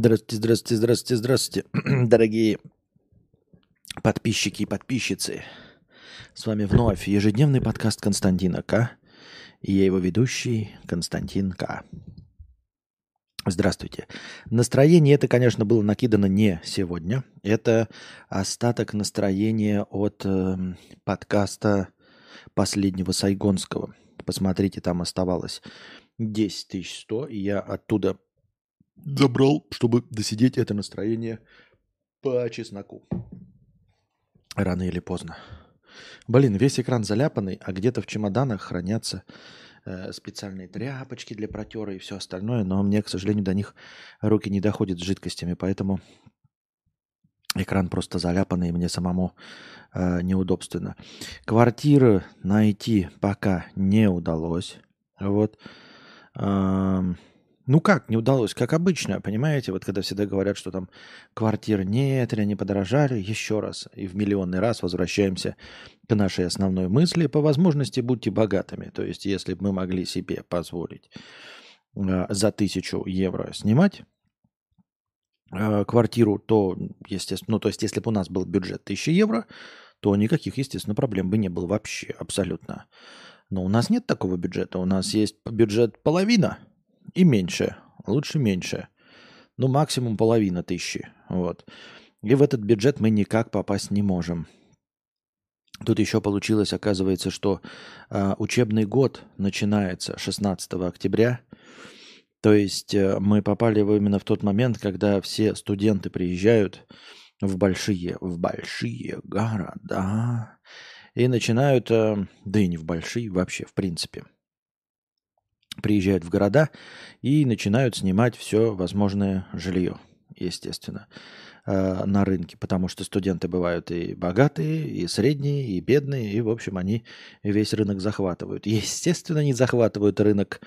Здравствуйте, здравствуйте, здравствуйте, здравствуйте, дорогие подписчики и подписчицы. С вами вновь ежедневный подкаст Константина К. И я его ведущий Константин К. Здравствуйте. Настроение это, конечно, было накидано не сегодня. Это остаток настроения от э, подкаста последнего Сайгонского. Посмотрите, там оставалось 10 100, и я оттуда забрал, чтобы досидеть это настроение по чесноку. Рано или поздно. Блин, весь экран заляпанный, а где-то в чемоданах хранятся э, специальные тряпочки для протера и все остальное, но мне, к сожалению, до них руки не доходят с жидкостями, поэтому экран просто заляпанный, и мне самому э, неудобственно. Квартиры найти пока не удалось. Вот. Эм, ну как, не удалось, как обычно, понимаете, вот когда всегда говорят, что там квартир нет или они подорожали, еще раз и в миллионный раз возвращаемся к нашей основной мысли, по возможности будьте богатыми. То есть если бы мы могли себе позволить э, за тысячу евро снимать э, квартиру, то, естественно, ну то есть если бы у нас был бюджет 1000 евро, то никаких, естественно, проблем бы не было вообще абсолютно. Но у нас нет такого бюджета, у нас есть бюджет половина – и меньше. Лучше меньше. Ну, максимум половина тысячи. Вот. И в этот бюджет мы никак попасть не можем. Тут еще получилось, оказывается, что э, учебный год начинается 16 октября. То есть э, мы попали именно в тот момент, когда все студенты приезжают в большие, в большие города и начинают, э, да и не в большие вообще, в принципе – приезжают в города и начинают снимать все возможное жилье, естественно, э, на рынке, потому что студенты бывают и богатые, и средние, и бедные, и, в общем, они весь рынок захватывают. Естественно, не захватывают рынок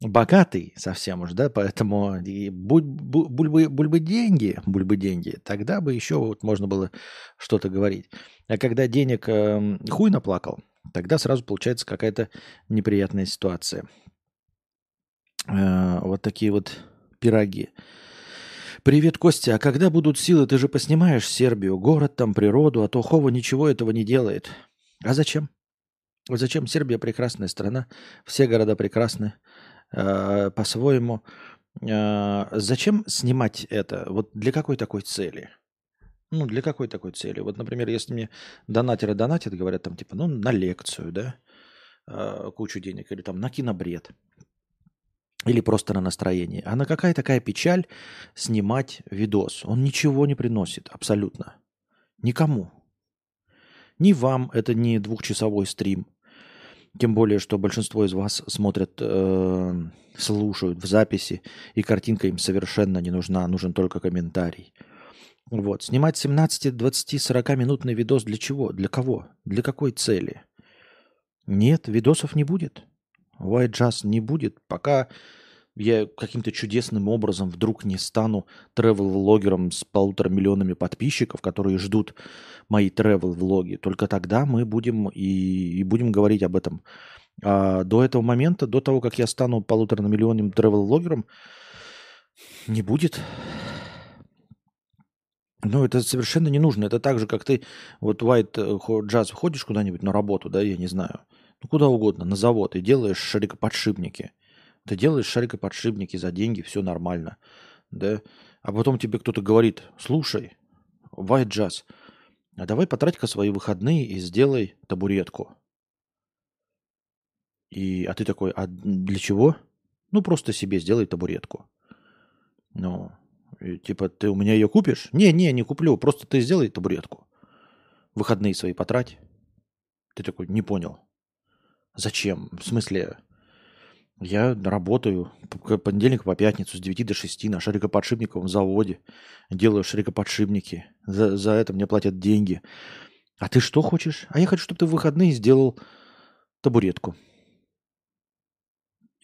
богатый совсем уж, да, поэтому и буль, буль, буль, буль бы деньги, буль бы деньги, тогда бы еще вот можно было что-то говорить. А когда денег э, хуй наплакал, тогда сразу получается какая-то неприятная ситуация. Э, вот такие вот пироги. Привет, Костя. А когда будут силы? Ты же поснимаешь Сербию, город там, природу, а то Хова ничего этого не делает. А зачем? Зачем? Сербия прекрасная страна, все города прекрасны э, по-своему. Э, зачем снимать это? Вот для какой такой цели? Ну, для какой такой цели? Вот, например, если мне донатеры донатят, говорят там типа, ну, на лекцию, да, э, кучу денег, или там на кинобред или просто на настроение. А на какая такая печаль снимать видос? Он ничего не приносит абсолютно. Никому. Ни вам это не двухчасовой стрим. Тем более, что большинство из вас смотрят, э, слушают в записи, и картинка им совершенно не нужна, нужен только комментарий. Вот. Снимать 17, 20, 40 минутный видос для чего? Для кого? Для какой цели? Нет, видосов не будет. White Jazz не будет, пока я каким-то чудесным образом вдруг не стану travel-влогером с полутора миллионами подписчиков, которые ждут мои travel-влоги. Только тогда мы будем и, и будем говорить об этом. А до этого момента, до того, как я стану полутора миллионным travel-влогером, не будет. Ну, это совершенно не нужно. Это так же, как ты вот white jazz ходишь куда-нибудь на работу, да, я не знаю ну куда угодно, на завод и делаешь шарикоподшипники. Ты делаешь шарикоподшипники за деньги, все нормально, да. А потом тебе кто-то говорит, слушай, White Jazz, а давай потрать-ка свои выходные и сделай табуретку. И, а ты такой, а для чего? Ну, просто себе сделай табуретку. Ну, и, типа, ты у меня ее купишь? Не, не, не куплю, просто ты сделай табуретку. Выходные свои потрать. Ты такой, не понял. Зачем? В смысле, я работаю понедельник по пятницу с 9 до 6 на шарикоподшипниковом заводе. Делаю шарикоподшипники. За, за это мне платят деньги. А ты что хочешь? А я хочу, чтобы ты в выходные сделал табуретку.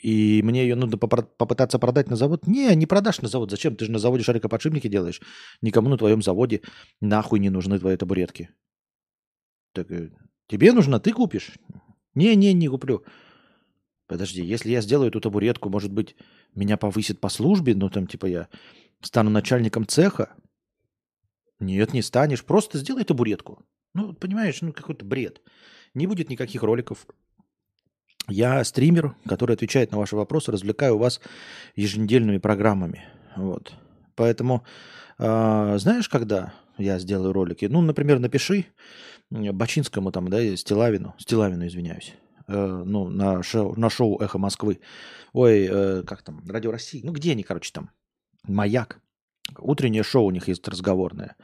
И мне ее нужно попытаться продать на завод. Не, не продашь на завод. Зачем? Ты же на заводе шарикоподшипники делаешь. Никому на твоем заводе нахуй не нужны твои табуретки. Так, э, тебе нужно, ты купишь. Не-не, не куплю. Подожди, если я сделаю эту табуретку, может быть, меня повысит по службе, ну там типа я стану начальником цеха? Нет, не станешь. Просто сделай табуретку. Ну, понимаешь, ну какой-то бред. Не будет никаких роликов. Я стример, который отвечает на ваши вопросы, развлекаю вас еженедельными программами. Вот. Поэтому, э, знаешь, когда я сделаю ролики? Ну, например, напиши Бачинскому там, да, Стилавину, Стилавину, извиняюсь, э, ну, на шоу, на шоу «Эхо Москвы». Ой, э, как там, Радио России. Ну, где они, короче, там? Маяк. Утреннее шоу у них есть разговорное.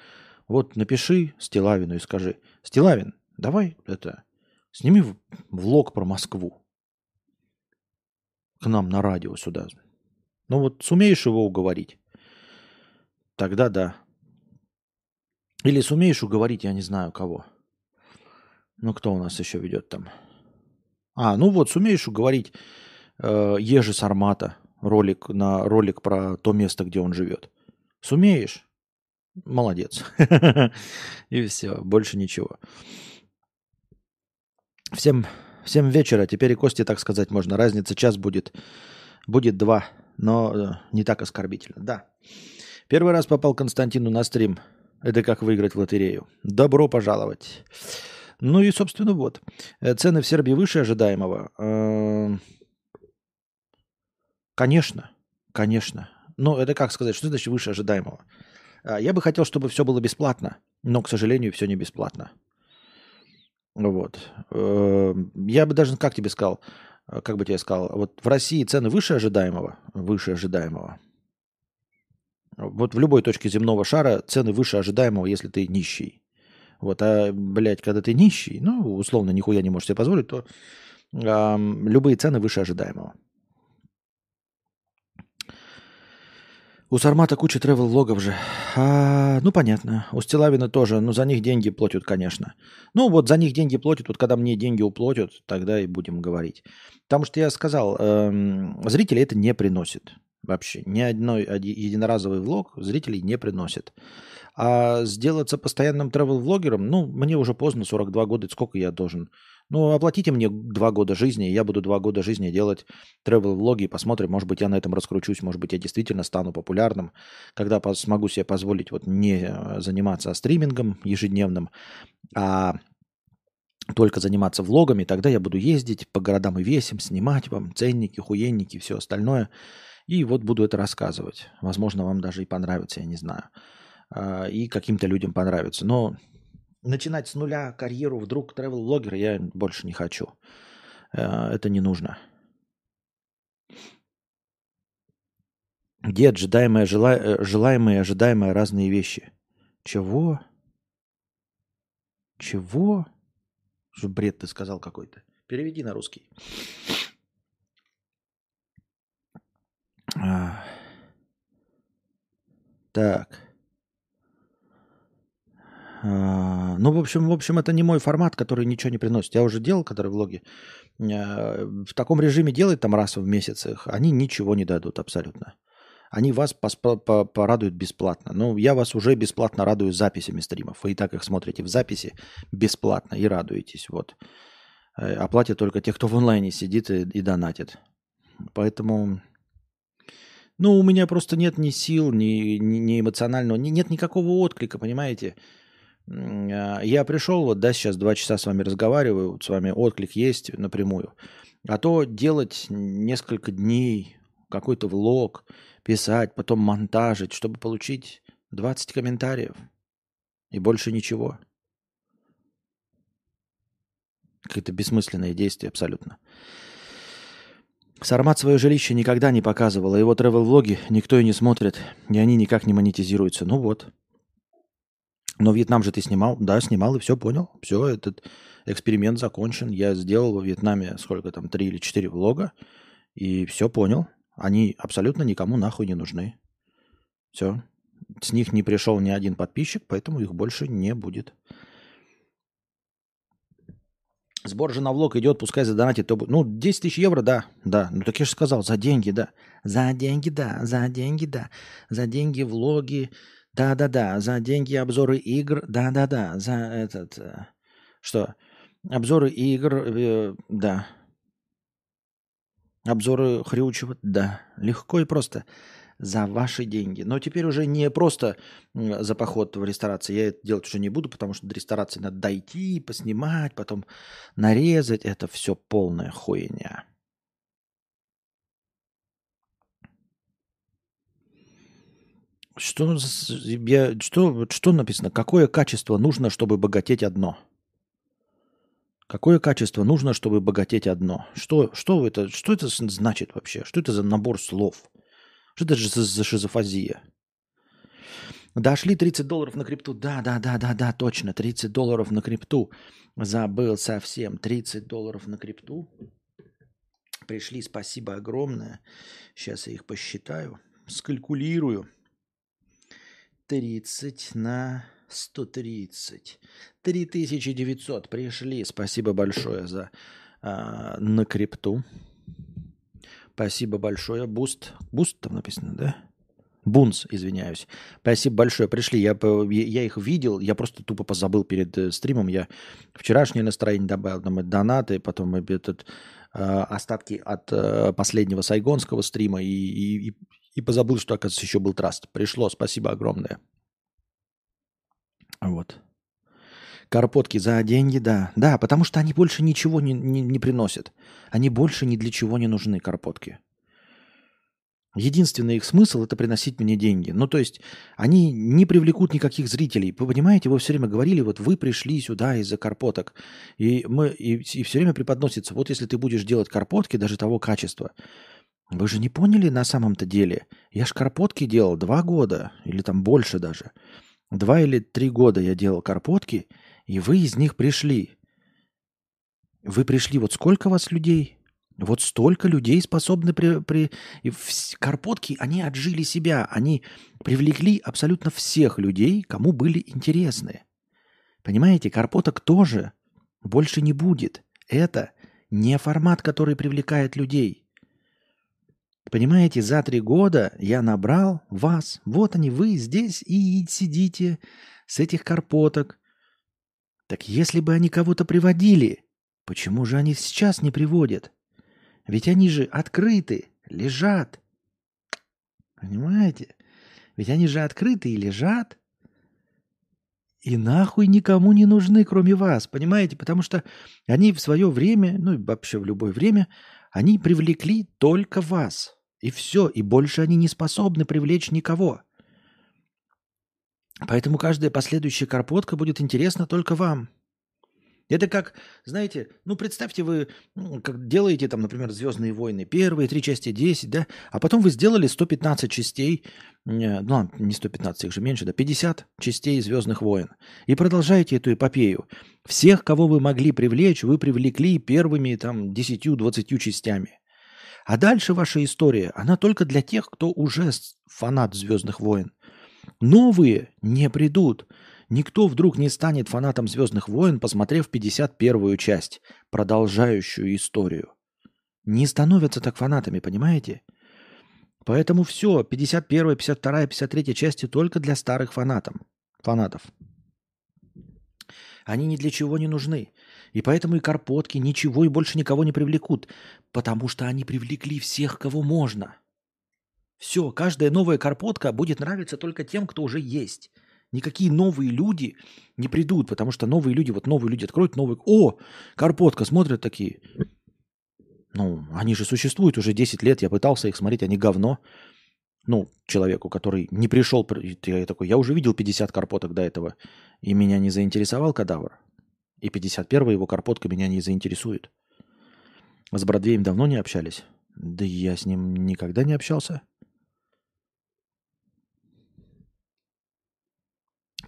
Вот напиши Стилавину и скажи, Стилавин, давай это, сними влог про Москву к нам на радио сюда. Ну вот сумеешь его уговорить, тогда да. Или сумеешь уговорить, я не знаю кого. Ну кто у нас еще ведет там? А, ну вот сумеешь уговорить э, Ежи Сармата ролик на ролик про то место, где он живет. Сумеешь? Молодец. И все, больше ничего. Всем, всем вечера. Теперь и Кости, так сказать, можно. Разница час будет. Будет два, но э, не так оскорбительно. Да. Первый раз попал Константину на стрим. Это как выиграть в лотерею. Добро пожаловать. Ну и, собственно, вот. Э, цены в Сербии выше ожидаемого. Эм, конечно, конечно. Но это как сказать, что значит выше ожидаемого? А, я бы хотел, чтобы все было бесплатно, но, к сожалению, все не бесплатно. Вот. Я бы даже, как тебе сказал, э, как бы тебе сказал, вот в России цены выше ожидаемого, выше ожидаемого. Вот в любой точке земного шара цены выше ожидаемого, если ты нищий. Вот, а, блядь, когда ты нищий, ну, условно, нихуя не можешь себе позволить, то э, любые цены выше ожидаемого. У Сармата куча тревел-логов же. А, ну, понятно. У Стилавина тоже. Но за них деньги платят, конечно. Ну, вот за них деньги платят. Вот когда мне деньги уплатят, тогда и будем говорить. Потому что я сказал, эм, зрители это не приносит. Вообще. Ни одной единоразовый влог зрителей не приносит. А сделаться постоянным тревел-влогером, ну, мне уже поздно, 42 года, сколько я должен ну, оплатите мне два года жизни, я буду два года жизни делать travel-влоги, и посмотрим, может быть, я на этом раскручусь, может быть, я действительно стану популярным, когда смогу себе позволить вот не э, заниматься стримингом ежедневным, а только заниматься влогами, тогда я буду ездить по городам и весим, снимать вам ценники, хуенники, все остальное, и вот буду это рассказывать. Возможно, вам даже и понравится, я не знаю. А, и каким-то людям понравится. Но начинать с нуля карьеру вдруг travel-блогера я больше не хочу. Э, это не нужно. Где ожидаемое, жела... Э, желаемое и ожидаемое разные вещи? Чего? Чего? Что бред ты сказал какой-то? Переведи на русский. А. Так. А, ну, в общем, в общем, это не мой формат, который ничего не приносит. Я уже делал, который влоги. А, в таком режиме делать там раз в месяц их, они ничего не дадут абсолютно. Они вас порадуют бесплатно. Ну, я вас уже бесплатно радую записями стримов. Вы и так их смотрите в записи бесплатно и радуетесь. Вот. Э, оплатят только те, кто в онлайне сидит и, и донатит. Поэтому ну, у меня просто нет ни сил, ни, ни, ни эмоционального, ни, нет никакого отклика, понимаете? А, я пришел, вот, да, сейчас два часа с вами разговариваю, с вами отклик есть напрямую. А то делать несколько дней какой-то влог, писать, потом монтажить, чтобы получить 20 комментариев. И больше ничего. Какое-то бессмысленное действие абсолютно. Сармат свое жилище никогда не показывал, а его тревел-влоги никто и не смотрит, и они никак не монетизируются. Ну вот. Но Вьетнам же ты снимал? Да, снимал и все понял. Все, этот эксперимент закончен. Я сделал во Вьетнаме сколько там, три или четыре влога. И все понял. Они абсолютно никому нахуй не нужны. Все. С них не пришел ни один подписчик, поэтому их больше не будет. Сбор же на влог идет, пускай задонатит. То... Ну, 10 тысяч евро, да, да. Ну, так я же сказал, за деньги, да. За деньги, да, за деньги, да. За деньги влоги, да-да-да, за деньги обзоры игр, да-да-да, за этот... Э, что? Обзоры игр, э, да. Обзоры Хрючева, да. Легко и просто. за ваши деньги. Но теперь уже не просто за поход в ресторацию. Я это делать уже не буду, потому что до ресторации надо дойти, поснимать, потом нарезать. Это все полная хуйня. Что, я, что, что написано? Какое качество нужно, чтобы богатеть одно? Какое качество нужно, чтобы богатеть одно? Что, что, это, что это значит вообще? Что это за набор слов? Что это за, за шизофазия? Дошли 30 долларов на крипту. Да, да, да, да, да, точно. 30 долларов на крипту. Забыл совсем. 30 долларов на крипту. Пришли, спасибо огромное. Сейчас я их посчитаю. Скалькулирую. 30 на 130. 3900 пришли. Спасибо большое за э, на крипту. Спасибо большое. Буст. Буст там написано, да? Бунс, извиняюсь. Спасибо большое. Пришли. Я, я их видел. Я просто тупо позабыл перед э, стримом. Я вчерашнее настроение добавил. Там донаты, потом этот, э, остатки от э, последнего сайгонского стрима. И, и, и позабыл, что, оказывается, еще был траст. Пришло, спасибо огромное. Вот. Карпотки за деньги, да. Да, потому что они больше ничего не, не, не приносят. Они больше ни для чего не нужны, карпотки. Единственный их смысл – это приносить мне деньги. Ну, то есть, они не привлекут никаких зрителей. Вы понимаете, вы все время говорили, вот вы пришли сюда из-за карпоток. И, мы, и, и все время преподносится, вот если ты будешь делать карпотки даже того качества, вы же не поняли на самом-то деле. Я ж карпотки делал два года, или там больше даже. Два или три года я делал карпотки, и вы из них пришли. Вы пришли, вот сколько вас людей? Вот столько людей способны при... при... Карпотки, они отжили себя, они привлекли абсолютно всех людей, кому были интересны. Понимаете, карпоток тоже больше не будет. Это не формат, который привлекает людей. Понимаете, за три года я набрал вас. Вот они, вы здесь и сидите с этих карпоток. Так если бы они кого-то приводили, почему же они сейчас не приводят? Ведь они же открыты, лежат. Понимаете? Ведь они же открыты и лежат. И нахуй никому не нужны, кроме вас, понимаете? Потому что они в свое время, ну и вообще в любое время, они привлекли только вас. И все, и больше они не способны привлечь никого. Поэтому каждая последующая карпотка будет интересна только вам. Это как, знаете, ну представьте, вы ну, как делаете там, например, «Звездные войны», первые три части 10, да, а потом вы сделали 115 частей, э, ну, не 115, их же меньше, да, 50 частей «Звездных войн». И продолжаете эту эпопею. Всех, кого вы могли привлечь, вы привлекли первыми там 10-20 частями. А дальше ваша история, она только для тех, кто уже фанат «Звездных войн». Новые не придут. Никто вдруг не станет фанатом «Звездных войн», посмотрев 51-ю часть, продолжающую историю. Не становятся так фанатами, понимаете? Поэтому все, 51, 52, 53 части только для старых фанатов. фанатов. Они ни для чего не нужны. И поэтому и карпотки ничего и больше никого не привлекут, потому что они привлекли всех, кого можно. Все, каждая новая карпотка будет нравиться только тем, кто уже есть. Никакие новые люди не придут, потому что новые люди, вот новые люди откроют новый... О, карпотка, смотрят такие. Ну, они же существуют уже 10 лет, я пытался их смотреть, они говно. Ну, человеку, который не пришел, я такой, я уже видел 50 карпоток до этого, и меня не заинтересовал кадавр. И 51 его карпотка меня не заинтересует. С Бродвеем давно не общались? Да я с ним никогда не общался.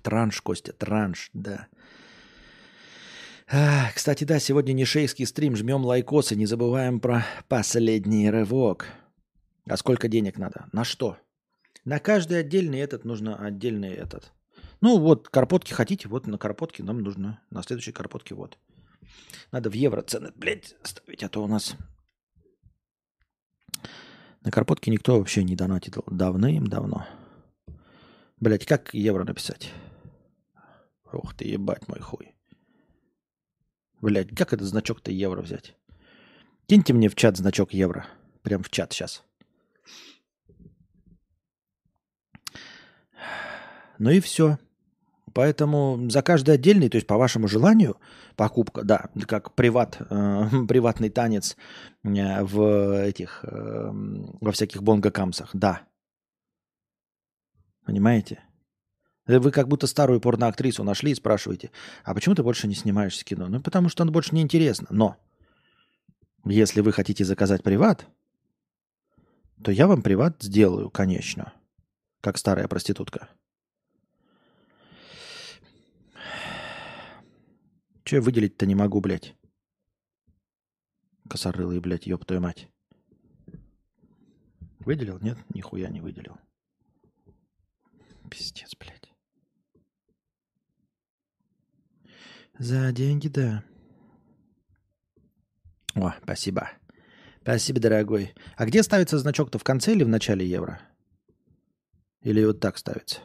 Транш, Костя, транш, да. Кстати, да, сегодня не шейский стрим. Жмем лайкосы, не забываем про последний рывок. А сколько денег надо? На что? На каждый отдельный этот нужно отдельный этот. Ну вот, карпотки хотите, вот на карпотке нам нужно. На следующей карпотке вот. Надо в евро цены, блядь, ставить, а то у нас... На карпотке никто вообще не донатил давным-давно. Блять, как евро написать? Ух ты, ебать мой хуй. Блять, как этот значок-то евро взять? Киньте мне в чат значок евро. Прям в чат сейчас. Ну и все. Поэтому за каждый отдельный, то есть по вашему желанию, покупка, да, как приват, э, приватный танец э, в этих, э, во всяких бонгокамсах, да. Понимаете? Э, вы как будто старую порноактрису нашли и спрашиваете, а почему ты больше не снимаешься кино? Ну, потому что оно больше не интересно. Но если вы хотите заказать приват, то я вам приват сделаю, конечно, как старая проститутка. Че я выделить-то не могу, блядь? Косорылый, блядь, ёб твою мать. Выделил? Нет, нихуя не выделил. Пиздец, блядь. За деньги, да. О, спасибо. Спасибо, дорогой. А где ставится значок-то в конце или в начале евро? Или вот так ставится?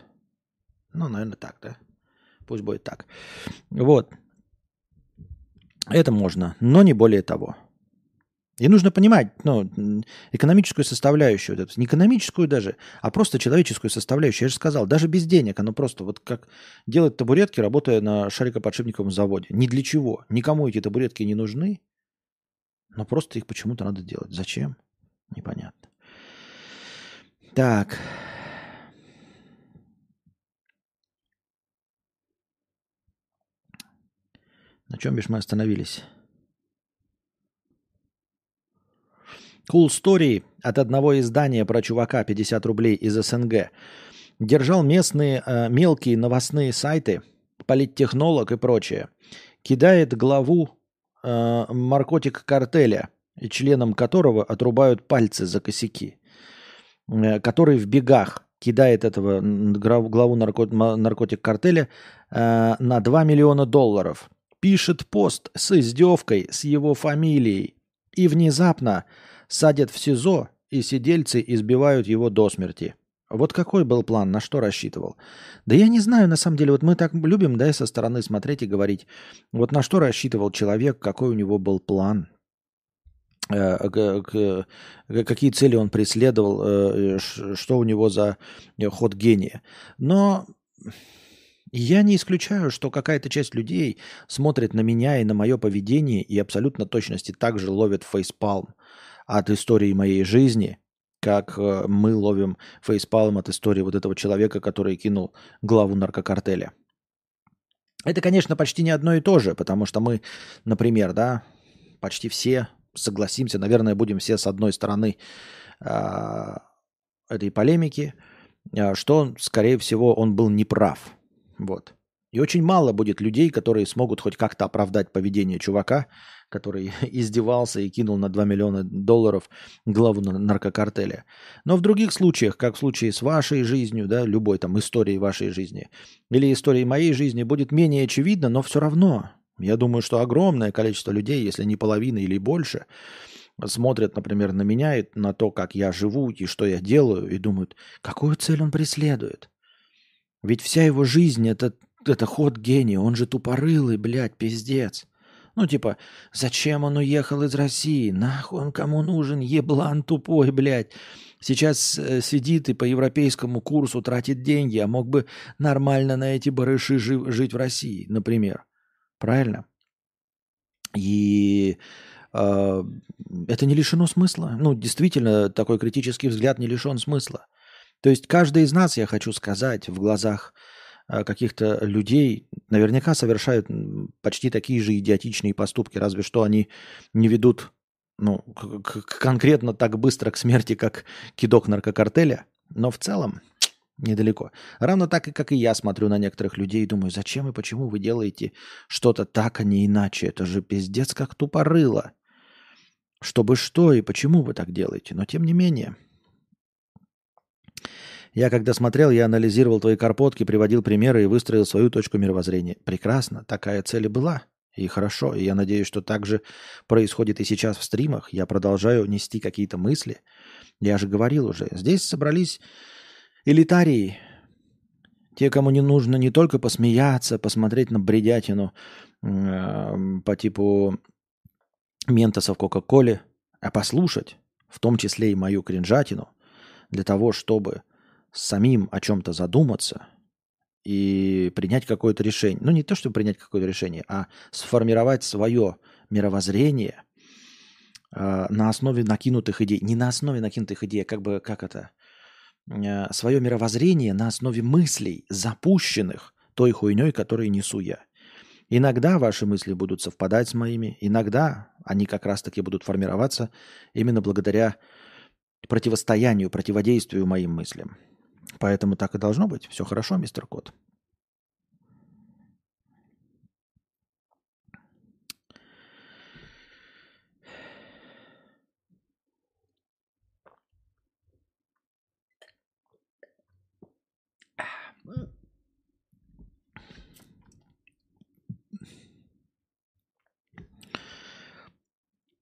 Ну, наверное, так, да? Пусть будет так. Вот. Это можно, но не более того. И нужно понимать ну, экономическую составляющую, вот эту, не экономическую даже, а просто человеческую составляющую. Я же сказал, даже без денег, оно просто вот как делать табуретки, работая на шарикоподшипниковом заводе. Ни для чего. Никому эти табуретки не нужны, но просто их почему-то надо делать. Зачем? Непонятно. Так. На чем бишь мы остановились? Cool Story от одного издания про чувака 50 рублей из СНГ. Держал местные э, мелкие новостные сайты, политтехнолог и прочее. Кидает главу э, наркотик картеля, членам которого отрубают пальцы за косяки. Э, который в бегах кидает этого главу наркотик картеля э, на 2 миллиона долларов. Пишет пост с издевкой с его фамилией. И внезапно садят в СИЗО, и сидельцы избивают его до смерти. Вот какой был план, на что рассчитывал? Да я не знаю, на самом деле, вот мы так любим, да, со стороны смотреть и говорить, вот на что рассчитывал человек, какой у него был план, э, какие цели он преследовал, э, что у него за ход гения. Но я не исключаю, что какая-то часть людей смотрит на меня и на мое поведение и абсолютно точности также ловит фейспалм от истории моей жизни, как э, мы ловим фейспалм от истории вот этого человека, который кинул главу наркокартеля. Это, конечно, почти не одно и то же, потому что мы, например, да, почти все согласимся, наверное, будем все с одной стороны э, этой полемики, э, что, скорее всего, он был неправ. Вот. И очень мало будет людей, которые смогут хоть как-то оправдать поведение чувака, который издевался и кинул на 2 миллиона долларов главу наркокартеля. Но в других случаях, как в случае с вашей жизнью, да, любой там историей вашей жизни или историей моей жизни, будет менее очевидно, но все равно. Я думаю, что огромное количество людей, если не половина или больше, смотрят, например, на меня и на то, как я живу и что я делаю, и думают, какую цель он преследует. Ведь вся его жизнь это, это ход гения, он же тупорылый, блядь, пиздец. Ну, типа, зачем он уехал из России? Нахуй он кому нужен? Еблан тупой, блядь. Сейчас э, сидит и по европейскому курсу тратит деньги, а мог бы нормально на эти барыши жи- жить в России, например. Правильно? И э, это не лишено смысла. Ну, действительно, такой критический взгляд не лишен смысла. То есть каждый из нас, я хочу сказать, в глазах Э, каких-то людей наверняка совершают почти такие же идиотичные поступки, разве что они не ведут ну, конкретно так быстро к смерти, как кидок наркокартеля, но в целом недалеко. Равно так, как и я смотрю на некоторых людей и думаю, зачем и почему вы делаете что-то так, а не иначе? Это же пиздец как тупорыло. Чтобы что и почему вы так делаете? Но тем не менее – я когда смотрел, я анализировал твои карпотки, приводил примеры и выстроил свою точку мировоззрения. Прекрасно, такая цель и была. И хорошо, и я надеюсь, что так же происходит и сейчас в стримах. Я продолжаю нести какие-то мысли. Я же говорил уже, здесь собрались элитарии, те, кому не нужно не только посмеяться, посмотреть на бредятину э, по типу ментосов Кока-Коле, а послушать, в том числе и мою кринжатину, для того, чтобы самим о чем-то задуматься и принять какое-то решение. Ну, не то, чтобы принять какое-то решение, а сформировать свое мировоззрение э, на основе накинутых идей. Не на основе накинутых идей, а как бы, как это? Э, свое мировоззрение на основе мыслей, запущенных той хуйней, которую несу я. Иногда ваши мысли будут совпадать с моими, иногда они как раз-таки будут формироваться именно благодаря противостоянию, противодействию моим мыслям. Поэтому так и должно быть. Все хорошо, мистер Кот.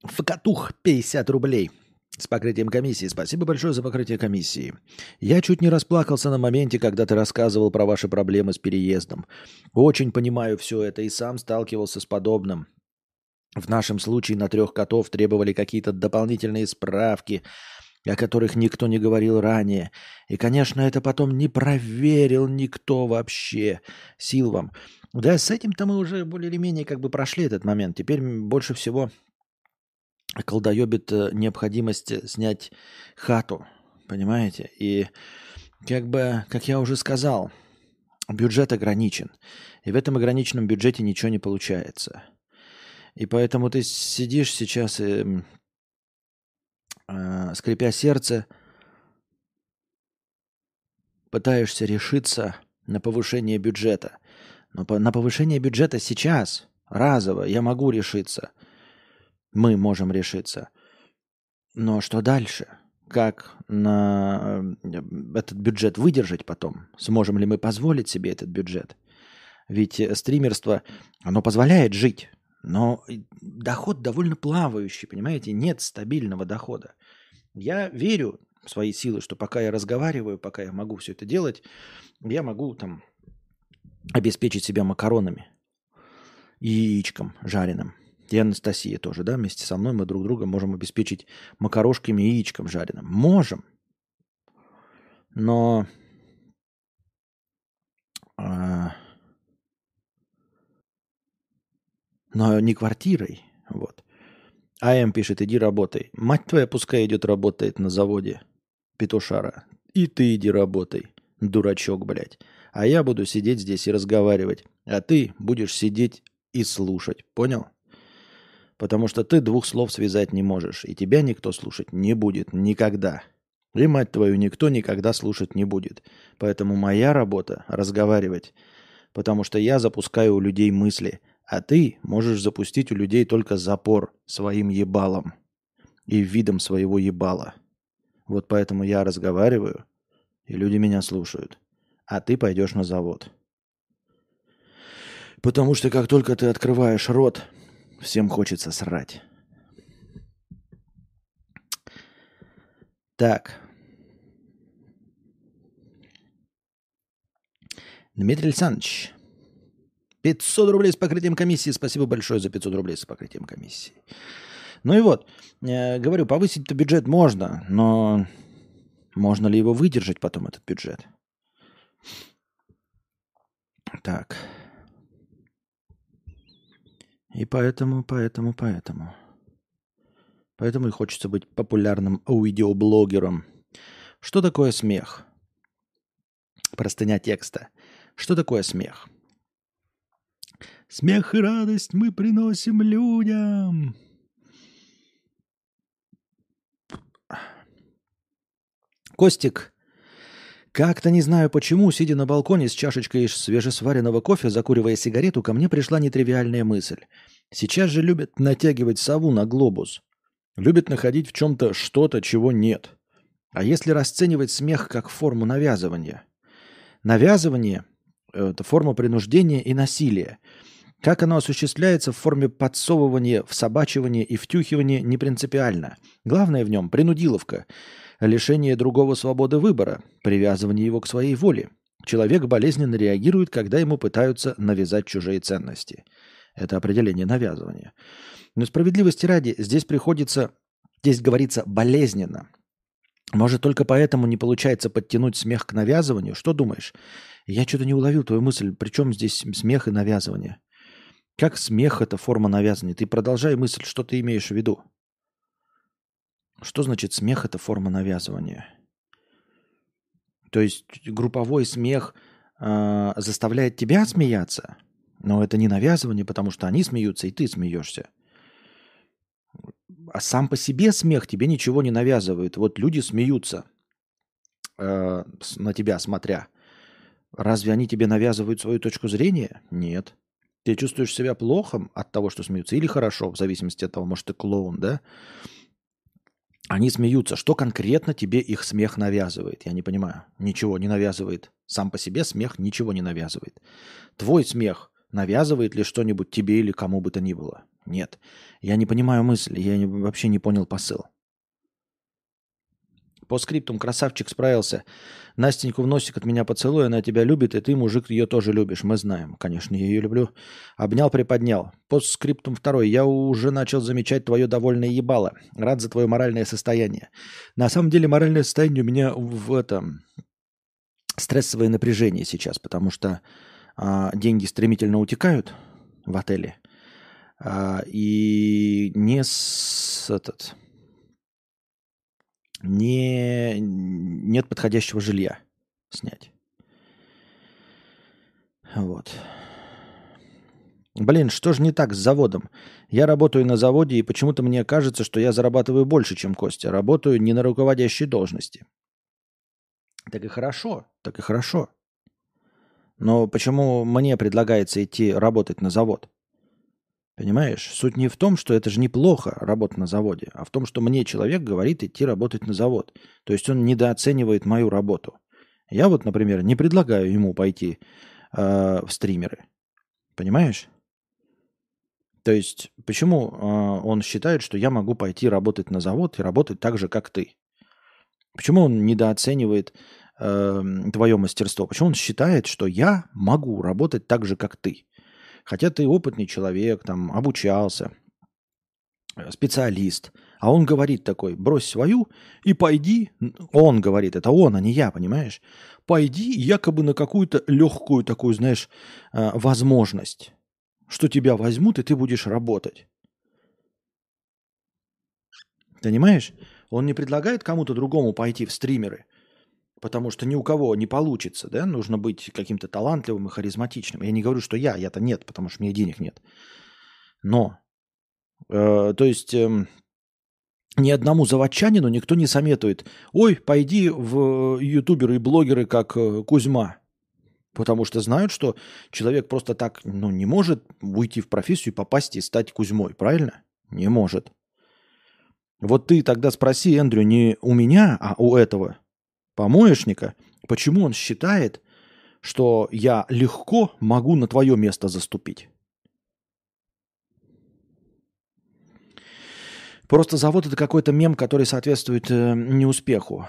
Факатух 50 рублей с покрытием комиссии. Спасибо большое за покрытие комиссии. Я чуть не расплакался на моменте, когда ты рассказывал про ваши проблемы с переездом. Очень понимаю все это и сам сталкивался с подобным. В нашем случае на трех котов требовали какие-то дополнительные справки, о которых никто не говорил ранее. И, конечно, это потом не проверил никто вообще. Сил вам. Да, с этим-то мы уже более или менее как бы прошли этот момент. Теперь больше всего колдоебит э, необходимость э, снять хату, понимаете? И как бы, как я уже сказал, бюджет ограничен. И в этом ограниченном бюджете ничего не получается. И поэтому ты сидишь сейчас и, э, скрипя сердце, пытаешься решиться на повышение бюджета. Но по, на повышение бюджета сейчас, разово, я могу решиться – мы можем решиться. Но что дальше? Как на э, этот бюджет выдержать потом? Сможем ли мы позволить себе этот бюджет? Ведь э, стримерство, оно позволяет жить, но доход довольно плавающий, понимаете? Нет стабильного дохода. Я верю в свои силы, что пока я разговариваю, пока я могу все это делать, я могу там обеспечить себя макаронами и яичком жареным – и Анастасия тоже, да, вместе со мной мы друг друга можем обеспечить макарошками и яичком жареным. Можем. Но а, но не квартирой. Вот. АМ пишет, иди работай. Мать твоя пускай идет работает на заводе петушара. И ты иди работай, дурачок, блядь. А я буду сидеть здесь и разговаривать. А ты будешь сидеть и слушать. Понял? Потому что ты двух слов связать не можешь, и тебя никто слушать не будет никогда. И мать твою никто никогда слушать не будет. Поэтому моя работа – разговаривать. Потому что я запускаю у людей мысли, а ты можешь запустить у людей только запор своим ебалом и видом своего ебала. Вот поэтому я разговариваю, и люди меня слушают. А ты пойдешь на завод. Потому что как только ты открываешь рот – Всем хочется срать. Так. Дмитрий Александрович. 500 рублей с покрытием комиссии. Спасибо большое за 500 рублей с покрытием комиссии. Ну и вот, э, говорю, повысить-то бюджет можно, но можно ли его выдержать потом, этот бюджет? Так. И поэтому, поэтому, поэтому. Поэтому и хочется быть популярным аудиоблогером. Что такое смех? Простыня текста. Что такое смех? Смех и радость мы приносим людям. Костик как-то не знаю почему, сидя на балконе с чашечкой свежесваренного кофе, закуривая сигарету, ко мне пришла нетривиальная мысль. Сейчас же любят натягивать сову на глобус. Любят находить в чем-то что-то, чего нет. А если расценивать смех как форму навязывания? Навязывание – это форма принуждения и насилия. Как оно осуществляется в форме подсовывания, всобачивания и втюхивания не принципиально. Главное в нем – принудиловка – лишение другого свободы выбора, привязывание его к своей воле. Человек болезненно реагирует, когда ему пытаются навязать чужие ценности. Это определение навязывания. Но справедливости ради, здесь приходится, здесь говорится болезненно. Может, только поэтому не получается подтянуть смех к навязыванию? Что думаешь? Я что-то не уловил твою мысль. Причем здесь смех и навязывание? Как смех – это форма навязывания? Ты продолжай мысль, что ты имеешь в виду? Что значит смех – это форма навязывания? То есть групповой смех э, заставляет тебя смеяться, но это не навязывание, потому что они смеются, и ты смеешься. А сам по себе смех тебе ничего не навязывает. Вот люди смеются э, на тебя смотря. Разве они тебе навязывают свою точку зрения? Нет. Ты чувствуешь себя плохо от того, что смеются, или хорошо, в зависимости от того, может, ты клоун, да? Они смеются. Что конкретно тебе их смех навязывает? Я не понимаю. Ничего не навязывает. Сам по себе смех ничего не навязывает. Твой смех навязывает ли что-нибудь тебе или кому бы то ни было? Нет. Я не понимаю мысли. Я вообще не понял посыл. По скриптум красавчик справился. Настеньку в носик от меня поцелуй, она тебя любит, и ты, мужик, ее тоже любишь. Мы знаем. Конечно, я ее люблю. Обнял, приподнял. По скриптум второй. Я уже начал замечать твое довольное ебало. Рад за твое моральное состояние. На самом деле моральное состояние у меня в этом стрессовое напряжение сейчас, потому что а, деньги стремительно утекают в отеле. А, и не с этот не, нет подходящего жилья снять. Вот. Блин, что же не так с заводом? Я работаю на заводе, и почему-то мне кажется, что я зарабатываю больше, чем Костя. Работаю не на руководящей должности. Так и хорошо, так и хорошо. Но почему мне предлагается идти работать на завод? Понимаешь? Суть не в том, что это же неплохо работать на заводе, а в том, что мне человек говорит идти работать на завод. То есть он недооценивает мою работу. Я вот, например, не предлагаю ему пойти э, в стримеры. Понимаешь? То есть почему э, он считает, что я могу пойти работать на завод и работать так же, как ты? Почему он недооценивает э, твое мастерство? Почему он считает, что я могу работать так же, как ты? Хотя ты опытный человек, там, обучался, э, специалист. А он говорит такой, брось свою и пойди. Он говорит, это он, а не я, понимаешь? Пойди якобы на какую-то легкую такую, знаешь, э, возможность, что тебя возьмут, и ты будешь работать. Понимаешь? Он не предлагает кому-то другому пойти в стримеры потому что ни у кого не получится, да, нужно быть каким-то талантливым и харизматичным. Я не говорю, что я, я-то нет, потому что мне денег нет. Но, э, то есть, э, ни одному заводчанину никто не советует, ой, пойди в ютуберы и блогеры, как э, Кузьма, потому что знают, что человек просто так ну, не может уйти в профессию, попасть и стать Кузьмой, правильно? Не может. Вот ты тогда спроси, Эндрю, не у меня, а у этого помоечника, почему он считает, что я легко могу на твое место заступить. Просто завод это какой-то мем, который соответствует э, неуспеху.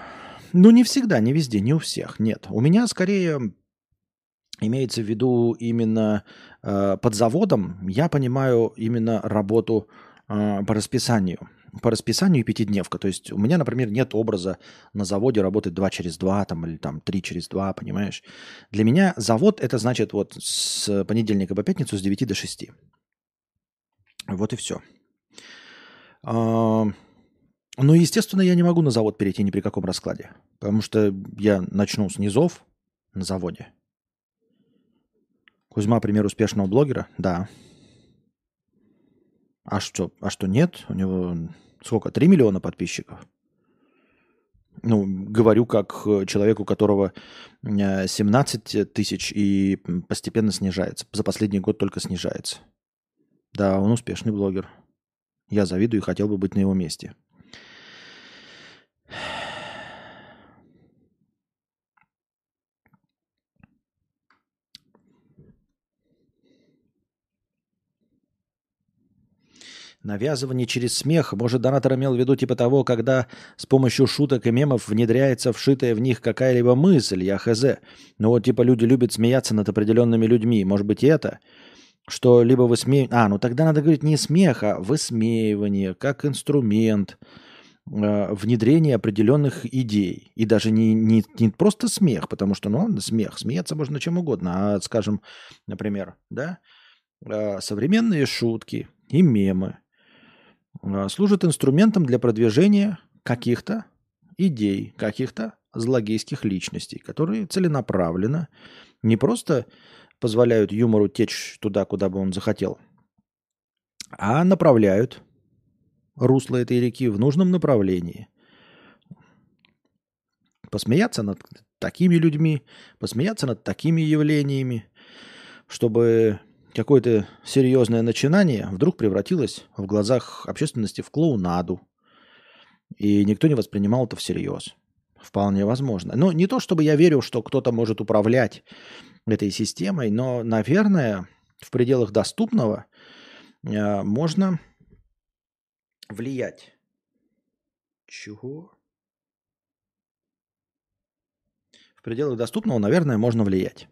Ну, не всегда, не везде, не у всех. Нет. У меня скорее имеется в виду именно э, под заводом, я понимаю именно работу э, по расписанию по расписанию пятидневка. То есть у меня, например, нет образа на заводе работать 2 через 2 там, или там 3 через 2, понимаешь? Для меня завод это значит вот с понедельника по пятницу с 9 до 6. Вот и все. А, ну, естественно, я не могу на завод перейти ни при каком раскладе, потому что я начну с низов на заводе. Кузьма, пример успешного блогера? Да. А что, а что нет? У него сколько? 3 миллиона подписчиков. Ну, говорю как э, человеку, у которого 17 э, тысяч и постепенно снижается. За последний год только снижается. Да, он успешный блогер. Я завидую и хотел бы быть на его месте. Навязывание через смех. Может, донатор имел в виду типа того, когда с помощью шуток и мемов внедряется вшитая в них какая-либо мысль, я хз. Ну вот типа люди любят смеяться над определенными людьми. Может быть, и это? Что либо высмеивание... А, ну тогда надо говорить не смех, а высмеивание, как инструмент. э, внедрение определенных идей. И даже не, не, не просто смех, потому что, ну, смех, смеяться можно чем угодно. А, скажем, например, да, э, современные шутки и мемы э, служат инструментом для продвижения каких-то идей, каких-то злогейских личностей, которые целенаправленно не просто позволяют юмору течь туда, куда бы он захотел, а направляют русло этой реки в нужном направлении. Посмеяться над такими людьми, посмеяться над такими явлениями, чтобы какое-то серьезное начинание вдруг превратилось в глазах общественности в клоунаду. И никто не воспринимал это всерьез. Вполне возможно. Но не то, чтобы я верил, что кто-то может управлять этой системой, но, наверное, в пределах доступного э, можно влиять. Чего? В пределах доступного, наверное, можно влиять.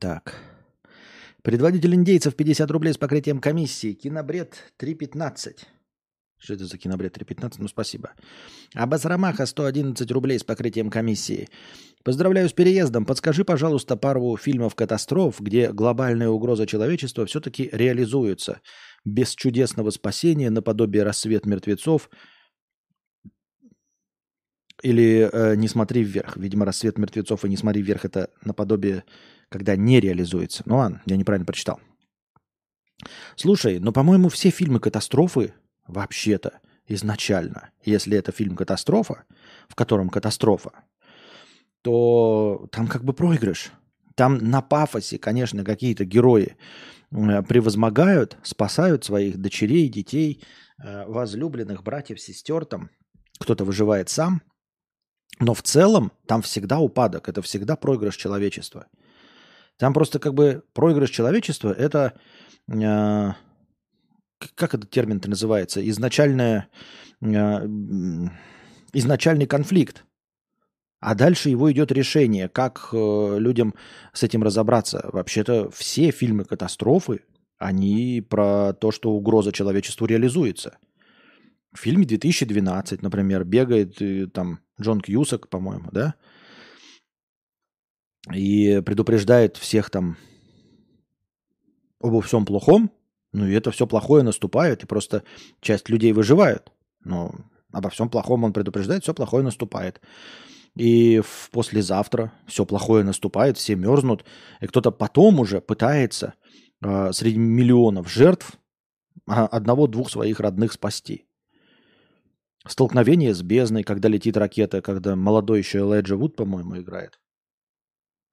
Так. Предводитель индейцев 50 рублей с покрытием комиссии. Кинобред 3.15. Что это за кинобред 3.15? Ну, спасибо. Абас Ромаха 111 рублей с покрытием комиссии. Поздравляю с переездом. Подскажи, пожалуйста, пару фильмов катастроф, где глобальная угроза человечества все-таки реализуется. Без чудесного спасения, наподобие «Рассвет мертвецов», или э, «Не смотри вверх». Видимо, «Рассвет мертвецов» и «Не смотри вверх» — это наподобие, когда не реализуется. Ну ладно, я неправильно прочитал. Слушай, но, по-моему, все фильмы катастрофы вообще-то изначально, если это фильм «Катастрофа», в котором катастрофа, то там как бы проигрыш. Там на пафосе, конечно, какие-то герои э, превозмогают, спасают своих дочерей, детей, э, возлюбленных, братьев, сестер, там кто-то выживает сам. Но в целом там всегда упадок, это всегда проигрыш человечества. Там просто как бы проигрыш человечества – это э, как этот термин-то называется? Изначальная, изначальный конфликт. А дальше его идет решение, как э, людям с этим разобраться. Вообще-то все фильмы катастрофы, они про то, что угроза человечеству реализуется. В фильме 2012, например, бегает э, там Джон Кьюсак, по-моему, да, и предупреждает всех там обо всем плохом, ну и это все плохое наступает, и просто часть людей выживают. Но обо всем плохом он предупреждает, все плохое наступает. И в послезавтра все плохое наступает, все мерзнут, и кто-то потом уже пытается э, среди миллионов жертв а, одного-двух своих родных спасти. Столкновение с бездной, когда летит ракета, когда молодой еще Элайджа Вуд, по-моему, играет.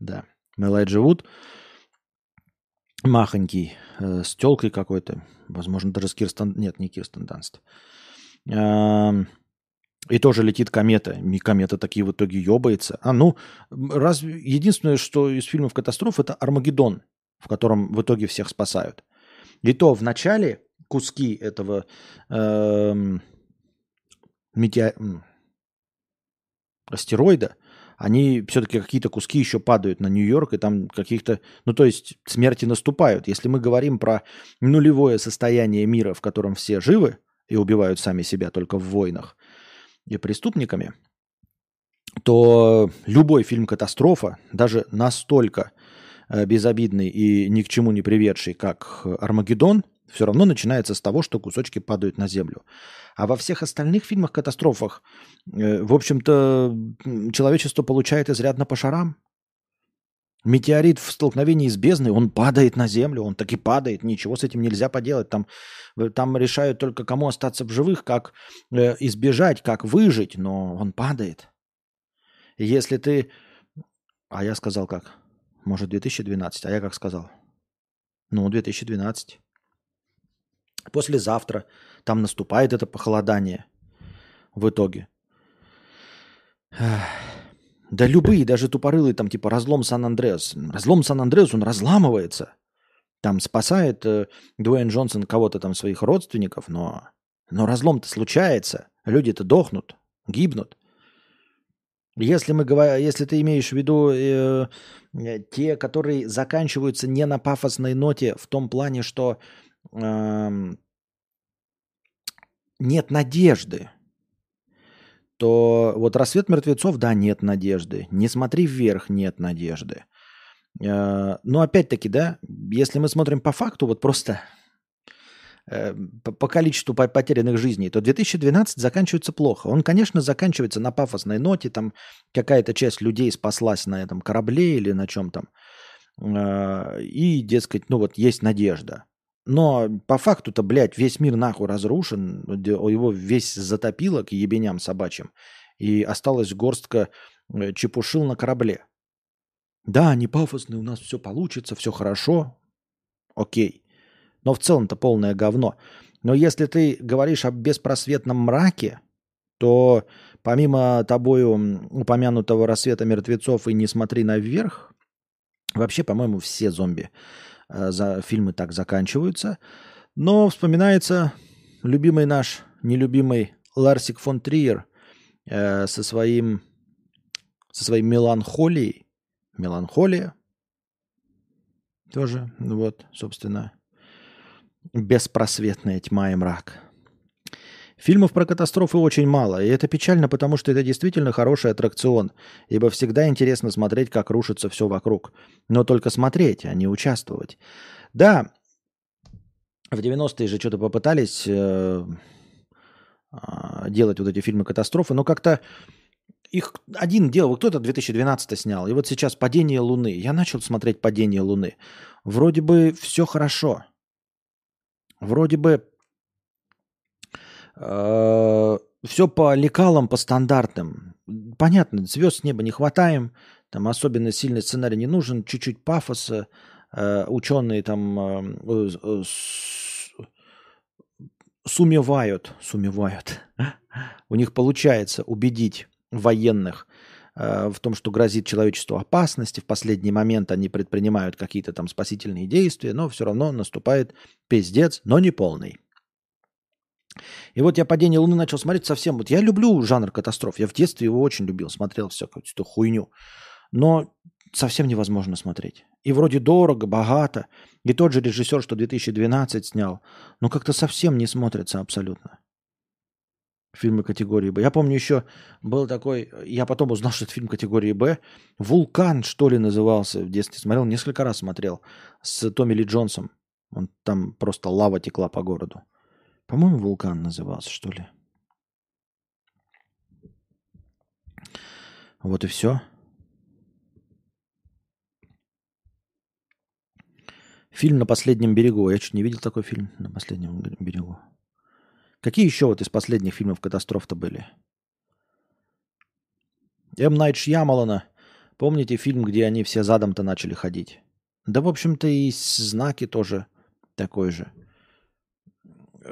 Да, Элайджа Вуд махонький, э, с телкой какой-то, возможно, даже с Кирстен... Нет, не Кирстен Данст. Э, и тоже летит комета. И комета такие в итоге ебается. А ну, раз... единственное, что из фильмов катастроф, это Армагеддон, в котором в итоге всех спасают. И то в начале куски этого э, метео... астероида, они все-таки какие-то куски еще падают на Нью-Йорк, и там каких-то, ну то есть смерти наступают. Если мы говорим про нулевое состояние мира, в котором все живы и убивают сами себя только в войнах, и преступниками, то любой фильм «Катастрофа», даже настолько э, безобидный и ни к чему не приведший, как «Армагеддон», все равно начинается с того, что кусочки падают на землю. А во всех остальных фильмах-катастрофах, э, в общем-то, человечество получает изрядно по шарам. Метеорит в столкновении с бездной, он падает на землю, он таки падает, ничего с этим нельзя поделать. Там, э, там решают только, кому остаться в живых, как э, избежать, как выжить, но он падает. Если ты... А я сказал как? Может, 2012, а я как сказал? Ну, 2012. Послезавтра там наступает это похолодание в итоге. Да любые, даже тупорылые, там типа разлом Сан-Андреас. Разлом Сан-Андреас, он разламывается. Там спасает э, Дуэйн Джонсон кого-то там своих родственников, но, но разлом-то случается. Люди-то дохнут, гибнут. Если, мы говорим, если ты имеешь в виду э, э, те, которые заканчиваются не на пафосной ноте, в том плане, что нет надежды, то вот «Рассвет мертвецов», да, нет надежды. «Не смотри вверх», нет надежды. Э, но опять-таки, да, если мы смотрим по факту, вот просто Э, по количеству потерянных жизней, то 2012 заканчивается плохо. Он, конечно, заканчивается на пафосной ноте, там какая-то часть людей спаслась на этом корабле или на чем там. Э, и, дескать, ну вот есть надежда. Но по факту-то, блядь, весь мир нахуй разрушен, его весь затопило к ебеням собачьим, и осталась горстка э, чепушил на корабле. Да, не пафосный, у нас все получится, все хорошо, окей. Но в целом-то полное говно. Но если ты говоришь о беспросветном мраке, то помимо тобою упомянутого рассвета мертвецов и не смотри наверх, вообще, по-моему, все зомби за фильмы так заканчиваются. Но вспоминается любимый наш, нелюбимый Ларсик фон Триер э, со своим со своей меланхолией. Меланхолия тоже, вот, собственно, Беспросветная тьма и мрак. Фильмов про катастрофы очень мало, и это печально, потому что это действительно хороший аттракцион, ибо всегда интересно смотреть, как рушится все вокруг. Но только смотреть, а не участвовать. Да, в 90-е же что-то попытались э, э, делать вот эти фильмы катастрофы, но как-то их один делал, кто-то 2012 снял, и вот сейчас «Падение Луны». Я начал смотреть «Падение Луны». Вроде бы все хорошо – Вроде бы все по лекалам, по стандартным. Понятно, звезд с неба не хватаем, там особенно сильный сценарий не нужен, чуть-чуть пафоса, э, ученые там э, э, сумевают, сумевают. У них получается убедить военных Э, в том, что грозит человечеству опасности. В последний момент они предпринимают какие-то там спасительные действия, но все равно наступает пиздец, но не полный. И вот я «Падение Луны» начал смотреть совсем... Вот я люблю жанр катастроф. Я в детстве его очень любил. Смотрел всякую эту хуйню. Но совсем невозможно смотреть. И вроде дорого, богато. И тот же режиссер, что 2012 снял. Но как-то совсем не смотрится абсолютно фильмы категории Б. Я помню еще был такой, я потом узнал, что это фильм категории Б. «Вулкан», что ли, назывался в детстве. Смотрел, несколько раз смотрел. С Томми Ли Джонсом. Он там просто лава текла по городу. По-моему, «Вулкан» назывался, что ли. Вот и все. Фильм «На последнем берегу». Я чуть не видел такой фильм «На последнем берегу». Какие еще вот из последних фильмов катастроф-то были? М. Найт Шьямалана. Помните фильм, где они все задом-то начали ходить? Да, в общем-то, и знаки тоже такой же.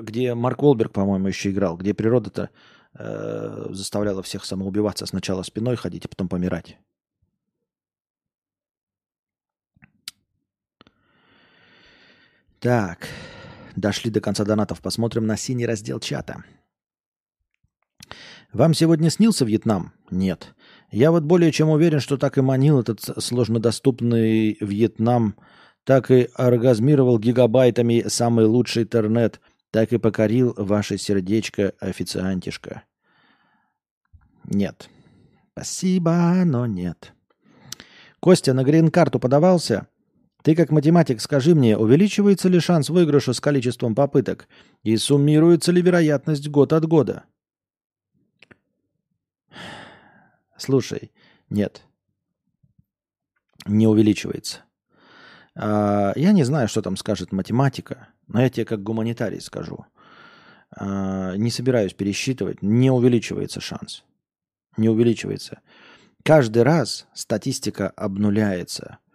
Где Марк Уолберг, по-моему, еще играл. Где природа-то э, заставляла всех самоубиваться. Сначала спиной ходить, а потом помирать. Так. Дошли до конца донатов. Посмотрим на синий раздел чата. Вам сегодня снился Вьетнам? Нет. Я вот более чем уверен, что так и манил этот сложнодоступный Вьетнам, так и оргазмировал гигабайтами самый лучший интернет, так и покорил ваше сердечко, официантишка. Нет. Спасибо, но нет. Костя, на грин-карту подавался? Ты как математик скажи мне, увеличивается ли шанс выигрыша с количеством попыток и суммируется ли вероятность год от года? Слушай, нет. Не увеличивается. А, я не знаю, что там скажет математика, но я тебе как гуманитарий скажу. А, не собираюсь пересчитывать. Не увеличивается шанс. Не увеличивается. Каждый раз статистика обнуляется –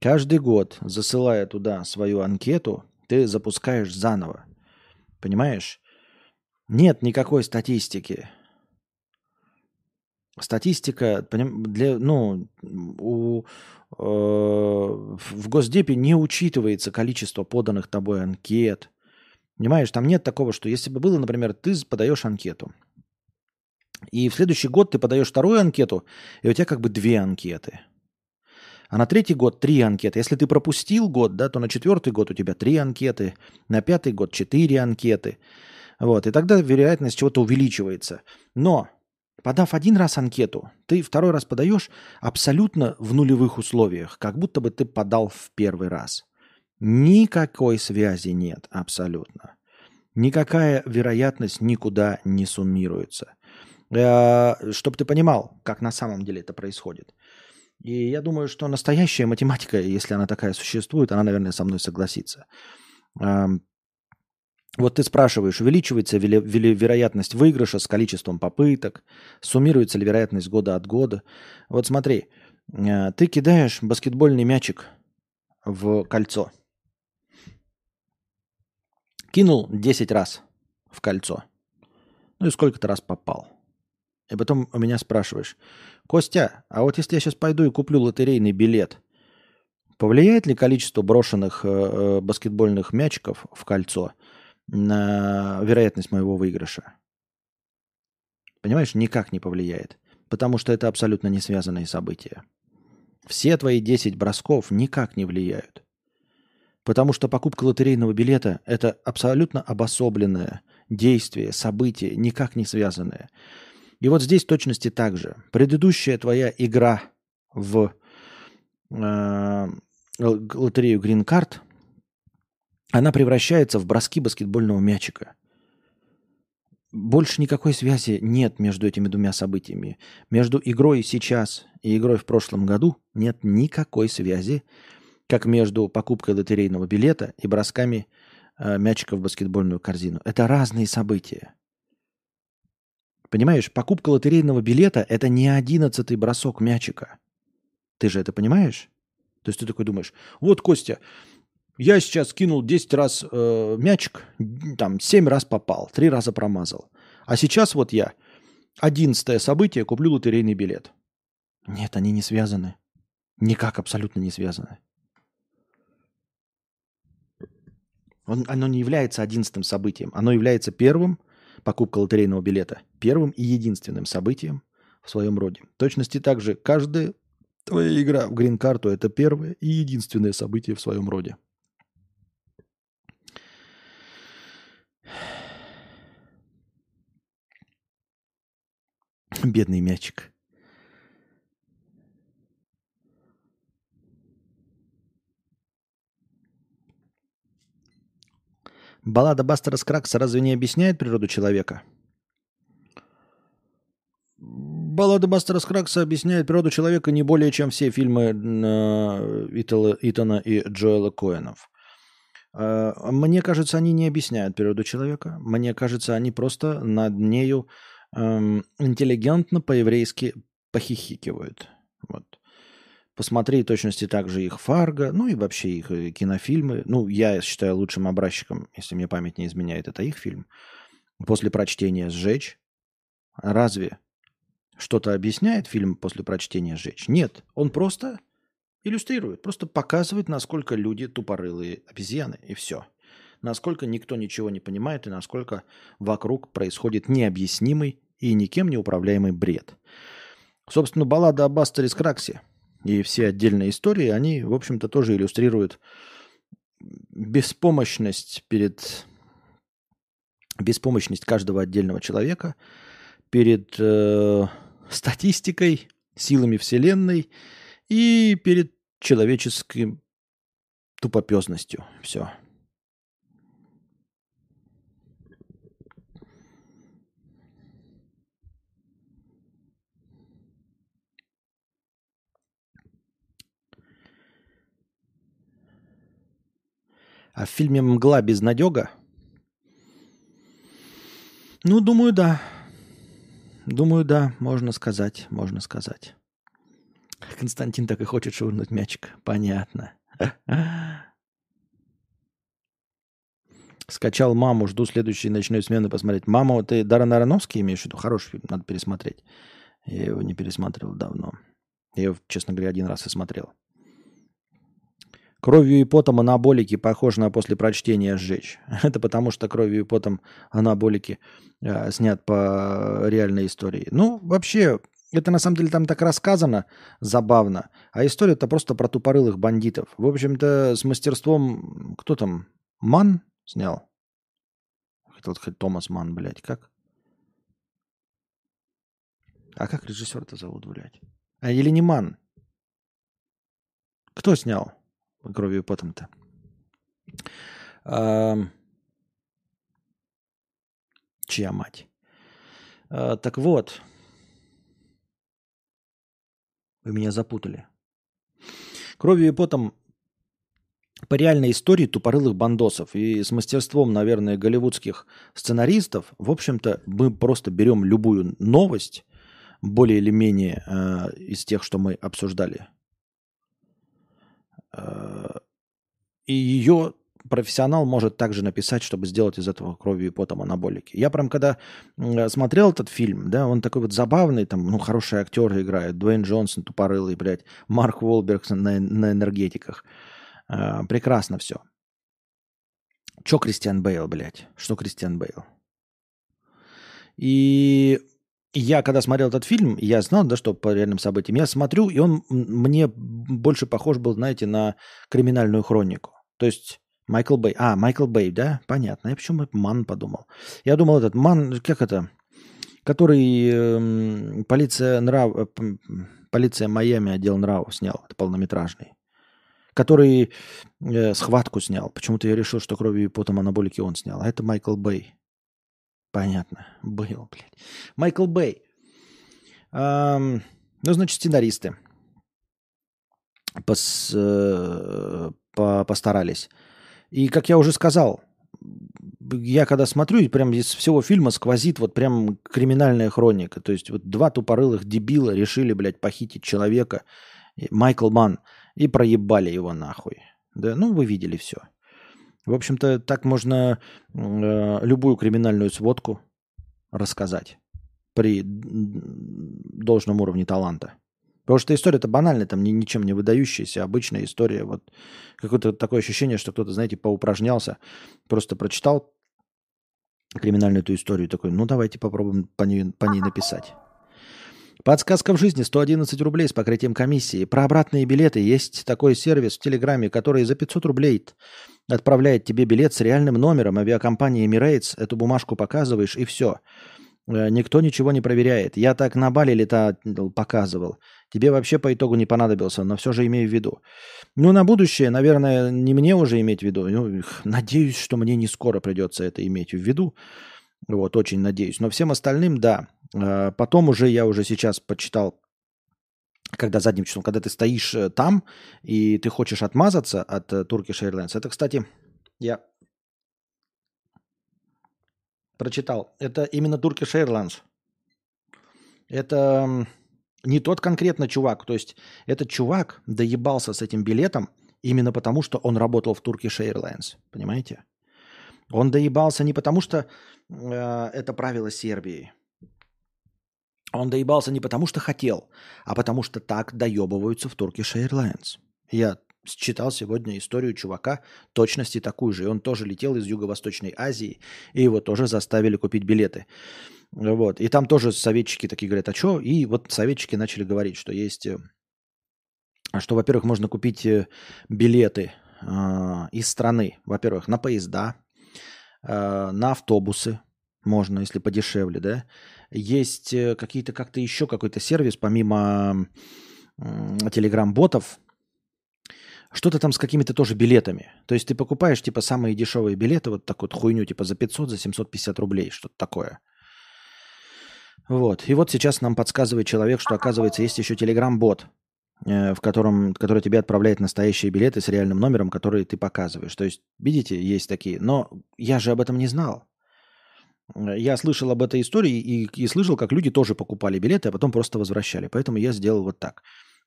Каждый год, засылая туда свою анкету, ты запускаешь заново. Понимаешь? Нет никакой статистики. Статистика для, ну, у, э, в Госдепе не учитывается количество поданных тобой анкет. Понимаешь, там нет такого, что если бы было, например, ты подаешь анкету, И в следующий год ты подаешь вторую анкету, и у тебя как бы две анкеты. А на третий год три анкеты. Если ты пропустил год, да, то на четвертый год у тебя три анкеты, на пятый год четыре анкеты. Вот, и тогда вероятность чего-то увеличивается. Но, подав один раз анкету, ты второй раз подаешь абсолютно в нулевых условиях, как будто бы ты подал в первый раз. Никакой связи нет абсолютно. Никакая вероятность никуда не суммируется. Э, Чтобы ты понимал, как на самом деле это происходит. И я думаю, что настоящая математика, если она такая существует, она, наверное, со мной согласится. Вот ты спрашиваешь, увеличивается ли вероятность выигрыша с количеством попыток, суммируется ли вероятность года от года. Вот смотри, э, ты кидаешь баскетбольный мячик в кольцо. Кинул 10 раз в кольцо. Ну и сколько то раз попал. И потом у меня спрашиваешь, Костя, а вот если я сейчас пойду и куплю лотерейный билет, повлияет ли количество брошенных э, э, баскетбольных мячиков в кольцо на вероятность моего выигрыша? Понимаешь, никак не повлияет, потому что это абсолютно не связанные события. Все твои 10 бросков никак не влияют. Потому что покупка лотерейного билета – это абсолютно обособленное действие, событие, никак не связанное. И вот здесь точности так же. Предыдущая твоя игра в э, лотерею Green Card, она превращается в броски баскетбольного мячика. Больше никакой связи нет между этими двумя событиями. Между игрой сейчас и игрой в прошлом году нет никакой связи, как между покупкой лотерейного билета и бросками э, мячика в баскетбольную корзину. Это разные события. Понимаешь, покупка лотерейного билета – это не одиннадцатый бросок мячика. Ты же это понимаешь? То есть ты такой думаешь, вот, Костя, я сейчас кинул 10 раз э, мячик, там 7 раз попал, 3 раза промазал. А сейчас вот я, одиннадцатое событие, куплю лотерейный билет. Нет, они не связаны. Никак абсолютно не связаны. Он, оно не является одиннадцатым событием. Оно является первым – покупка лотерейного билета первым и единственным событием в своем роде. В точности также каждая твоя игра в грин-карту – это первое и единственное событие в своем роде. Бедный мячик. Баллада Бастера Скракса разве не объясняет природу человека? Баллада Бастера Скракса объясняет природу человека не более, чем все фильмы э, Итала, Итана и Джоэла Коэнов. Э, мне кажется, они не объясняют природу человека. Мне кажется, они просто над нею эм, интеллигентно по-еврейски похихикивают. Вот. Посмотри точности также их Фарго, ну и вообще их э, кинофильмы. Ну, я считаю лучшим образчиком, если мне память не изменяет, это их фильм. После прочтения «Сжечь». Разве что-то объясняет фильм после прочтения «Сжечь»? Нет, он просто иллюстрирует, просто показывает, насколько люди тупорылые обезьяны, и все. Насколько никто ничего не понимает, и насколько вокруг происходит необъяснимый и никем не управляемый бред. Собственно, баллада о Бастере Скраксе – и все отдельные истории, они, в общем-то, тоже иллюстрируют беспомощность перед беспомощность каждого отдельного человека перед э, статистикой, силами Вселенной и перед человеческим тупопезностью. Все. А в фильме «Мгла. Безнадега»? Ну, думаю, да. Думаю, да, можно сказать, можно сказать. Константин так и хочет швырнуть мячик. Понятно. Скачал «Маму», жду следующей ночной смены посмотреть. «Маму» ты Даррен Аронофский имеешь в виду? Хороший фильм, надо пересмотреть. Я его не пересматривал давно. Я его, честно говоря, один раз и смотрел. Кровью и потом анаболики похожи на после прочтения сжечь. Это потому, что кровью и потом анаболики э, снят по реальной истории. Ну, вообще, это на самом деле там так рассказано забавно. А история это просто про тупорылых бандитов. В общем-то, с мастерством... Кто там? Ман снял? Хотел сказать Томас Ман, блядь. Как? А как режиссер-то зовут, блядь? А, или не Ман? Кто снял? Кровью потом-то. А, чья мать? А, так вот, вы меня запутали. Кровью и потом по реальной истории тупорылых бандосов и с мастерством, наверное, голливудских сценаристов, в общем-то, мы просто берем любую новость, более или менее э, из тех, что мы обсуждали и ее профессионал может также написать, чтобы сделать из этого кровью и потом анаболики. Я прям когда смотрел этот фильм, да, он такой вот забавный, там, ну, хорошие актеры играют, Дуэйн Джонсон тупорылый, блядь, Марк Уолберг на, на энергетиках. Э, прекрасно все. Че Кристиан Бейл, блядь? Что Кристиан Бейл? И я, когда смотрел этот фильм, я знал, да, что по реальным событиям, я смотрю, и он мне больше похож был, знаете, на криминальную хронику. То есть Майкл Бэй. А, Майкл Бэй, да? Понятно. Я почему Ман подумал? Я думал, этот Ман, как это? Который э, полиция нрав... Э, полиция Майами отдел нравов снял. Это полнометражный. Который э, схватку снял. Почему-то я решил, что кровью и потом анаболики он снял. А это Майкл Бэй. Понятно. Был, блядь. Майкл Бэй. Эм, ну, значит, сценаристы пос, э, по, постарались. И, как я уже сказал, я когда смотрю, прям из всего фильма сквозит вот прям криминальная хроника. То есть вот два тупорылых дебила решили, блядь, похитить человека, Майкл Ман, и проебали его нахуй. Да, ну вы видели все. В общем-то, так можно э, любую криминальную сводку рассказать при должном уровне таланта. Потому что история-то банальная, там ни, ничем не выдающаяся, обычная история. Вот какое-то такое ощущение, что кто-то, знаете, поупражнялся, просто прочитал криминальную эту историю такой, ну давайте попробуем по ней, по ней написать. Подсказка в жизни 111 рублей с покрытием комиссии. Про обратные билеты есть такой сервис в Телеграме, который за 500 рублей отправляет тебе билет с реальным номером авиакомпании Emirates. Эту бумажку показываешь и все. Э, никто ничего не проверяет. Я так на Бали лета показывал. Тебе вообще по итогу не понадобился, но все же имею в виду. Ну, на будущее, наверное, не мне уже иметь в виду. Ну, надеюсь, что мне не скоро придется это иметь в виду. Вот, очень надеюсь. Но всем остальным, да. Э, потом уже я уже сейчас почитал, когда задним числом, когда ты стоишь э, там, и ты хочешь отмазаться от э, Turkish Airlines. Это, кстати, я прочитал. Это именно Turkish Airlines. Это не тот конкретно чувак. То есть этот чувак доебался с этим билетом именно потому, что он работал в Turkish Airlines. Понимаете? Он доебался не потому, что э, это правило Сербии. Он доебался не потому, что хотел, а потому что так доебываются в Turkish Airlines. Я читал сегодня историю чувака, точности такую же. И он тоже летел из Юго-Восточной Азии, и его тоже заставили купить билеты. Вот. И там тоже советчики такие говорят, а что? И вот советчики начали говорить, что есть... Э, что, во-первых, можно купить э, билеты э, из страны. Во-первых, на поезда, э, на автобусы можно, если подешевле, да есть э, какие-то как-то еще какой-то сервис, помимо телеграм-ботов, что-то там с какими-то тоже билетами. То есть ты покупаешь типа самые дешевые билеты, вот такую вот хуйню типа за 500, за 750 рублей, что-то такое. Вот. И вот сейчас нам подсказывает человек, что оказывается есть еще телеграм-бот, э, в котором, который тебе отправляет настоящие билеты с реальным номером, который ты показываешь. То есть, видите, есть такие. Но я же об этом не знал. Я слышал об этой истории и, и слышал, как люди тоже покупали билеты, а потом просто возвращали. Поэтому я сделал вот так.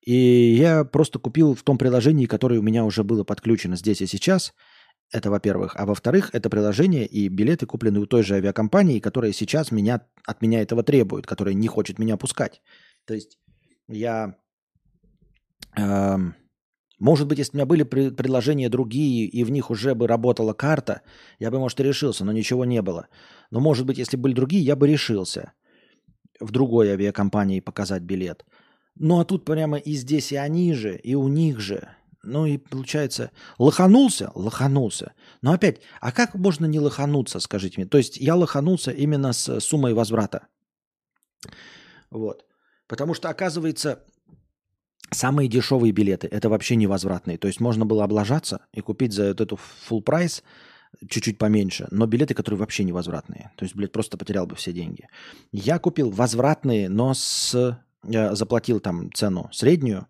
И я просто купил в том приложении, которое у меня уже было подключено здесь и сейчас. Это во-первых. А во-вторых, это приложение и билеты куплены у той же авиакомпании, которая сейчас меня, от меня этого требует, которая не хочет меня пускать. То есть я... Э, Может быть, если у меня были предложения другие, и в них уже бы работала карта, я бы, может, и решился, но ничего не было. Но, может быть, если были другие, я бы решился в другой авиакомпании показать билет. Ну, а тут прямо и здесь, и они же, и у них же. Ну и получается, лоханулся, лоханулся. Но опять, а как можно не лохануться, скажите мне? То есть я лоханулся именно с суммой возврата. Вот. Потому что, оказывается, самые дешевые билеты – это вообще невозвратные. То есть можно было облажаться и купить за вот эту full прайс чуть-чуть поменьше, но билеты, которые вообще невозвратные. То есть, блядь, просто потерял бы все деньги. Я купил возвратные, но с... Я заплатил там цену среднюю,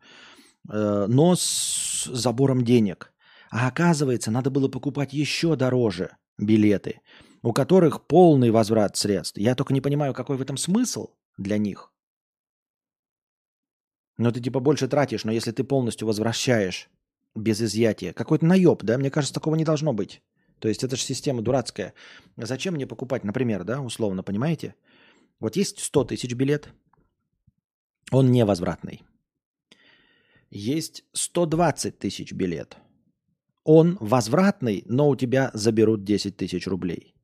Э, но с забором денег. А оказывается, надо было покупать еще дороже билеты, у которых полный возврат средств. Я только не понимаю, какой в этом смысл для них. Но ты типа больше тратишь, но если ты полностью возвращаешь без изъятия, какой-то наеб, да? Мне кажется, такого не должно быть. То есть это же система дурацкая. Зачем мне покупать, например, да, условно, понимаете? Вот есть 100 тысяч билет, он невозвратный есть 120 тысяч билет. Он возвратный, но у тебя заберут 10 тысяч рублей.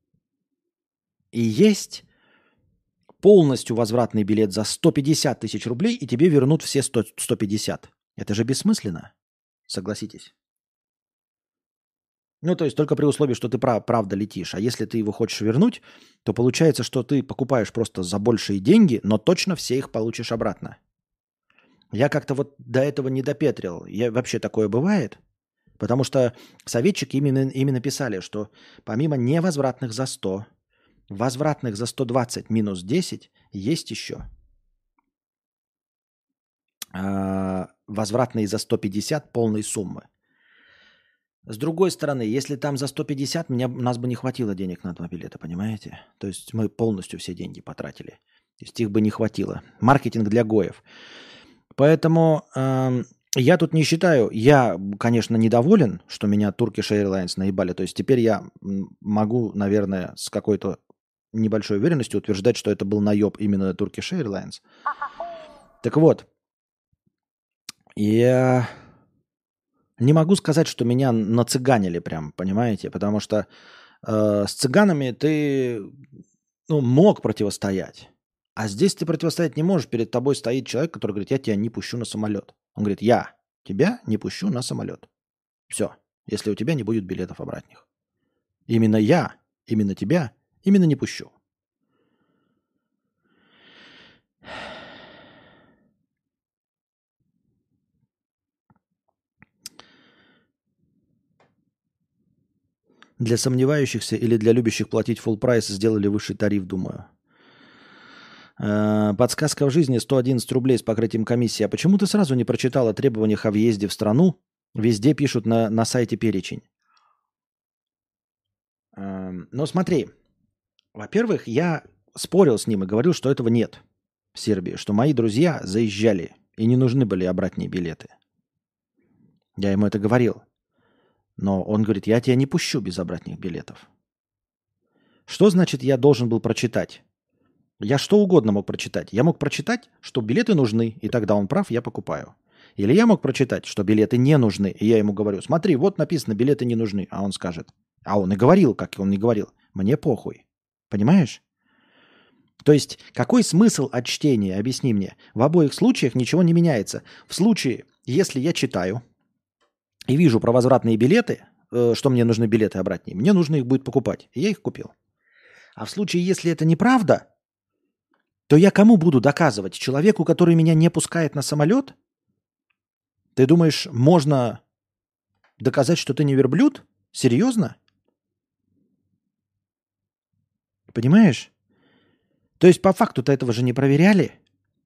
И есть полностью возвратный билет за 150 тысяч рублей, и тебе вернут все 100, 150. Это же бессмысленно. Согласитесь. Ну, то есть только при условии, что ты прав, правда летишь. А если ты его хочешь вернуть, то получается, что ты покупаешь просто за большие деньги, но точно все их получишь обратно. Я как-то вот до этого не допетрил. Я, вообще такое бывает? Потому что советчики именно, именно писали, что помимо невозвратных за 100, возвратных за 120 минус 10 есть еще а, возвратные за 150 полной суммы. С другой стороны, если там за 150, меня, нас бы не хватило денег на два билета, понимаете? То есть мы полностью все деньги потратили. То есть их бы не хватило. Маркетинг для гоев. Поэтому э, я тут не считаю, я, конечно, недоволен, что меня Turkish Airlines наебали. То есть теперь я могу, наверное, с какой-то небольшой уверенностью утверждать, что это был наеб именно Turkish Airlines. Так вот, я не могу сказать, что меня нацыганили прям, понимаете? Потому что э, с цыганами ты ну, мог противостоять. А здесь ты противостоять не можешь. Перед тобой стоит человек, который говорит, я тебя не пущу на самолет. Он говорит, я тебя не пущу на самолет. Все, если у тебя не будет билетов обратных. Именно я, именно тебя, именно не пущу. Для сомневающихся или для любящих платить full прайс сделали высший тариф, думаю. Э, подсказка в жизни 111 рублей с покрытием комиссии. А почему ты сразу не прочитал о требованиях о въезде в страну? Везде пишут на, на сайте перечень. Эм, но смотри, во-первых, я спорил с ним и говорил, что этого нет в Сербии, что мои друзья заезжали и не нужны были обратные билеты. Я ему это говорил. Но он говорит, я тебя не пущу без обратных билетов. Что значит я должен был прочитать? Я что угодно мог прочитать. Я мог прочитать, что билеты нужны, и тогда он прав, я покупаю. Или я мог прочитать, что билеты не нужны, и я ему говорю, смотри, вот написано, билеты не нужны. А он скажет, а он и говорил, как он не говорил, мне похуй. Понимаешь? То есть какой смысл от чтения, объясни мне. В обоих случаях ничего не меняется. В случае, если я читаю и вижу про возвратные билеты, э, что мне нужны билеты обратные, мне нужно их будет покупать. Я их купил. А в случае, если это неправда, то я кому буду доказывать? Человеку, который меня не пускает на самолет? Ты думаешь, можно доказать, что ты не верблюд? Серьезно? Понимаешь? То есть по факту-то этого же не проверяли.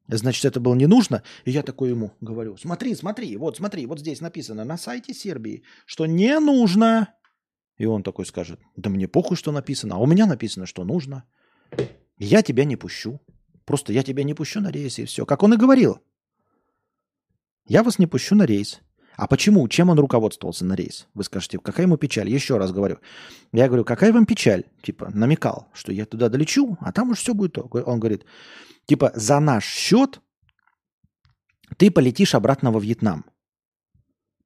Значит, это было не нужно. И я такой ему говорю, смотри, смотри, вот смотри, вот здесь написано на сайте Сербии, что не нужно. И он такой скажет, да мне похуй, что написано, а у меня написано, что нужно. Я тебя не пущу. Просто я тебя не пущу на рейс, и все. Как он и говорил. Я вас не пущу на рейс. А почему? Чем он руководствовался на рейс? Вы скажете, какая ему печаль? Еще раз говорю. Я говорю, какая вам печаль? Типа, намекал, что я туда долечу, а там уж все будет. Он говорит, типа, за наш счет ты полетишь обратно во Вьетнам.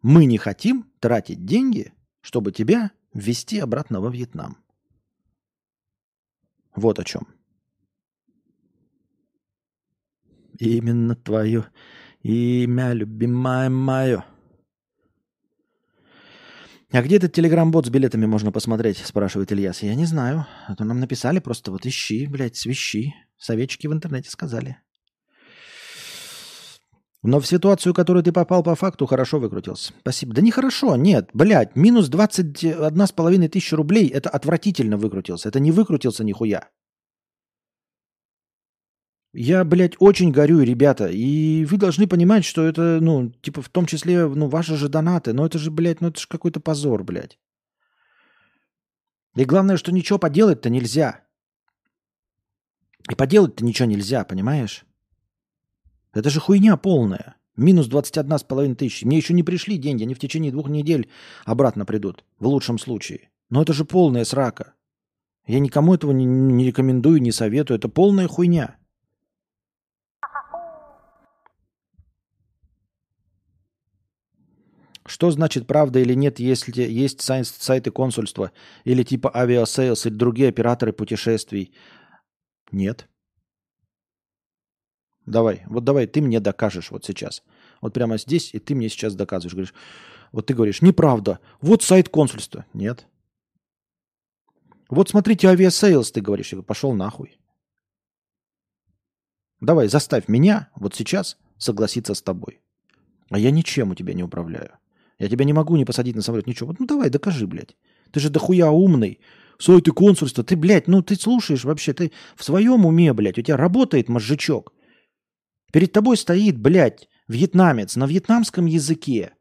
Мы не хотим тратить деньги, чтобы тебя ввести обратно во Вьетнам. Вот о чем. Именно твое имя, любимое мое. А где этот телеграм-бот с билетами можно посмотреть, спрашивает Ильяс. Я не знаю. А то нам написали просто вот ищи, блядь, свищи. Советчики в интернете сказали. Но в ситуацию, в которую ты попал по факту, хорошо выкрутился. Спасибо. Да не хорошо, нет, блядь, минус 21 с половиной тысячи рублей, это отвратительно выкрутился. Это не выкрутился нихуя. Я, блядь, очень горю, ребята. И вы должны понимать, что это, ну, типа, в том числе, ну, ваши же донаты. Но это же, блядь, ну, это же какой-то позор, блядь. И главное, что ничего поделать-то нельзя. И поделать-то ничего нельзя, понимаешь? Это же хуйня полная. Минус 21,5 тысячи. Мне еще не пришли деньги, они в течение двух недель обратно придут, в лучшем случае. Но это же полная срака. Я никому этого не, не рекомендую, не советую. Это полная хуйня. Что значит правда или нет, если есть сайты консульства или типа Aviasales или другие операторы путешествий? Нет. Давай, вот давай, ты мне докажешь вот сейчас. Вот прямо здесь, и ты мне сейчас доказываешь. Говоришь, вот ты говоришь, неправда. Вот сайт консульства. Нет. Вот смотрите, Aviasales, ты говоришь. Я говорю, пошел нахуй. Давай, заставь меня вот сейчас согласиться с тобой. А я ничем у тебя не управляю. Я тебя не могу не посадить на самолет, ничего. Ну давай, докажи, блядь. Ты же дохуя умный. Сайты консульства. Ты, блядь, ну ты слушаешь вообще. Ты в своем уме, блядь. У тебя работает мозжечок. Перед тобой стоит, блядь, вьетнамец на вьетнамском языке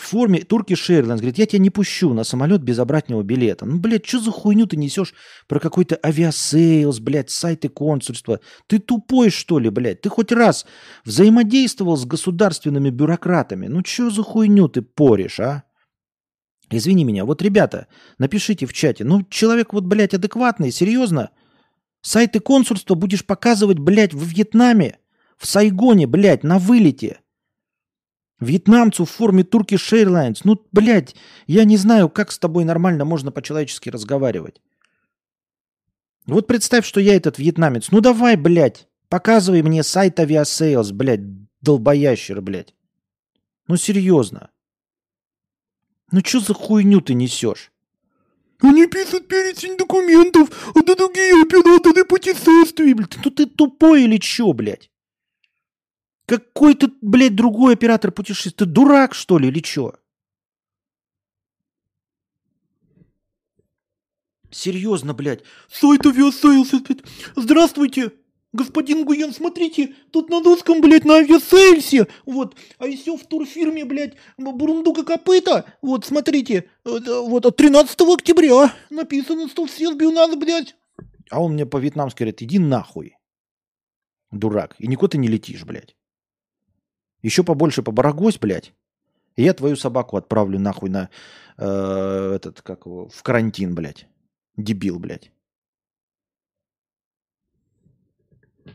в форме Turkish Airlines говорит, я тебя не пущу на самолет без обратного билета. Ну, блядь, что за хуйню ты несешь про какой-то Aviasales, блядь, сайты консульства? Ты тупой, что ли, блядь? Ты хоть раз взаимодействовал с государственными бюрократами? Ну, что за хуйню ты поришь, а? Извини меня, вот, ребята, напишите в чате. Ну, человек вот, блядь, адекватный, серьезно? Сайты консульства будешь показывать, блядь, в Вьетнаме, в Сайгоне, блядь, на вылете – Вьетнамцу в форме Turkish Airlines. Ну, блядь, я не знаю, как с тобой нормально можно по-человечески разговаривать. Вот представь, что я этот вьетнамец. Ну давай, блядь, показывай мне сайт Aviasales, блядь, долбоящер, блядь. Ну серьезно. Ну что за хуйню ты несешь? Они пишут перечень документов, а другие операторы путешествий, блядь. Ну ты тупой или чё, блядь? Какой тут, блядь, другой оператор путешествий? Ты дурак, что ли, или что? Серьезно, блядь. Сайт Aviasales. Здравствуйте, господин Нгуен, смотрите, тут на русском, блядь, на Aviasales е. Вот, а еще в турфирме, блядь, Бурундук и копыта. Вот, смотрите, э, вот от 13 октября написано, что все сбил нас, блядь. А он мне по-вьетнамски говорит, иди нахуй, дурак, и никуда ты не летишь, блядь. Еще побольше побарагозь, блядь. И я твою собаку отправлю нахуй на э, этот, как его, в карантин, блядь. Дебил, блядь.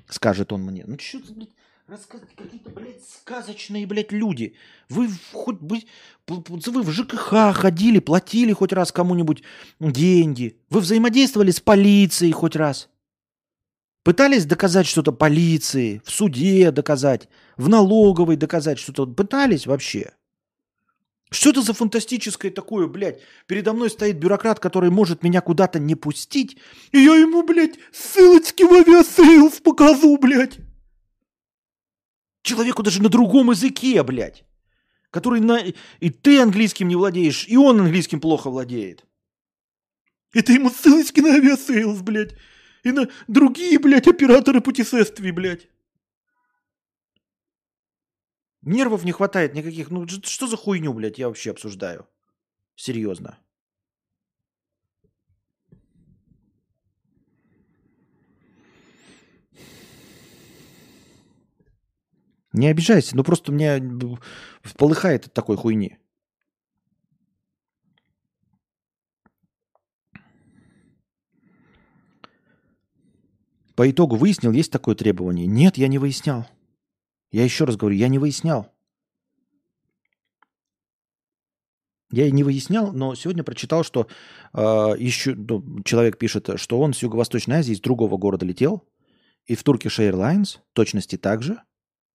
Скажет он мне. Ну что ты, блядь, рассказывать какие-то, блядь, сказочные, блядь, люди. Вы хоть бы, вы в ЖКХ ходили, платили хоть раз кому-нибудь деньги. Вы взаимодействовали с полицией хоть раз. Пытались доказать что-то полиции, в суде доказать, в налоговой доказать что-то. Пытались вообще? Что это за фантастическое такое, блядь? Передо мной стоит бюрократ, который может меня куда-то не пустить, и я ему, блядь, ссылочки в Aviasales покажу, блядь. Человеку даже на другом языке, блядь. Который на... И ты английским не владеешь, и он английским плохо владеет. Это ему ссылочки на Aviasales, блядь и на другие, блядь, операторы путешествий, блядь. Нервов не хватает никаких. Ну, что за хуйню, блядь, я вообще обсуждаю? Серьезно. Не обижайся, ну просто меня полыхает от такой хуйни. По итогу выяснил, есть такое требование? Нет, я не выяснял. Я еще раз говорю, я не выяснял. Я и не выяснял, но сегодня прочитал, что э, еще ну, человек пишет, что он с Юго-Восточной Азии из другого города летел, и в Turkish Airlines точности так же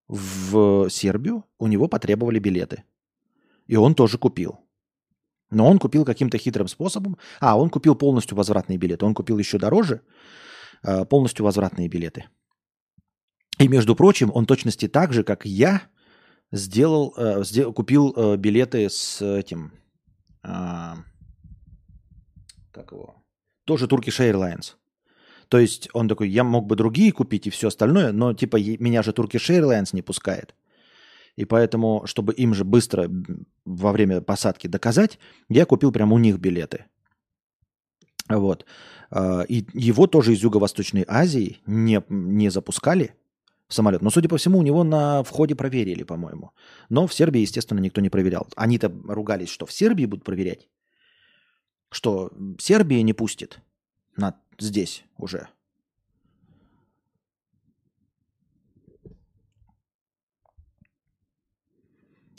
в Сербию у него потребовали билеты. И он тоже купил. Но он купил каким-то хитрым способом. А, он купил полностью возвратные билеты. Он купил еще дороже полностью возвратные билеты. И, между прочим, он точности так же, как я, сделал, э, сделал, купил э, билеты с этим, э, как его, тоже Turkish Airlines. То есть он такой, я мог бы другие купить и все остальное, но типа меня же Turkish Airlines не пускает. И поэтому, чтобы им же быстро во время посадки доказать, я купил прямо у них билеты. Вот. А, и его тоже из Юго-Восточной Азии не, не запускали самолет. Но, судя по всему, у него на входе проверили, по-моему. Но в Сербии, естественно, никто не проверял. Они-то ругались, что в Сербии будут проверять. Что Сербия не пустит на, здесь уже.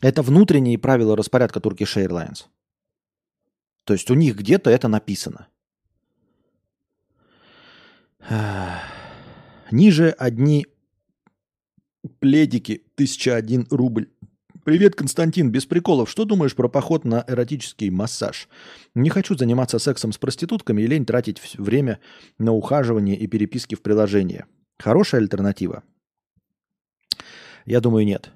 Это внутренние правила распорядка Turkish Airlines. То есть у них где-то это написано. Ниже одни пледики 1001 рубль. Привет, Константин, без приколов. Что думаешь про поход на эротический массаж? Не хочу заниматься сексом с проститутками и лень тратить время на ухаживание и переписки в приложении. Хорошая альтернатива? Я думаю, нет.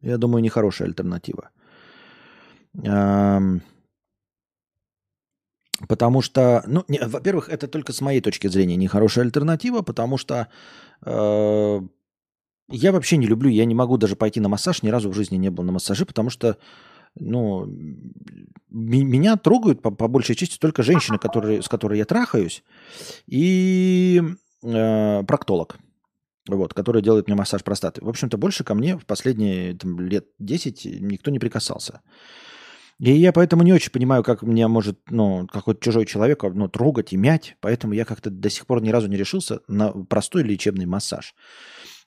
Я думаю, нехорошая альтернатива. Потому что, ну, не, во-первых, это только с моей точки зрения нехорошая альтернатива, потому что э, я вообще не люблю, я не могу даже пойти на массаж, ни разу в жизни не был на массаже, потому что, ну, меня трогают по, по большей части только женщины, которые, с которой я трахаюсь, и э, проктолог вот, который делает мне массаж простаты. В общем-то, больше ко мне в последние там, лет 10 никто не прикасался. И я поэтому не очень понимаю, как меня может ну, какой-то чужой человек ну, трогать и мять. Поэтому я как-то до сих пор ни разу не решился на простой лечебный массаж.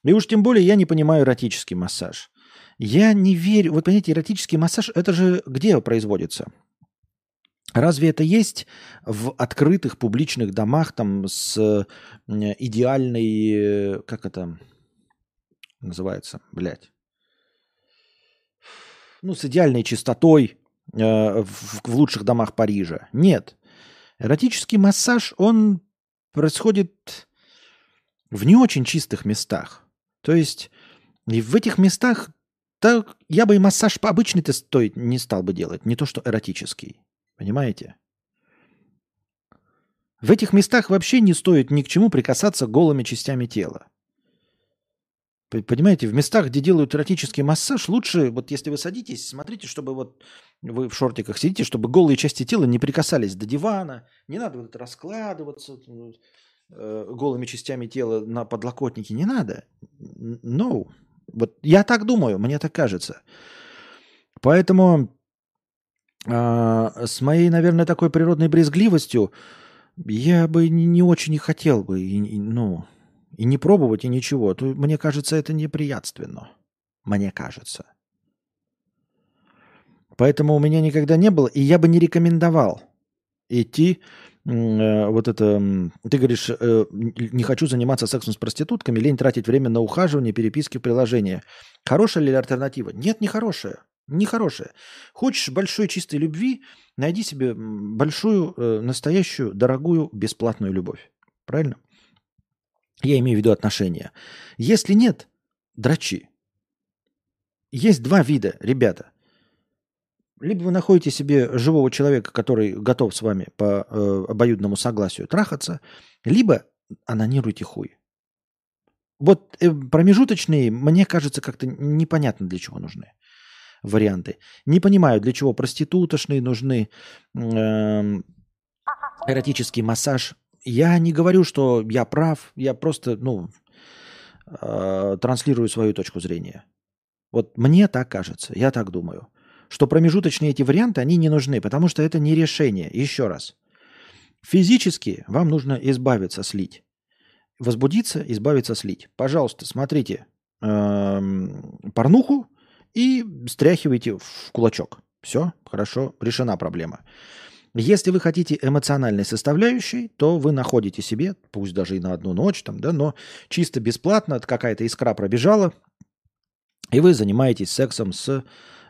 И уж тем более я не понимаю эротический массаж. Я не верю... Вот понимаете, эротический массаж, это же где производится? Разве это есть в открытых публичных домах там с идеальной, как это называется, блядь, ну, с идеальной чистотой э, в, лучших домах Парижа? Нет. Эротический массаж, он происходит в не очень чистых местах. То есть и в этих местах так, я бы и массаж обычный-то стоить не стал бы делать, не то что эротический. Понимаете? В этих местах вообще не стоит ни к чему прикасаться голыми частями тела. Понимаете, в местах, где делают эротический массаж, лучше, вот если вы садитесь, смотрите, чтобы вот вы в шортиках сидите, чтобы голые части тела не прикасались до дивана, не надо вот раскладываться э, голыми частями тела на подлокотнике, не надо. No. Вот я так думаю, мне так кажется. Поэтому а, с моей, наверное, такой природной брезгливостью я бы не очень и хотел бы, и, и, ну, и не пробовать, и ничего. То, мне кажется, это неприятственно. Мне кажется. Поэтому у меня никогда не было, и я бы не рекомендовал идти э, вот это... Ты говоришь, э, не хочу заниматься сексом с проститутками, лень тратить время на ухаживание, переписки в приложении. Хорошая ли альтернатива? Нет, не хорошая. Нехорошее. Хочешь большой чистой любви, найди себе большую, э, настоящую, дорогую, бесплатную любовь. Правильно? Я имею в виду отношения. Если нет, дрочи. Есть два вида, ребята. Либо вы находите себе живого человека, который готов с вами по э, обоюдному согласию трахаться, либо анонируйте хуй. Вот э, промежуточные, мне кажется, как-то непонятно для чего нужны варианты. Не понимаю, для чего проститутошные нужны, э, эротический массаж. Я не говорю, что я прав, я просто, ну, э, транслирую свою точку зрения. Вот мне так кажется, я так думаю, что промежуточные эти варианты, они не нужны, потому что это не решение. Еще раз. Физически вам нужно избавиться, слить. Возбудиться, избавиться, слить. Пожалуйста, смотрите э, порнуху, и стряхиваете в кулачок. Все, хорошо, решена проблема. Если вы хотите эмоциональной составляющей, то вы находите себе, пусть даже и на одну ночь, там, да, но чисто бесплатно какая-то искра пробежала, и вы занимаетесь сексом с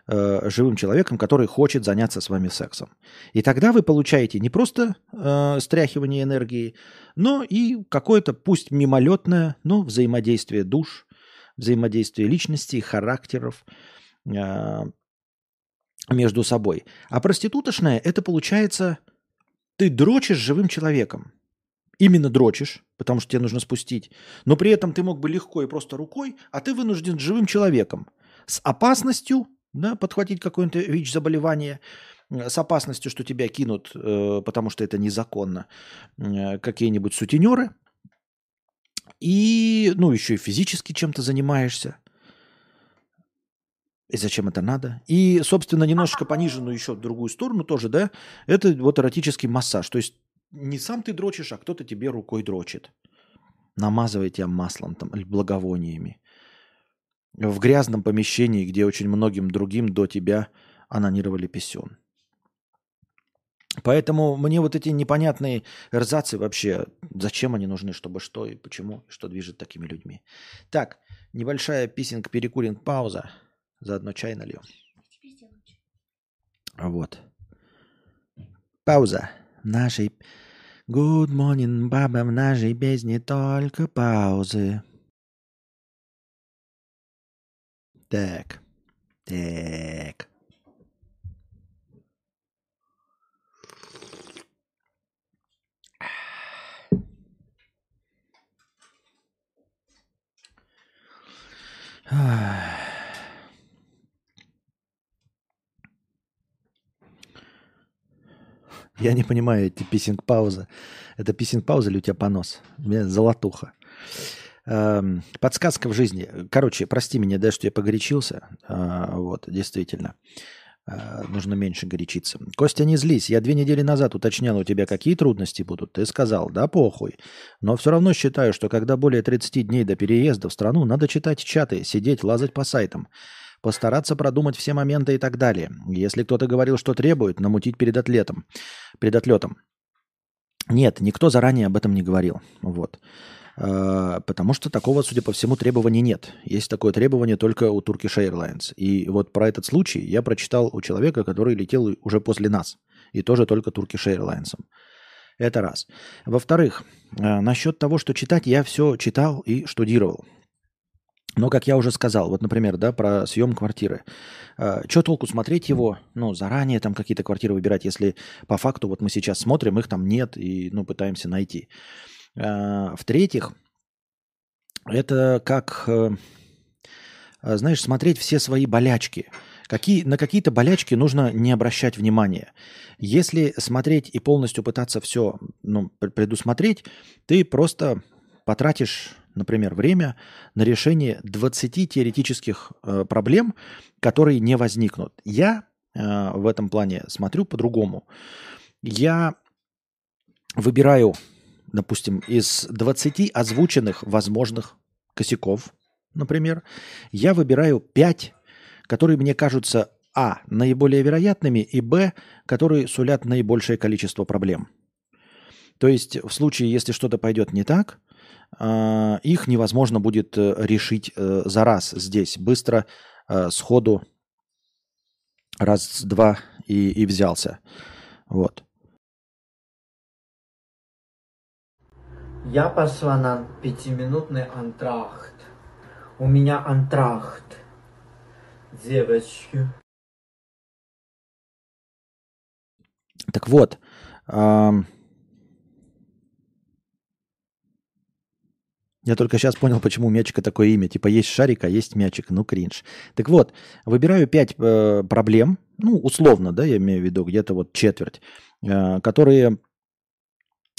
э, живым человеком, который хочет заняться с вами сексом. И тогда вы получаете не просто э, стряхивание энергии, но и какое-то, пусть мимолетное, но взаимодействие душ, взаимодействие личностей, характеров, э, между собой. А проститутошная – это получается, ты дрочишь живым человеком. Именно дрочишь, потому что тебе нужно спустить. Но при этом ты мог бы легко и просто рукой, а ты вынужден живым человеком. С опасностью да, подхватить какое-нибудь ВИЧ-заболевание, с опасностью, что тебя кинут, э, потому что это незаконно, э, какие-нибудь сутенеры. И, ну, еще и физически чем-то занимаешься. И зачем это надо? И, собственно, немножечко пониженную еще в другую сторону тоже, да, это вот эротический массаж. То есть не сам ты дрочишь, а кто-то тебе рукой дрочит. Намазывает тебя маслом там, благовониями. В грязном помещении, где очень многим другим до тебя анонировали писен. Поэтому мне вот эти непонятные эрзацы вообще, зачем они нужны, чтобы что и почему, что движет такими людьми. Так, небольшая писинг-перекуринг пауза. Заодно чай налью. Вот. Пауза. Нашей... Good morning, баба, в нашей песне только паузы. Так. Так. Ах. Я не понимаю эти писинг-паузы. Это писинг-пауза или у тебя понос? У меня золотуха. Эм, подсказка в жизни. Короче, прости меня, да, что я погорячился. Э, вот, действительно. Э, нужно меньше горячиться. Костя, не злись. Я две недели назад уточнял у тебя, какие трудности будут. Ты сказал, да похуй. Но все равно считаю, что когда более 30 дней до переезда в страну, надо читать чаты, сидеть, лазать по сайтам постараться продумать все моменты и так далее. Если кто-то говорил, что требует, намутить перед атлетом, перед отлетом. Нет, никто заранее об этом не говорил. Вот. А, потому что такого, судя по всему, требования нет. Есть такое требование только у Turkish Airlines. И вот про этот случай я прочитал у человека, который летел уже после нас. И тоже только Turkish Airlines. Это раз. Во-вторых, а, насчет того, что читать, я все читал и штудировал. Но, как я уже сказал, вот, например, да, про съем квартиры. Э, что толку смотреть его, ну, заранее там какие-то квартиры выбирать, если по факту вот мы сейчас смотрим, их там нет и, ну, пытаемся найти. Э, в-третьих, это как, э, знаешь, смотреть все свои болячки. Какие, на какие-то болячки нужно не обращать внимания. Если смотреть и полностью пытаться все ну, предусмотреть, ты просто потратишь например, время на решение 20 теоретических э, проблем, которые не возникнут. Я э, в этом плане смотрю по-другому. Я выбираю, допустим, из 20 озвученных возможных косяков, например, я выбираю 5, которые мне кажутся а. наиболее вероятными и б. которые сулят наибольшее количество проблем. То есть в случае, если что-то пойдет не так, их невозможно будет э, решить э, за раз здесь, быстро, э, сходу, раз-два и, и взялся. Вот. Я пошла на пятиминутный антрахт. У меня антрахт. Девочки. Так вот, эм, Я только сейчас понял, почему у мячика такое имя. Типа есть шарик, а есть мячик. Ну, кринж. Так вот, выбираю пять э, проблем, ну, условно, да, я имею в виду, где-то вот четверть, э, которые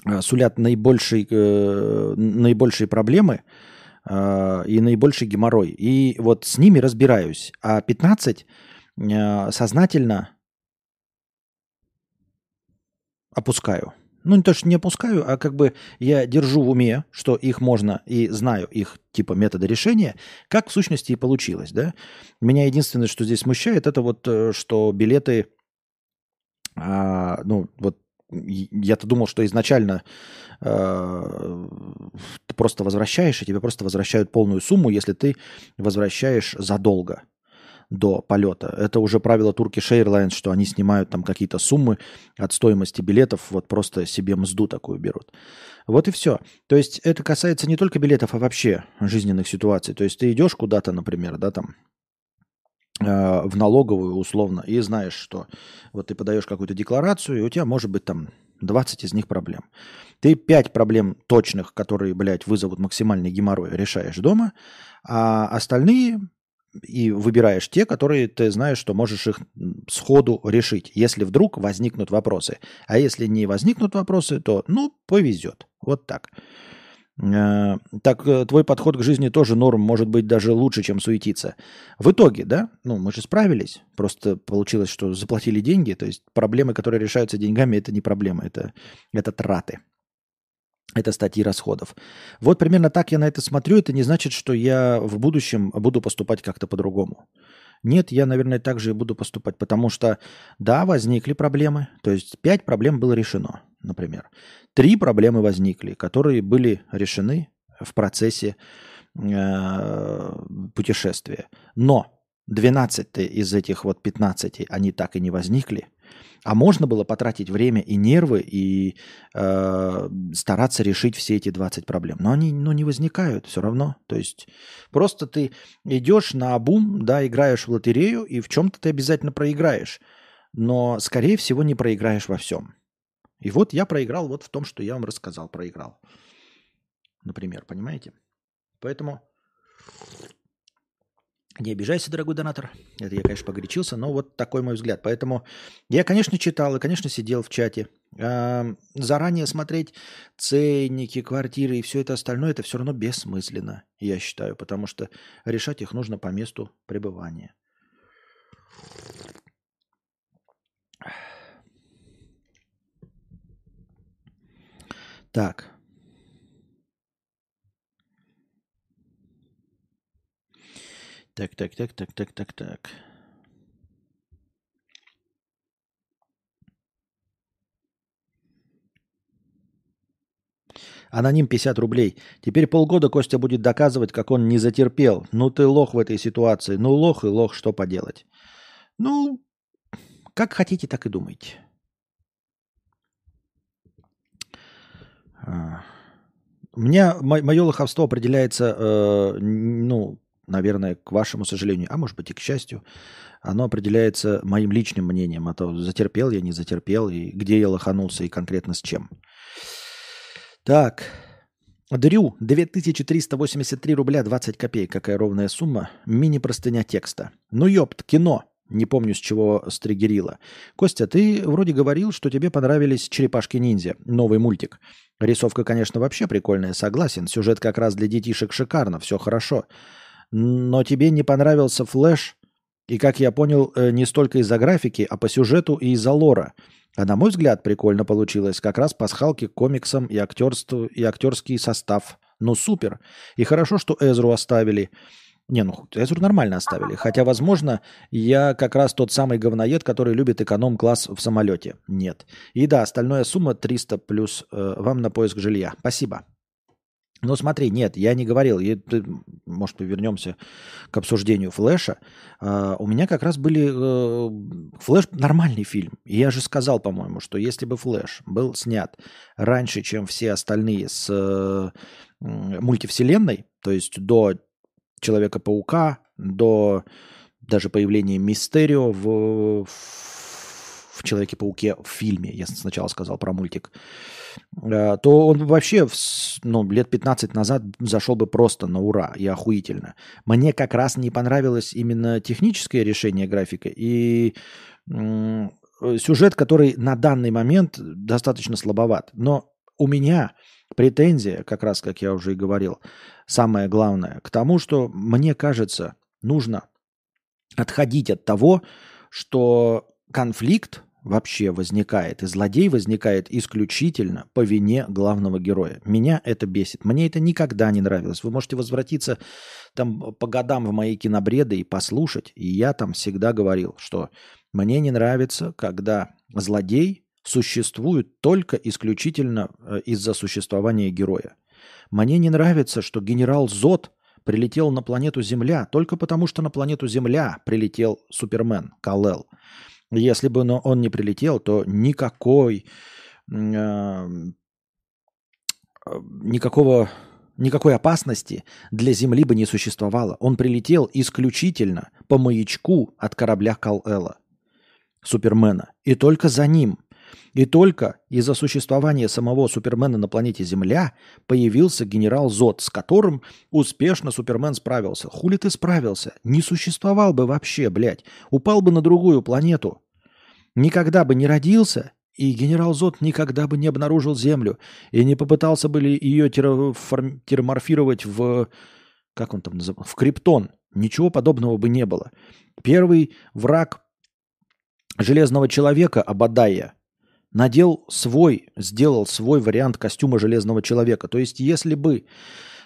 э, сулят наибольший, э, наибольшие проблемы э, и наибольший геморрой. И вот с ними разбираюсь. А 15 э, сознательно опускаю ну не то, что не опускаю, а как бы я держу в уме, что их можно и знаю их типа метода решения, как в сущности и получилось, да. Меня единственное, что здесь смущает, это вот, э, что билеты А, ну, вот я-то думал, что изначально э, ты просто возвращаешь, и тебе просто возвращают полную сумму, если ты возвращаешь задолго до полета. Это уже правило Turkish Airlines, что они снимают там какие-то суммы от стоимости билетов, вот просто себе мзду такую берут. Вот и все. То есть это касается не только билетов, а вообще жизненных ситуаций. То есть ты идешь куда-то, например, да, там, э, в налоговую условно, и знаешь, что вот ты подаешь какую-то декларацию, и у тебя может быть там 20 из них проблем. Ты 5 проблем точных, которые, блядь, вызовут максимальный геморрой, решаешь дома, а остальные и выбираешь те, которые ты знаешь, что можешь их сходу решить, если вдруг возникнут вопросы. А если не возникнут вопросы, то, ну, повезет. Вот так. Э, так э, твой подход к жизни тоже норм, может быть даже лучше, чем суетиться. В итоге, да, ну мы же справились, просто получилось, что заплатили деньги, то есть проблемы, которые решаются деньгами, это не проблема, это, это траты. Это статьи расходов. Вот примерно так я на это смотрю. Это не значит, что я в будущем буду поступать как-то по-другому. Нет, я, наверное, так же и буду поступать, потому что, да, возникли проблемы. То есть пять проблем было решено, например. Три проблемы возникли, которые были решены в процессе э, путешествия. Но 12 из этих вот 15, они так и не возникли. А можно было потратить время и нервы и э, стараться решить все эти 20 проблем. Но они ну, не возникают все равно. То есть просто ты идешь на обум, да, играешь в лотерею, и в чем-то ты обязательно проиграешь. Но, скорее всего, не проиграешь во всем. И вот я проиграл вот в том, что я вам рассказал, проиграл. Например, понимаете? Поэтому не обижайся, дорогой донатор. Это я, конечно, погорячился, но вот такой мой взгляд. Поэтому я, конечно, читал и, конечно, сидел в чате. заранее смотреть ценники, квартиры и все это остальное, это все равно бессмысленно, я считаю, потому что решать их нужно по месту пребывания. Так. Так, так, так, так, так, так, так. Аноним 50 рублей. Теперь полгода Костя будет доказывать, как он не затерпел. Ну ты лох в этой ситуации. Ну лох и лох, что поделать. Ну, как хотите, так и думайте. А. У меня мое лоховство определяется, э, ну, наверное, к вашему сожалению, а может быть и к счастью, оно определяется моим личным мнением, а то затерпел я, не затерпел, и где я лоханулся, и конкретно с чем. Так, Дрю, 2383 рубля 20 копеек, какая ровная сумма, мини-простыня текста. Ну ёпт, кино, не помню, с чего стригерило. Костя, ты вроде говорил, что тебе понравились «Черепашки-ниндзя», новый мультик. Рисовка, конечно, вообще прикольная, согласен. Сюжет как раз для детишек шикарно, все хорошо. Но тебе не понравился Flash, и, как я понял, э, не столько из-за графики, а по сюжету и из-за лора. А на мой взгляд, прикольно получилось. Как раз пасхалки к комиксам и, актерству, и актерский состав. Ну, супер. И хорошо, что Эзру оставили. Не, ну Эзру нормально оставили. Хотя, возможно, я как раз тот самый говноед, который любит эконом-класс в самолете. Нет. И да, остальная сумма 300 плюс э, вам на поиск жилья. Спасибо. Но смотри, нет, я не говорил, я, ты, может, вернемся к обсуждению Флэша. Uh, у меня как раз были... Uh, Флэш нормальный фильм. И я же сказал, по-моему, что если бы Флэш был снят раньше, чем все остальные с uh, мультивселенной, то есть до Человека-паука, до даже появления Мистерио в, в Человеке-пауке в фильме, я сначала сказал про мультик, Э, то он вообще ну, лет 15 назад зашел бы просто на ура и охуительно. Мне как раз не понравилось именно техническое решение графика и сюжет, который на данный момент достаточно слабоват. Но у меня претензия, как раз, как я уже и говорил, самое главное, к тому, что мне кажется, нужно отходить от того, что конфликт вообще возникает, и злодей возникает исключительно по вине главного героя. Меня это бесит. Мне это никогда не нравилось. Вы можете возвратиться там по годам в мои кинобреды и послушать. И я там всегда говорил, что Мне не нравится, когда злодей существует только исключительно э, из-за существования героя. Мне не нравится, что генерал Зод прилетел на планету Земля только потому, что на планету Земля прилетел Супермен, Калел. Если бы он не прилетел, то никакой, э, никакого, никакой опасности для Земли бы не существовало. Он прилетел исключительно по маячку от корабля Кал-Эла, Супермена. И только за ним – и только из-за существования самого Супермена на планете Земля появился генерал Зод, с которым успешно Супермен справился. Хули ты справился? Не существовал бы вообще, блядь. Упал бы на другую планету. Никогда бы не родился, и генерал Зод никогда бы не обнаружил Землю и не попытался бы ее терморфировать в... Как он там называется? В криптон. Ничего подобного бы не было. Первый враг Железного Человека, Абадая, надел свой, сделал свой вариант костюма Железного Человека. То есть, если бы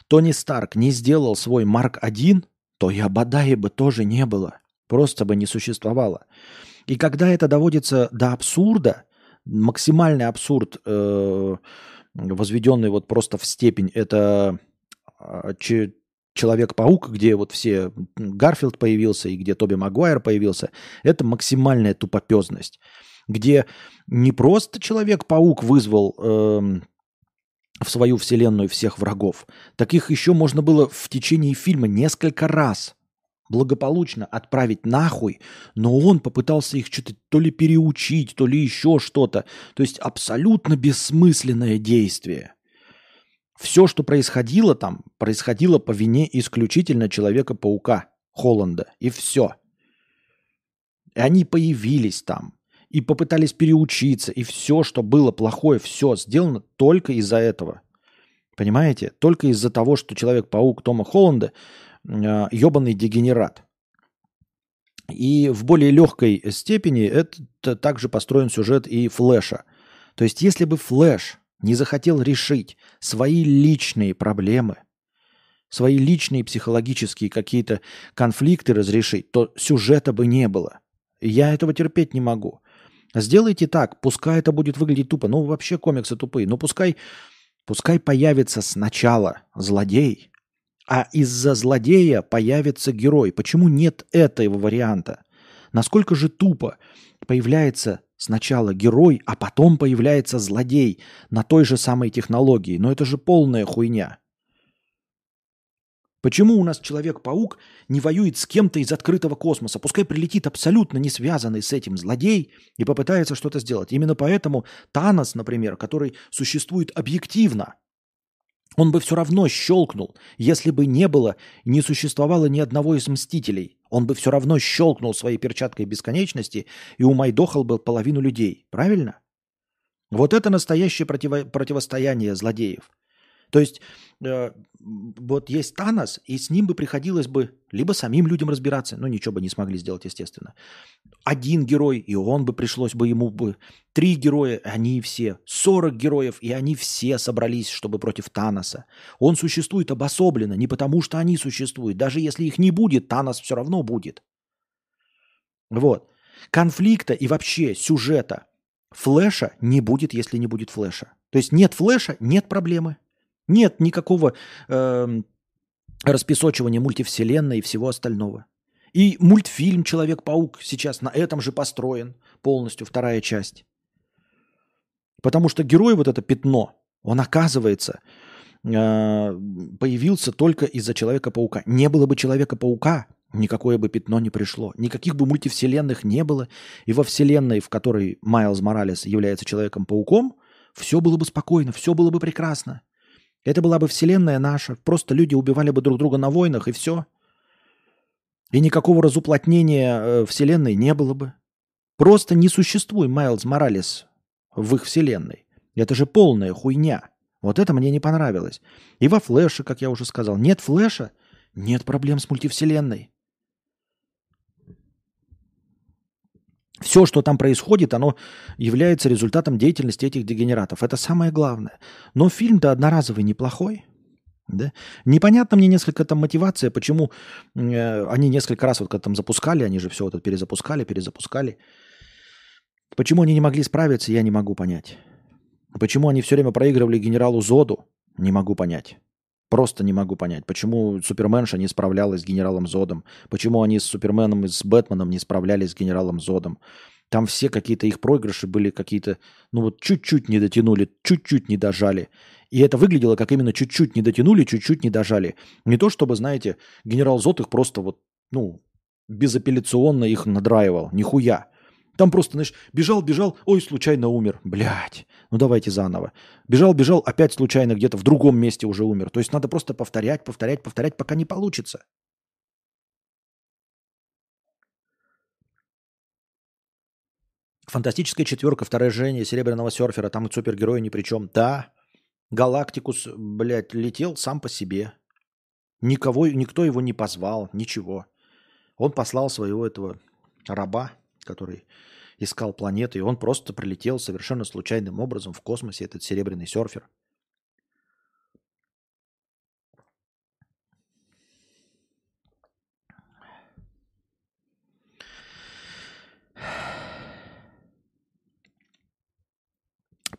Тони Старк не сделал свой Марк 1, то и Абадая бы тоже не было. Просто бы не существовало. И когда это доводится до абсурда, максимальный абсурд, э, возведенный вот просто в степень, это э, Человек-паук, где вот все Гарфилд появился и где Тоби Магуайр появился, это максимальная тупопезность где не просто Человек-паук вызвал э, в свою вселенную всех врагов, таких еще можно было в течение фильма несколько раз благополучно отправить нахуй, но он попытался их что-то то ли переучить, то ли еще что-то. То есть абсолютно бессмысленное действие. Все, что происходило там, происходило по вине исключительно Человека-паука Холланда. И все. И они появились там и попытались переучиться, и все, что было плохое, все сделано только из-за этого. Понимаете? Только из-за того, что Человек-паук Тома Холланда э, ебаный дегенерат. И в более легкой степени это также построен сюжет и Флэша. То есть, если бы Флэш не захотел решить свои личные проблемы, свои личные психологические какие-то конфликты разрешить, то сюжета бы не было. Я этого терпеть не могу. Сделайте так, пускай это будет выглядеть тупо. Ну, вообще комиксы тупые. Но пускай, пускай появится сначала злодей, а из-за злодея появится герой. Почему нет этого варианта? Насколько же тупо появляется сначала герой, а потом появляется злодей на той же самой технологии. Но это же полная хуйня. Почему у нас Человек-паук не воюет с кем-то из открытого космоса? Пускай прилетит абсолютно не связанный с этим злодей и попытается что-то сделать. Именно поэтому Танос, например, который существует объективно, он бы все равно щелкнул, если бы не было, не существовало ни одного из Мстителей. Он бы все равно щелкнул своей перчаткой бесконечности и умайдохал бы половину людей. Правильно? Вот это настоящее противо- противостояние злодеев. То есть э, вот есть Танос, и с ним бы приходилось бы либо самим людям разбираться, но ничего бы не смогли сделать, естественно. Один герой, и он бы пришлось бы ему бы. Три героя, они все. Сорок героев, и они все собрались, чтобы против Таноса. Он существует обособленно, не потому что они существуют. Даже если их не будет, Танос все равно будет. Вот. Конфликта и вообще сюжета Флэша не будет, если не будет Флэша. То есть нет Флэша, нет проблемы. Нет никакого э, распесочивания мультивселенной и всего остального. И мультфильм «Человек-паук» сейчас на этом же построен полностью, вторая часть. Потому что герой, вот это пятно, он оказывается э, появился только из-за Человека-паука. Не было бы Человека-паука, никакое бы пятно не пришло. Никаких бы мультивселенных не было. И во вселенной, в которой Майлз Моралес является Человеком-пауком, все было бы спокойно, все было бы прекрасно. Это была бы вселенная наша. Просто люди убивали бы друг друга на войнах, и все. И никакого разуплотнения э, вселенной не было бы. Просто не существует Майлз Моралес в их вселенной. Это же полная хуйня. Вот это мне не понравилось. И во Флэше, как я уже сказал, нет Флэша, нет проблем с мультивселенной. Все, что там происходит, оно является результатом деятельности этих дегенератов. Это самое главное. Но фильм-то одноразовый неплохой. Да? Непонятно мне несколько там мотивация, почему э, они несколько раз вот когда там запускали, они же все вот это перезапускали, перезапускали. Почему они не могли справиться, я не могу понять. Почему они все время проигрывали генералу Зоду, не могу понять. Просто не могу понять, почему Суперменша не справлялась с генералом Зодом, почему они с Суперменом и с Бэтменом не справлялись с генералом Зодом. Там все какие-то их проигрыши были какие-то, ну вот чуть-чуть не дотянули, чуть-чуть не дожали. И это выглядело как именно чуть-чуть не дотянули, чуть-чуть не дожали. Не то чтобы, знаете, генерал Зод их просто вот, ну, безапелляционно их надраивал. Нихуя. Там просто, знаешь, бежал, бежал, ой, случайно умер. Блядь, ну давайте заново. Бежал, бежал, опять случайно где-то в другом месте уже умер. То есть надо просто повторять, повторять, повторять, пока не получится. Фантастическая четверка, второе жжение серебряного серфера, там супергерои ни при чем. Да, Галактикус, блядь, летел сам по себе. Никого, никто его не позвал, ничего. Он послал своего этого раба, который искал планеты, и он просто прилетел совершенно случайным образом в космосе, этот серебряный серфер.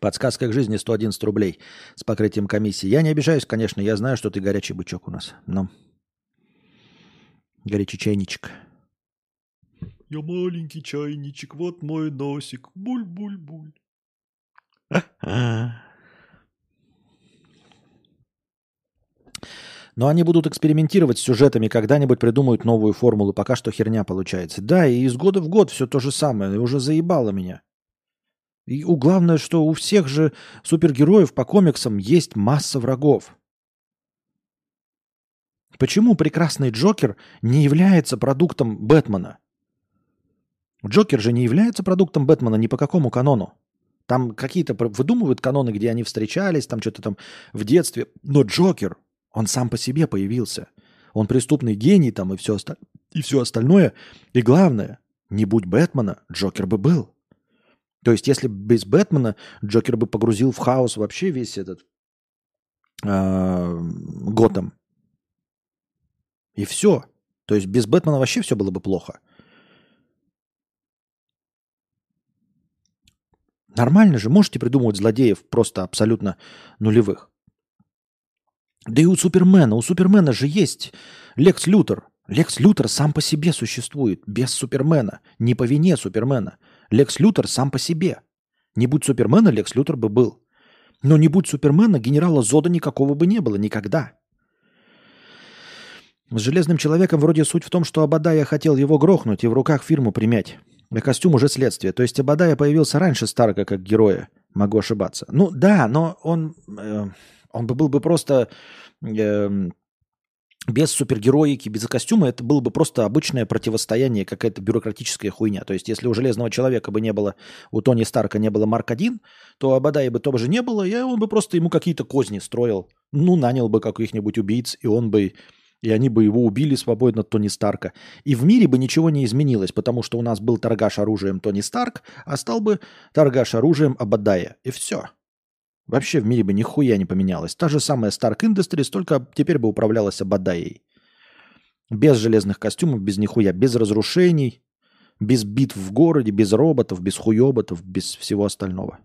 Подсказка к жизни 111 рублей с покрытием комиссии. Я не обижаюсь, конечно, я знаю, что ты горячий бычок у нас. Но горячий чайничек. Я маленький чайничек, вот мой носик. Буль-буль-буль. Но они будут экспериментировать с сюжетами, когда-нибудь придумают новую формулу. Пока что херня получается. Да, и из года в год все то же самое. Уже заебало меня. И главное, что у всех же супергероев по комиксам есть масса врагов. Почему прекрасный Джокер не является продуктом Бэтмена? Джокер же не является продуктом Бэтмена ни по какому канону. Там какие-то выдумывают каноны, где они встречались, там что-то там в детстве. Но Джокер, он сам по себе появился. Он преступный гений там и все, оста... и все остальное. И главное, не будь Бэтмена, Джокер бы был. То есть, если без Бэтмена Джокер бы погрузил в хаос вообще весь этот э, Готэм. И все. То есть без Бэтмена вообще все было бы плохо. Нормально же, можете придумывать злодеев просто абсолютно нулевых. Да и у Супермена, у Супермена же есть Лекс Лютер. Лекс Лютер сам по себе существует, без Супермена, не по вине Супермена. Лекс Лютер сам по себе. Не будь Супермена, Лекс Лютер бы был. Но не будь Супермена, генерала Зода никакого бы не было никогда. С Железным Человеком вроде суть в том, что Абадая хотел его грохнуть и в руках фирму примять. А костюм уже следствие. То есть Абадая появился раньше Старка как героя. Могу ошибаться. Ну да, но он, э, он бы был бы просто э, без супергероики, без костюма, это было бы просто обычное противостояние, какая-то бюрократическая хуйня. То есть, если у Железного Человека бы не было, у Тони Старка не было Марк-1, то Абадая бы тоже не было, и он бы просто ему какие-то козни строил. Ну, нанял бы каких-нибудь убийц, и он бы и они бы его убили свободно Тони Старка. И в мире бы ничего не изменилось, потому что у нас был торгаш оружием Тони Старк, а стал бы торгаш оружием Абадая. И все. Вообще в мире бы нихуя не поменялось. Та же самая Stark Industries, только теперь бы управлялась Абадаей. Без железных костюмов, без нихуя, без разрушений, без битв в городе, без роботов, без хуеботов, без всего остального.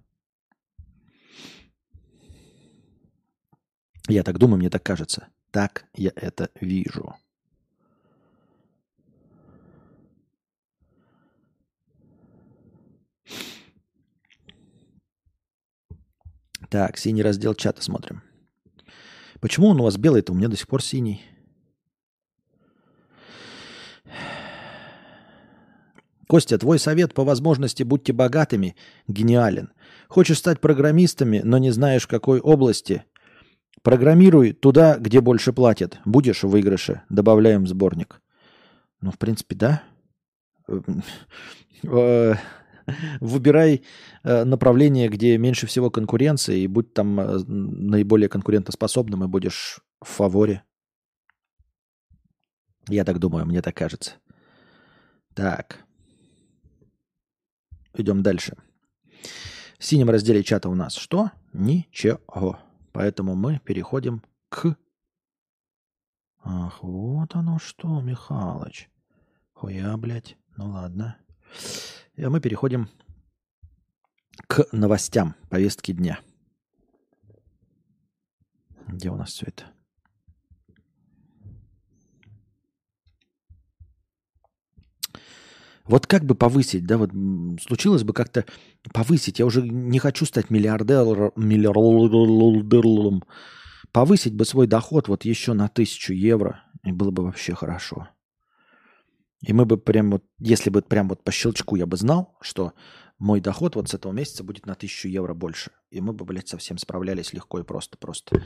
Я так думаю, мне так кажется. Так я это вижу. Так, синий раздел чата смотрим. Почему он у вас белый-то? У меня до сих пор синий. Костя, твой совет по возможности будьте богатыми гениален. Хочешь стать программистами, но не знаешь в какой области? Программируй туда, где больше платят. Будешь в выигрыше. Добавляем сборник. Ну, в принципе, да. Э, выбирай э, направление, где меньше всего конкуренции, и будь там э, наиболее конкурентоспособным, и будешь в фаворе. Я так думаю, мне так кажется. Так. Идем дальше. В синем разделе чата у нас что? Ничего. Поэтому мы переходим к Ах, вот оно что, Михалыч. Хуя, блядь. Ну ладно. И мы переходим к новостям повестки дня. Где у нас все это? Вот как бы повысить, да, вот случилось бы как-то повысить. Я уже не хочу стать миллиардером, миллиардером. Повысить бы свой доход вот еще на тысячу евро, и было бы вообще хорошо. И мы бы прям вот, если бы прям вот по щелчку я бы знал, что мой доход вот с этого месяца будет на тысячу евро больше. И мы бы, блядь, совсем справлялись легко и просто. Просто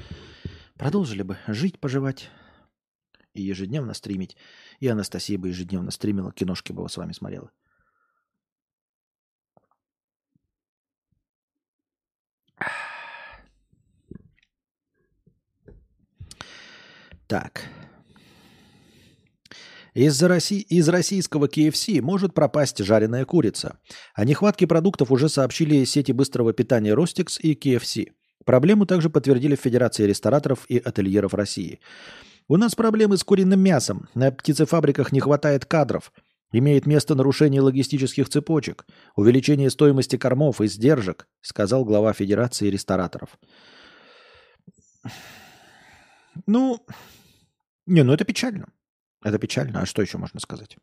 продолжили бы жить, поживать и ежедневно стримить. И Анастасия бы ежедневно стримила, киношки бы с вами смотрела. Так. Из, Росси... из российского KFC может пропасть жареная курица. О нехватке продуктов уже сообщили сети быстрого питания Ростикс и KFC. Проблему также подтвердили в Федерации рестораторов и ательеров России. У нас проблемы с куриным мясом. На птицефабриках не хватает кадров. Имеет место нарушение логистических цепочек, увеличение стоимости кормов и сдержек, сказал глава Федерации рестораторов. Ну, не, ну это печально. Это печально. А что еще можно сказать?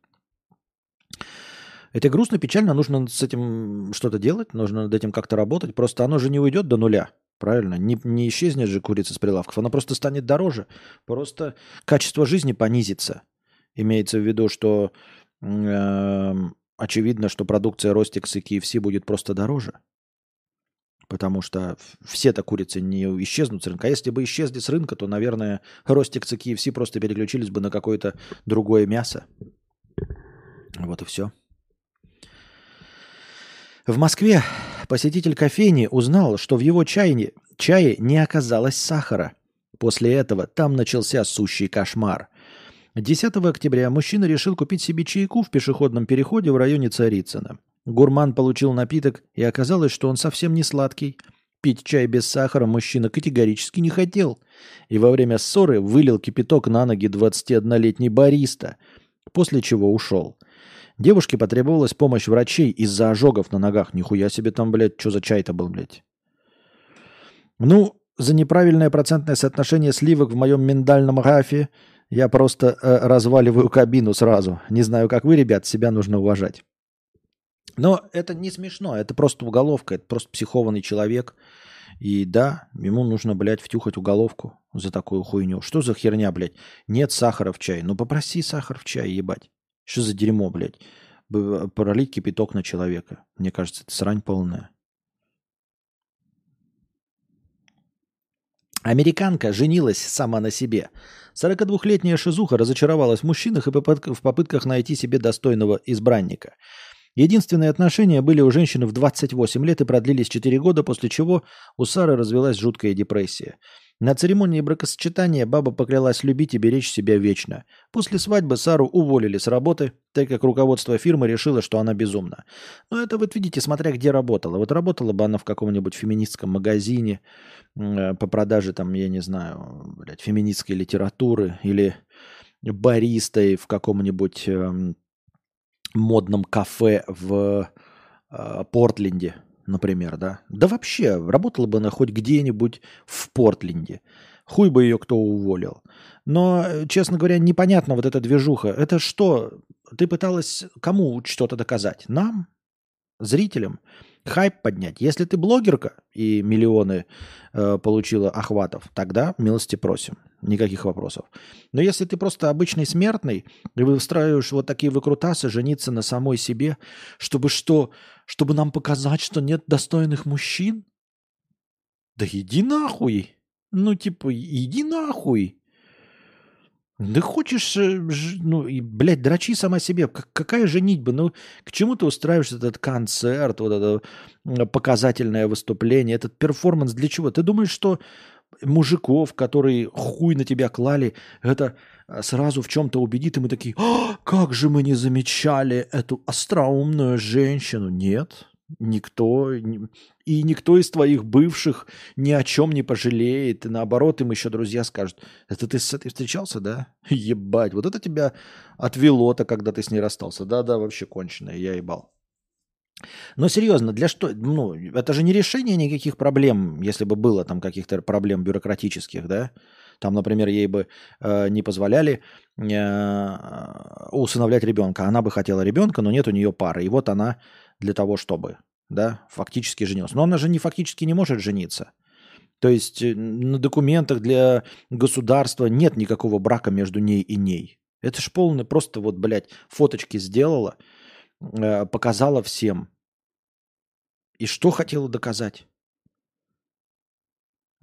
Это грустно, печально. Нужно с этим что-то делать, нужно над этим как-то работать. Просто оно же не уйдет до нуля. Правильно? Не, не исчезнет же курица с прилавков. Она просто станет дороже. Просто качество жизни понизится. Имеется в виду, что э, очевидно, что продукция Ростикс и KFC будет просто дороже. Потому что все-то курицы не исчезнут с рынка. А если бы исчезли с рынка, то, наверное, Ростикс и KFC просто переключились бы на какое-то другое мясо. Вот и все. В Москве посетитель кофейни узнал, что в его чайне, чае не оказалось сахара. После этого там начался сущий кошмар. 10 октября мужчина решил купить себе чайку в пешеходном переходе в районе Царицына. Гурман получил напиток, и оказалось, что он совсем не сладкий. Пить чай без сахара мужчина категорически не хотел. И во время ссоры вылил кипяток на ноги 21-летний бариста, после чего ушел. Девушке потребовалась помощь врачей из-за ожогов на ногах. Нихуя себе там, блядь, что за чай-то был, блядь. Ну, за неправильное процентное соотношение сливок в моем миндальном графе я просто э, разваливаю кабину сразу. Не знаю, как вы, ребят, себя нужно уважать. Но это не смешно, это просто уголовка, это просто психованный человек. И да, ему нужно, блядь, втюхать уголовку за такую хуйню. Что за херня, блядь? Нет сахара в чай. Ну попроси сахар в чай, ебать. Что за дерьмо, блядь? Пролить кипяток на человека. Мне кажется, это срань полная. Американка женилась сама на себе. 42-летняя шизуха разочаровалась в мужчинах и в попытках найти себе достойного избранника – Единственные отношения были у женщины в 28 лет и продлились 4 года, после чего у Сары развелась жуткая депрессия. На церемонии бракосочетания баба поклялась любить и беречь себя вечно. После свадьбы Сару уволили с работы, так как руководство фирмы решило, что она безумна. Но это вот видите, смотря где работала. Вот работала бы она в каком-нибудь феминистском магазине э, по продаже, там, я не знаю, блядь, феминистской литературы или баристой в каком-нибудь э, модном кафе в э, Портленде, например, да? Да вообще, работала бы она хоть где-нибудь в Портленде. Хуй бы ее кто уволил. Но, честно говоря, непонятно вот эта движуха. Это что? Ты пыталась кому что-то доказать? Нам? Зрителям? Хайп поднять. Если ты блогерка и миллионы э, получила охватов, тогда милости просим. Никаких вопросов. Но если ты просто обычный смертный, и вы устраиваешь вот такие выкрутасы, жениться на самой себе, чтобы что? Чтобы нам показать, что нет достойных мужчин? Да иди нахуй! Ну, типа, иди нахуй! Да хочешь, э, ну, и, блядь, дрочи сама себе. Какая женитьба? Ну, к чему ты устраиваешь этот концерт, вот это показательное выступление, этот перформанс? Для чего? Ты думаешь, что мужиков, которые хуй на тебя клали, это э, сразу в чем-то убедит, и мы такие, как же мы не замечали эту остроумную женщину. Нет, Никто, и никто из твоих бывших ни о чем не пожалеет. И наоборот, им еще друзья скажут, это ты с этой встречался, да? Ебать, вот это тебя отвело-то, когда ты с ней расстался. Да-да, вообще конченое, я ебал. Но серьезно, для что? Ну, это же не решение никаких проблем, если бы было там каких-то проблем бюрократических, да? Там, например, ей бы э, не позволяли э, усыновлять ребенка. Она бы хотела ребенка, но нет у нее пары. И вот она для того, чтобы, да, фактически женилась. Но она же не фактически не может жениться. То есть э, на документах для государства нет никакого брака между ней и ней. Это ж полный просто вот, блядь, фоточки сделала, э, показала всем. И что хотела доказать?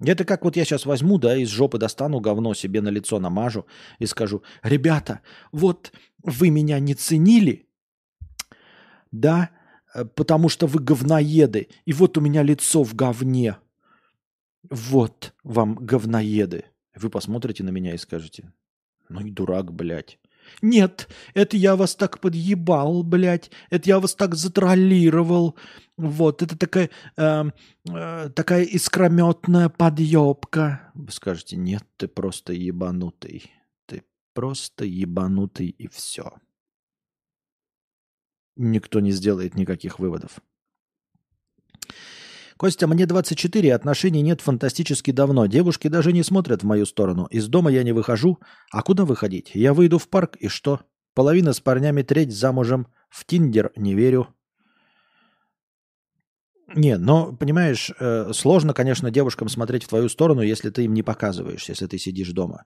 Это как вот я сейчас возьму, да, из жопы достану говно себе на лицо намажу и скажу, ребята, вот вы меня не ценили, да, потому что вы говноеды, и вот у меня лицо в говне. Вот вам говноеды. Вы посмотрите на меня и скажете, ну и дурак, блядь. Нет, это я вас так подъебал, блядь. Это я вас так затроллировал. Вот, это такая, э, э, такая искрометная подъебка. Вы скажете, нет, ты просто ебанутый. Ты просто ебанутый и все. Никто не сделает никаких выводов. Костя, мне 24, отношений нет фантастически давно. Девушки даже не смотрят в мою сторону. Из дома я не выхожу. А куда выходить? Я выйду в парк и что? Половина с парнями, треть замужем. В Тиндер не верю. Не, но, понимаешь, э, сложно, конечно, девушкам смотреть в твою сторону, если ты им не показываешь, если ты сидишь дома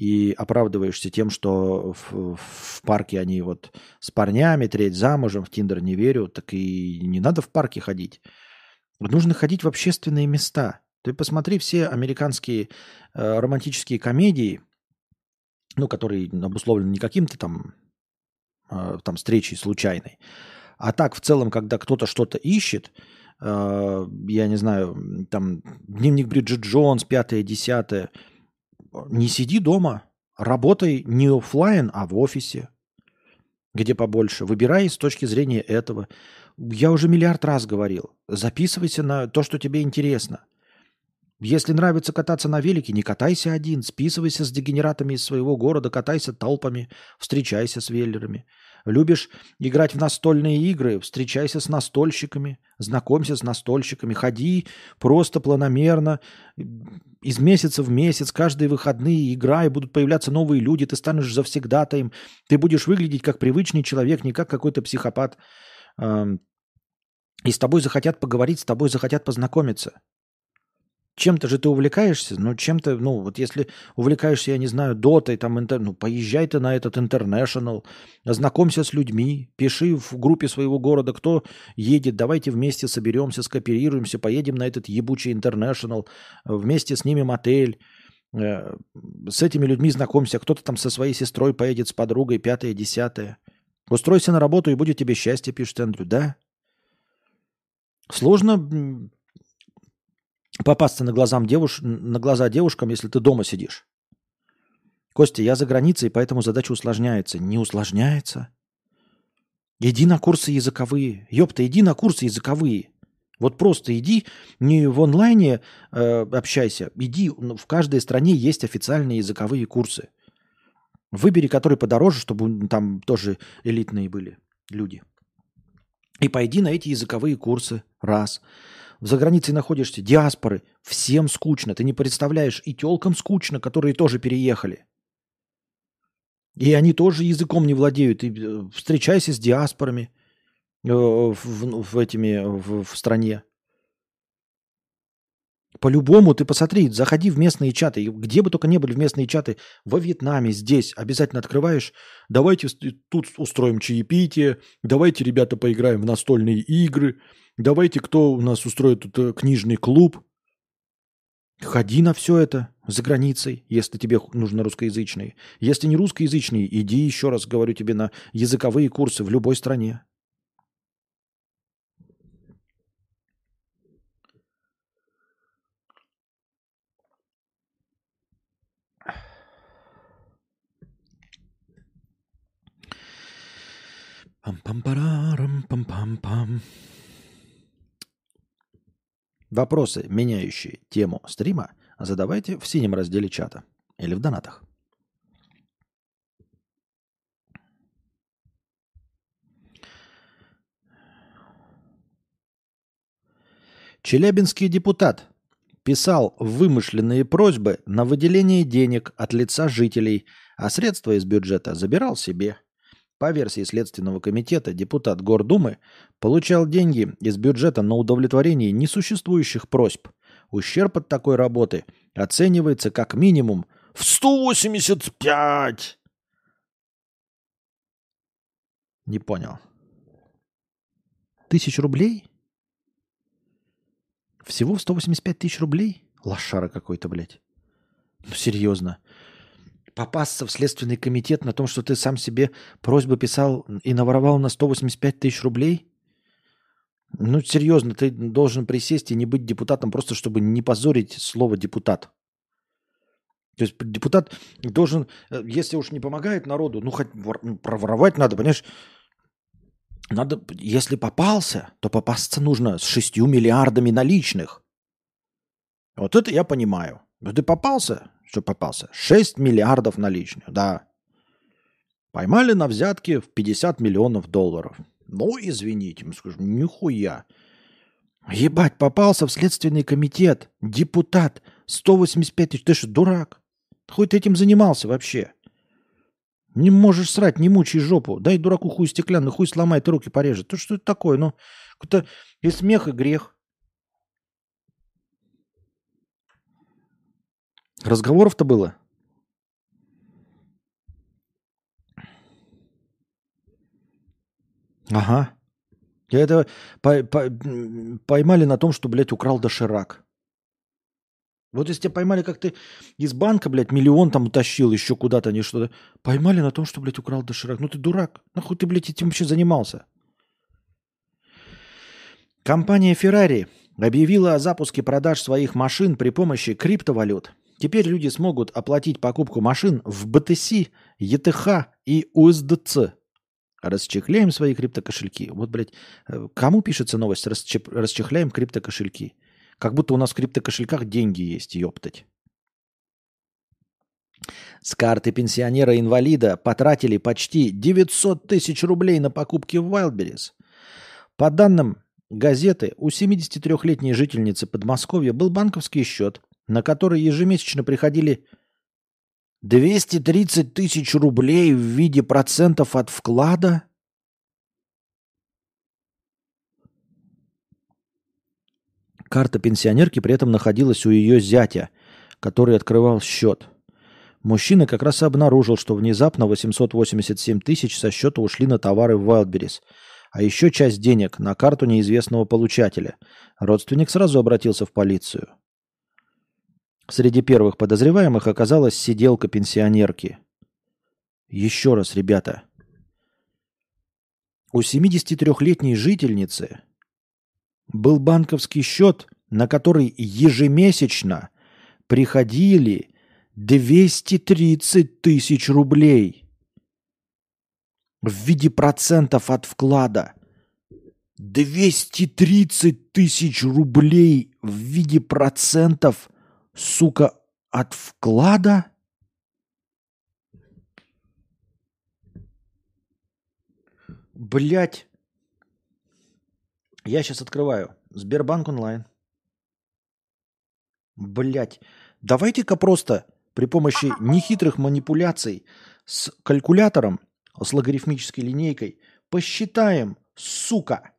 и оправдываешься тем, что в, в парке они вот с парнями, треть замужем, в Тиндер не верю, так и не надо в парке ходить. Нужно ходить в общественные места. Ты посмотри все американские э, романтические комедии, ну, которые обусловлены не каким-то там, э, там встречей случайной, а так в целом, когда кто-то что-то ищет, э, я не знаю, там дневник Бриджит Джонс, пятое, десятое, не сиди дома, работай не офлайн, а в офисе, где побольше. Выбирай с точки зрения этого. Я уже миллиард раз говорил. Записывайся на то, что тебе интересно. Если нравится кататься на велике, не катайся один, списывайся с дегенератами из своего города, катайся толпами, встречайся с веллерами. Любишь играть в настольные игры, встречайся с настольщиками, знакомься с настольщиками, ходи просто планомерно, из месяца в месяц, каждые выходные играй, будут появляться новые люди, ты станешь завсегдатаем, ты будешь выглядеть как привычный человек, не как какой-то психопат и с тобой захотят поговорить, с тобой захотят познакомиться. Чем-то же ты увлекаешься, ну чем-то, ну вот если увлекаешься, я не знаю, дотой, там, интер... ну поезжай ты на этот интернешнл, знакомься с людьми, пиши в группе своего города, кто едет, давайте вместе соберемся, скооперируемся, поедем на этот ебучий интернешнл, вместе снимем отель, э, с этими людьми знакомься, кто-то там со своей сестрой поедет, с подругой, пятое, десятое. Устройся на работу и будет тебе счастье, пишет Эндрю. Да, Сложно попасться на, глазам девуш... на глаза девушкам, если ты дома сидишь. Костя, я за границей, поэтому задача усложняется. Не усложняется. Иди на курсы языковые. Ёпта, иди на курсы языковые. Вот просто иди, не в онлайне э, общайся, иди, в каждой стране есть официальные языковые курсы. Выбери, который подороже, чтобы там тоже элитные были люди. И пойди на эти языковые курсы. Раз. За границей находишься, диаспоры. Всем скучно. Ты не представляешь, и телкам скучно, которые тоже переехали. И они тоже языком не владеют. И э, встречайся с диаспорами э, в, в, этими, в, в стране. По-любому ты посмотри, заходи в местные чаты, где бы только не были в местные чаты, во Вьетнаме, здесь, обязательно открываешь, давайте тут устроим чаепитие, давайте, ребята, поиграем в настольные игры, давайте, кто у нас устроит тут э, книжный клуб. Ходи на все это за границей, если тебе нужно русскоязычные. Если не русскоязычные, иди еще раз, говорю тебе, на языковые курсы в любой стране. Пам-пам-парам, пам-пам-пам. Вопросы, меняющие тему стрима, задавайте в синем разделе чата или в донатах. Челябинский депутат писал вымышленные просьбы на выделение денег от лица жителей, а средства из бюджета забирал себе. По версии Следственного комитета, депутат Гордумы получал деньги из бюджета на удовлетворение несуществующих просьб. Ущерб от такой работы оценивается как минимум в 185. Не понял. Тысяч рублей? Всего 185 тысяч рублей? Лошара какой-то, блядь. Ну, серьезно. Попасться в Следственный комитет на том, что ты сам себе просьбу писал и наворовал на 185 тысяч рублей? Ну, серьезно, ты должен присесть и не быть депутатом, просто чтобы не позорить слово депутат. То есть депутат должен, э, если уж не помогает народу, ну хоть ну, проворовать надо, понимаешь? Надо, если попался, то попасться нужно с шестью миллиардами наличных. Вот это я понимаю. Но ты попался, что попался? 6 миллиардов наличных, да. Поймали на взятке в 50 миллионов долларов. Ну, извините, мы скажем, нихуя. Ебать, попался в Следственный комитет, депутат, 185 тысяч. Ты что, дурак? Хоть этим занимался вообще? Не можешь срать, не мучай жопу. Дай дураку хуй стеклянный, хуй сломает, руки порежет. То что это такое? Ну, какой-то и смех, и грех. Разговоров-то было? Ага. Я это по, по, поймали на том, что, блядь, украл доширак. Вот если тебя поймали, как ты из банка, блядь, миллион там утащил еще куда-то, не что-то. Поймали на том, что, блядь, украл доширак. Ну ты дурак. Нахуй ты, блядь, этим вообще занимался? Компания Ferrari объявила о запуске продаж своих машин при помощи криптовалют. Теперь люди смогут оплатить покупку машин в BTC, ETH и USDC. Расчехляем свои криптокошельки. Вот, блядь, э, кому пишется новость? Расчехляем криптокошельки. Как будто у нас в криптокошельках деньги есть, ёптать. С карты пенсионера-инвалида потратили почти 900 тысяч рублей на покупки в Wildberries. По данным газеты, у 73-летней жительницы Подмосковья был банковский счет, на который ежемесячно приходили 230 тысяч рублей в виде процентов от вклада – Карта пенсионерки при этом находилась у ее зятя, который открывал счет. Мужчина как раз обнаружил, что внезапно 887 тысяч со счета ушли на товары в Wildberries, а еще часть денег на карту неизвестного получателя. Родственник сразу обратился в полицию. Среди первых подозреваемых оказалась сиделка пенсионерки. Еще раз, ребята. У 73-летней жительницы был банковский счет, на который ежемесячно приходили 230 тысяч рублей в виде процентов от вклада. 230 тысяч рублей в виде процентов, сука, от вклада? Блять. Я сейчас открываю Сбербанк онлайн. Блять, давайте-ка просто при помощи нехитрых манипуляций с калькулятором, с логарифмической линейкой посчитаем, сука,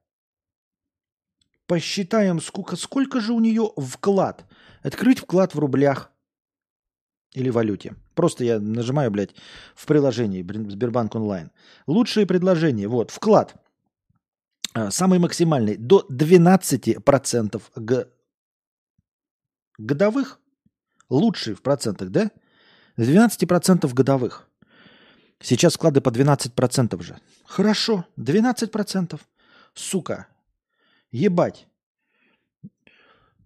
посчитаем, сколько, сколько же у нее вклад. Открыть вклад в рублях или валюте. Просто я нажимаю, блядь, в приложении Сбербанк онлайн. Лучшие предложения. Вот, вклад – Э, самый максимальный до 12% г- годовых, лучший в процентах, да? 12% годовых. Сейчас вклады по 12% же. Хорошо, 12%. Сука. Ебать.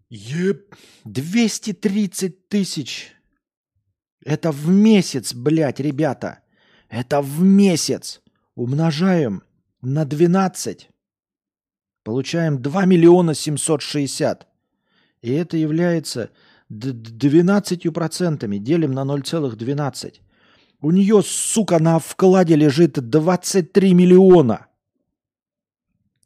Еб... 230 тысяч. Это в месяц, блядь, ребята. Это в месяц. Умножаем на 12. Получаем 2 миллиона 760. И это является 12%. Делим на 0,12. У нее, сука, на вкладе лежит 23 миллиона.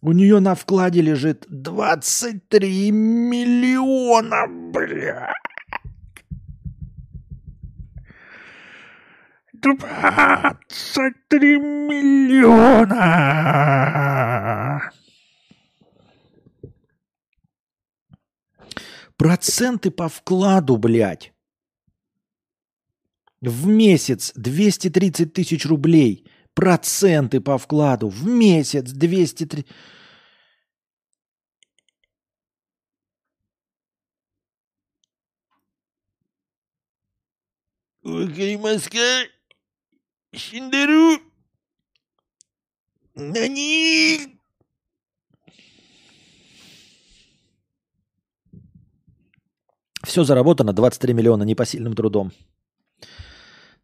У нее на вкладе лежит 23 миллиона, бля. 23 миллиона. Проценты по вкладу, блядь. В месяц 230 тысяч рублей. Проценты по вкладу. В месяц 230... Вакаримаска Шиндеру Нани Все заработано, 23 миллиона непосильным трудом.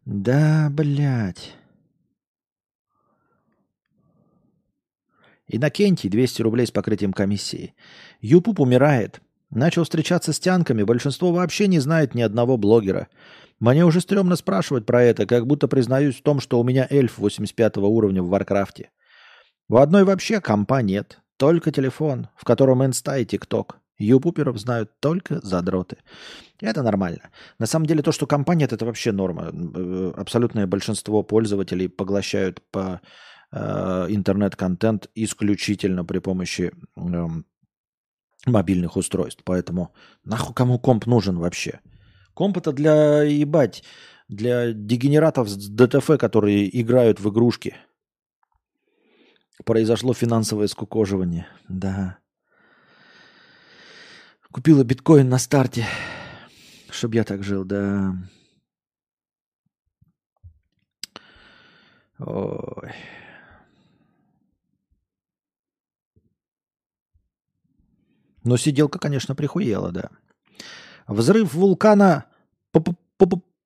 Да, блядь. Иннокентий, 200 рублей с покрытием комиссии. Юпуп умирает. Начал встречаться с тянками, большинство вообще не знает ни одного блогера. Мне уже стрёмно спрашивать про это, как будто признаюсь в том, что у меня эльф 85 уровня в Warcraft е. В одной вообще компа нет, только телефон, в котором инста и TikTok. Юпуперов знают только задроты. Это нормально. На самом деле то, что компания это вообще норма. Э, абсолютное большинство пользователей поглощают по интернет-контент исключительно при помощи э, мобильных устройств. Поэтому нахуй кому комп нужен вообще? Комп это для ебать, для дегенератов с ДТФ, которые играют в игрушки. Произошло финансовое скукоживание. Да. Купила биткоин на старте, чтобы я так жил, да. Ой. Но сиделка, конечно, прихуела, да. Взрыв вулкана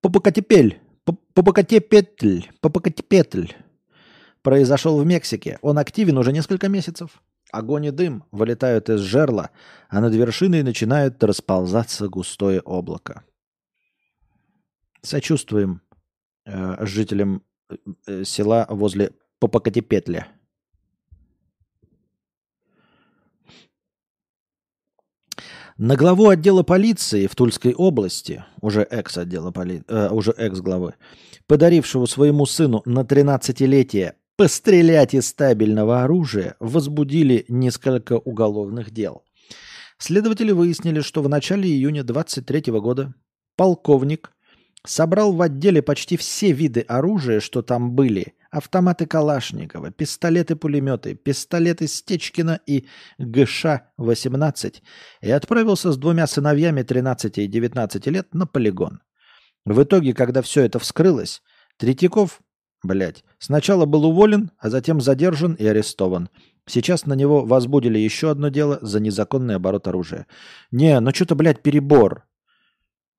Попокатепель, Попокатепетль, Попокатепетль произошел в Мексике. Он активен уже несколько месяцев. Огонь и дым вылетают из жерла, а над вершиной начинает расползаться густое облако. Сочувствуем э, жителям э, села возле Попокатепетля. На главу отдела полиции в Тульской области, уже экс-отдела поли... э, уже экс-главы, подарившего своему сыну на 13-летие пострелять из стабильного оружия возбудили несколько уголовных дел. Следователи выяснили, что в начале июня 23 года полковник собрал в отделе почти все виды оружия, что там были. Автоматы Калашникова, пистолеты-пулеметы, пистолеты Стечкина и ГШ-18 и отправился с двумя сыновьями 13 и 19 лет на полигон. В итоге, когда все это вскрылось, Третьяков Блять. Сначала был уволен, а затем задержан и арестован. Сейчас на него возбудили еще одно дело за незаконный оборот оружия. Не, ну что-то, блядь, перебор.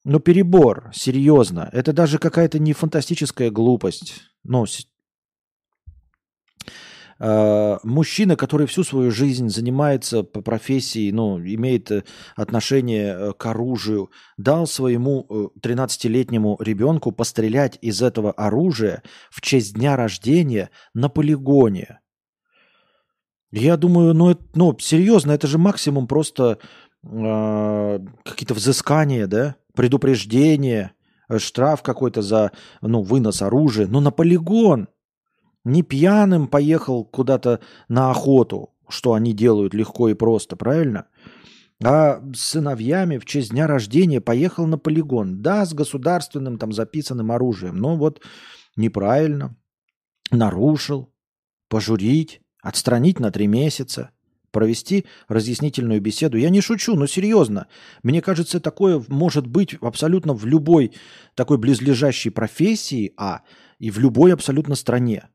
Ну перебор, серьезно. Это даже какая-то не фантастическая глупость. Ну, мужчина, который всю свою жизнь занимается по профессии, ну, имеет э, отношение э, к оружию, дал своему 13-летнему ребенку пострелять из этого оружия в честь дня рождения на полигоне. Я думаю, ну, это, ну серьезно, это же максимум просто э, какие-то взыскания, да, предупреждения, штраф какой-то за ну, вынос оружия, но на полигон – не пьяным поехал куда-то на охоту, что они делают легко и просто, правильно? А с сыновьями в честь дня рождения поехал на полигон. Да, с государственным там записанным оружием, но вот неправильно. Нарушил, пожурить, отстранить на три месяца, провести разъяснительную беседу. Я не шучу, но серьезно. Мне кажется, такое может быть абсолютно в любой такой близлежащей профессии, а и в любой абсолютно стране.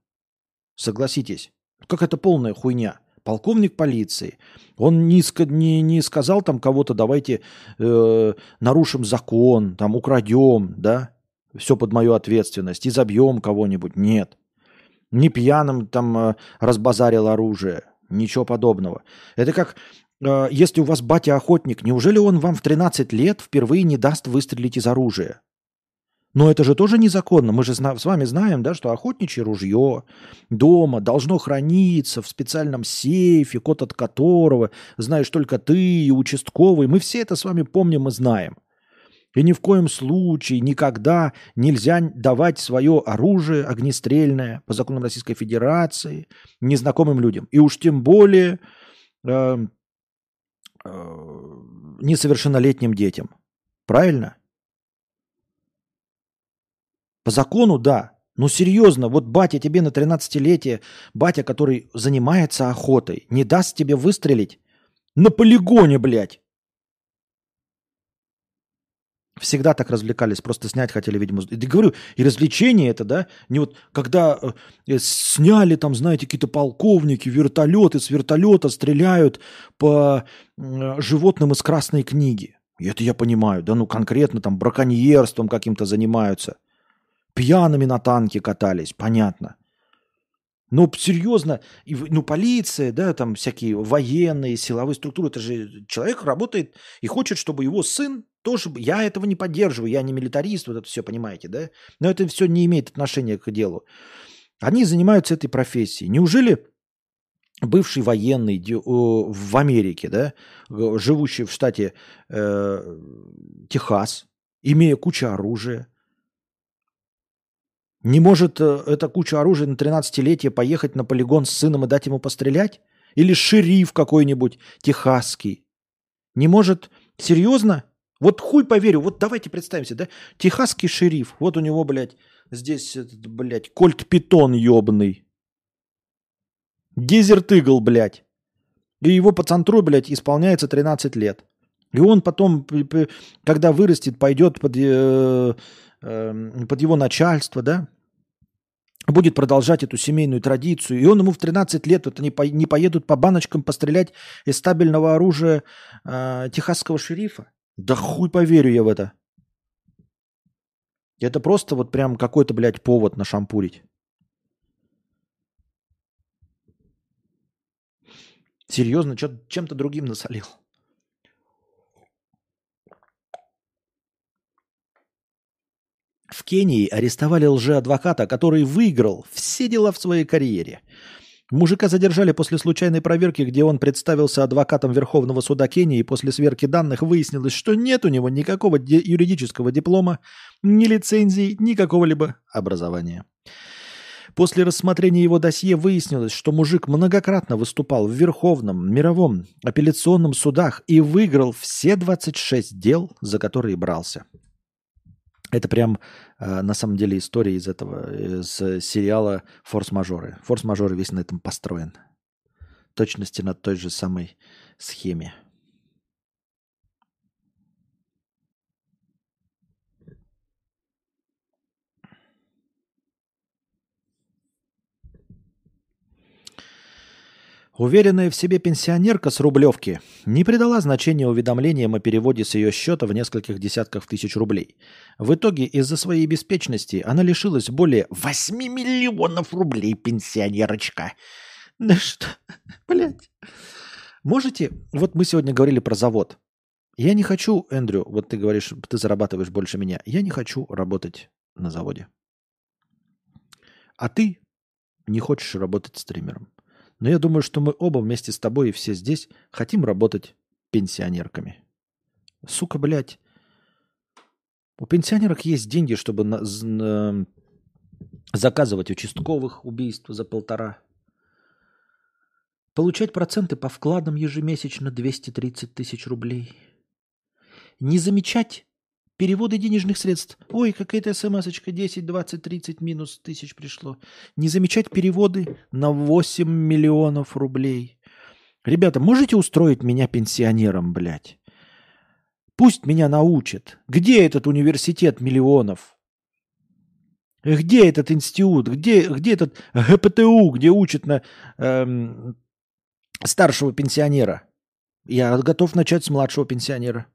Согласитесь, как это полная хуйня. Полковник полиции, он не, не, не сказал там кого-то, давайте э, нарушим закон, там украдем, да, все под мою ответственность, и забьем кого-нибудь. Нет. Не пьяным там э, разбазарил оружие. Ничего подобного. Это как э, если у вас батя охотник, неужели он вам в 13 лет впервые не даст выстрелить из оружия? Но это же тоже незаконно. Мы же с вами знаем, да, что охотничье ружье дома должно храниться в специальном сейфе, код от которого знаешь только ты и участковый. Мы все это с вами помним и знаем. И ни в коем случае, никогда нельзя давать свое оружие огнестрельное по законам Российской Федерации незнакомым людям. И уж тем более э, э, несовершеннолетним детям. Правильно? По закону, да. Но серьезно, вот батя тебе на 13-летие, батя, который занимается охотой, не даст тебе выстрелить на полигоне, блядь. Всегда так развлекались, просто снять хотели, видимо. И говорю, и развлечение это, да, не вот когда э, э, сняли там, знаете, какие-то полковники, вертолеты с вертолета стреляют по э, животным из Красной книги. И это я понимаю, да, ну конкретно там браконьерством каким-то занимаются. Пьяными на танке катались, понятно. Но серьезно, ну полиция, да, там всякие военные, силовые структуры, это же человек работает и хочет, чтобы его сын тоже, я этого не поддерживаю, я не милитарист, вот это все, понимаете, да? Но это все не имеет отношения к делу. Они занимаются этой профессией. Неужели бывший военный в Америке, да, живущий в штате э, Техас, имея кучу оружия, не может э, эта куча оружия на 13-летие поехать на полигон с сыном и дать ему пострелять? Или шериф какой-нибудь техасский? Не может? Серьезно? Вот хуй поверю, вот давайте представимся, да? Техасский шериф, вот у него, блядь, здесь, этот, блядь, кольт питон ебаный. Дезерт игл, блядь. И его пацантру, блядь, исполняется 13 лет. И он потом, когда вырастет, пойдет под, э, э, под его начальство, да? Будет продолжать эту семейную традицию. И он ему в 13 лет, вот они по, не поедут по баночкам пострелять из стабильного оружия э, техасского шерифа. Да хуй поверю я в это. Это просто вот прям какой-то, блядь, повод нашампурить. Серьезно, чем-то другим насолил. В Кении арестовали лжеадвоката, который выиграл все дела в своей карьере – Мужика задержали после случайной проверки, где он представился адвокатом Верховного суда Кении, и после сверки данных выяснилось, что нет у него никакого юридического диплома, ни лицензии, ни какого-либо образования. После рассмотрения его досье выяснилось, что мужик многократно выступал в Верховном, Мировом, апелляционном судах и выиграл все 26 дел, за которые брался. Это прям э, на самом деле история из этого, из сериала «Форс-мажоры». «Форс-мажоры» весь на этом построен. точности на той же самой схеме. Уверенная в себе пенсионерка с Рублевки не придала значения уведомлениям о переводе с ее счета в нескольких десятках тысяч рублей. В итоге из-за своей беспечности она лишилась более 8 миллионов рублей, пенсионерочка. Да что, блядь. Можете, вот мы сегодня говорили про завод. Я не хочу, Эндрю, вот ты говоришь, ты зарабатываешь больше меня. Я не хочу работать на заводе. А ты не хочешь работать стримером. Но я думаю, что мы оба вместе с тобой и все здесь хотим работать пенсионерками. Сука, блядь. У пенсионерок есть деньги, чтобы на, на, заказывать участковых убийств за полтора. Получать проценты по вкладам ежемесячно 230 тысяч рублей. Не замечать Переводы денежных средств. Ой, какая-то смс-очка 10, 20, 30 минус тысяч пришло. Не замечать переводы на 8 миллионов рублей. Ребята, можете устроить меня пенсионером, блядь? Пусть меня научат. Где этот университет миллионов? Где этот институт? Где, где этот ГПТУ, где учат на эм, старшего пенсионера? Я готов начать с младшего пенсионера.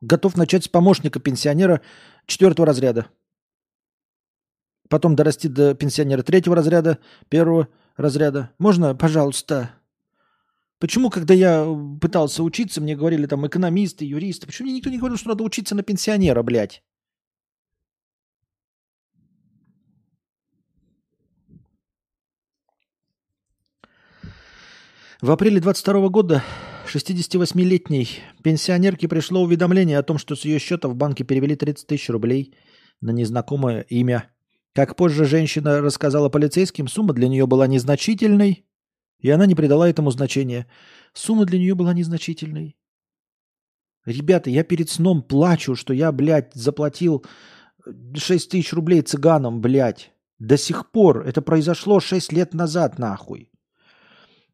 Готов начать с помощника пенсионера четвертого разряда. Потом дорасти до пенсионера третьего разряда, первого разряда. Можно, пожалуйста? Почему, когда я пытался учиться, мне говорили там экономисты, юристы, почему мне никто не говорил, что надо учиться на пенсионера, блядь? В апреле 22 года 68-летней пенсионерке пришло уведомление о том, что с ее счета в банке перевели 30 тысяч рублей на незнакомое имя. Как позже женщина рассказала полицейским, сумма для нее была незначительной, и она не придала этому значения. Сумма для нее была незначительной. Ребята, я перед сном плачу, что я, блядь, заплатил 6 тысяч рублей цыганам, блядь. До сих пор. Это произошло 6 лет назад, нахуй.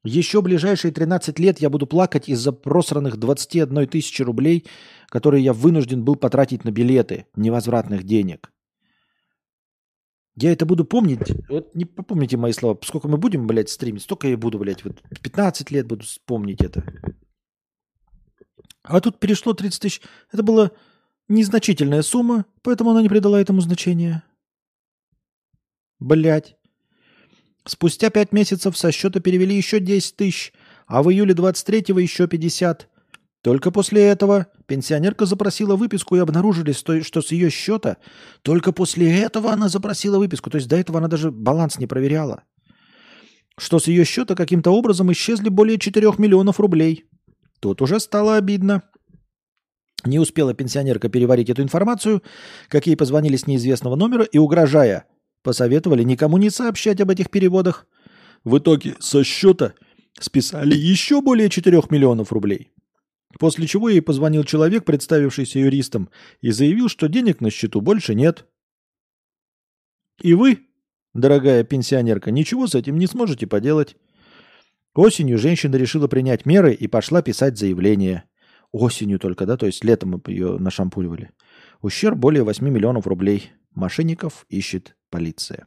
Еще ближайшие 13 лет я буду плакать из-за просранных 21 тысячи рублей, которые я вынужден был потратить на билеты невозвратных денег. Я это буду помнить. Вот не попомните мои слова. Сколько мы будем, блядь, стримить, столько я буду, блядь. Вот 15 лет буду помнить это. А тут перешло 30 тысяч. Это была незначительная сумма, поэтому она не придала этому значения. Блять. Спустя пять месяцев со счета перевели еще 10 тысяч, а в июле 23-го еще 50. Только после этого пенсионерка запросила выписку и обнаружили, что с ее счета только после этого она запросила выписку. То есть до этого она даже баланс не проверяла. Что с ее счета каким-то образом исчезли более 4 миллионов рублей. Тут уже стало обидно. Не успела пенсионерка переварить эту информацию, как ей позвонили с неизвестного номера и, угрожая Посоветовали никому не сообщать об этих переводах. В итоге со счета списали еще более 4 миллионов рублей. После чего ей позвонил человек, представившийся юристом, и заявил, что денег на счету больше нет. И вы, дорогая пенсионерка, ничего с этим не сможете поделать. Осенью женщина решила принять меры и пошла писать заявление. Осенью только, да, то есть летом ее нашампуривали. Ущерб более 8 миллионов рублей. Мошенников ищет полиция.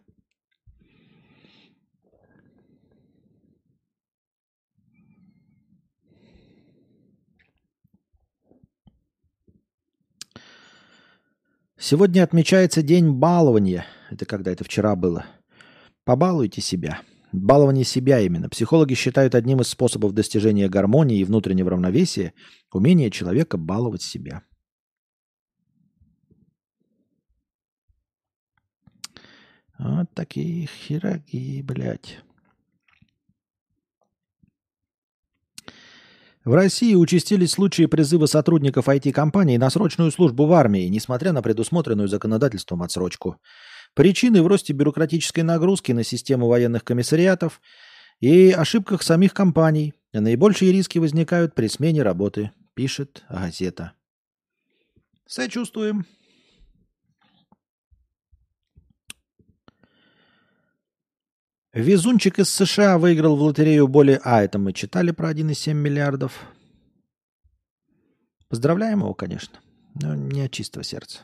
Сегодня отмечается день балования. Это когда это вчера было. Побалуйте себя. Балование себя именно. Психологи считают одним из способов достижения гармонии и внутреннего равновесия умение человека баловать себя. Вот такие хироги, блядь. В России участились случаи призыва сотрудников IT-компаний на срочную службу в армии, несмотря на предусмотренную законодательством отсрочку. Причины в росте бюрократической нагрузки на систему военных комиссариатов и ошибках самих компаний. Наибольшие риски возникают при смене работы, пишет газета. Сочувствуем. Везунчик из США выиграл в лотерею более... А, это мы читали про 1,7 миллиардов. Поздравляем его, конечно. Но не от чистого сердца.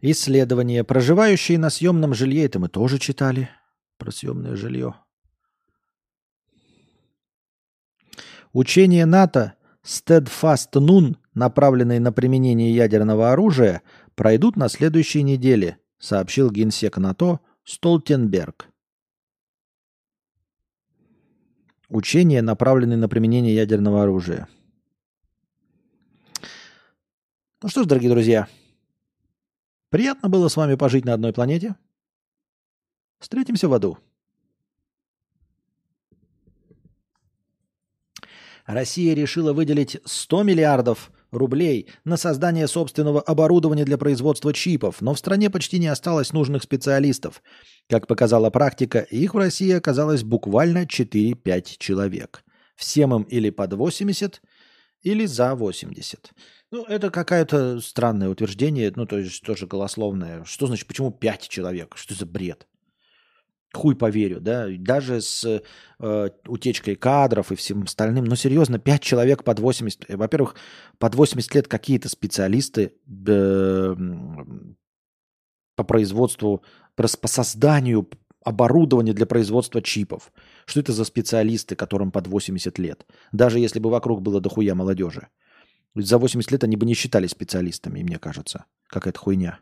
Исследования. Проживающие на съемном жилье. Это мы тоже читали. Про съемное жилье. Учение НАТО Steadfast Nun направленные на применение ядерного оружия, пройдут на следующей неделе, сообщил генсек НАТО Столтенберг. Учения, направленные на применение ядерного оружия. Ну что ж, дорогие друзья, приятно было с вами пожить на одной планете. Встретимся в аду. Россия решила выделить 100 миллиардов рублей на создание собственного оборудования для производства чипов, но в стране почти не осталось нужных специалистов. Как показала практика, их в России оказалось буквально 4-5 человек. Всем им или под 80, или за 80. Ну, это какое-то странное утверждение, ну, то есть тоже голословное. Что значит, почему 5 человек? Что за бред? Хуй поверю, да, даже с э, утечкой кадров и всем остальным, но серьезно, 5 человек под 80, э, во-первых, под 80 лет какие-то специалисты э, по производству, по созданию оборудования для производства чипов. Что это за специалисты, которым под 80 лет? Даже если бы вокруг было дохуя молодежи. За 80 лет они бы не считались специалистами, мне кажется. Какая-то хуйня.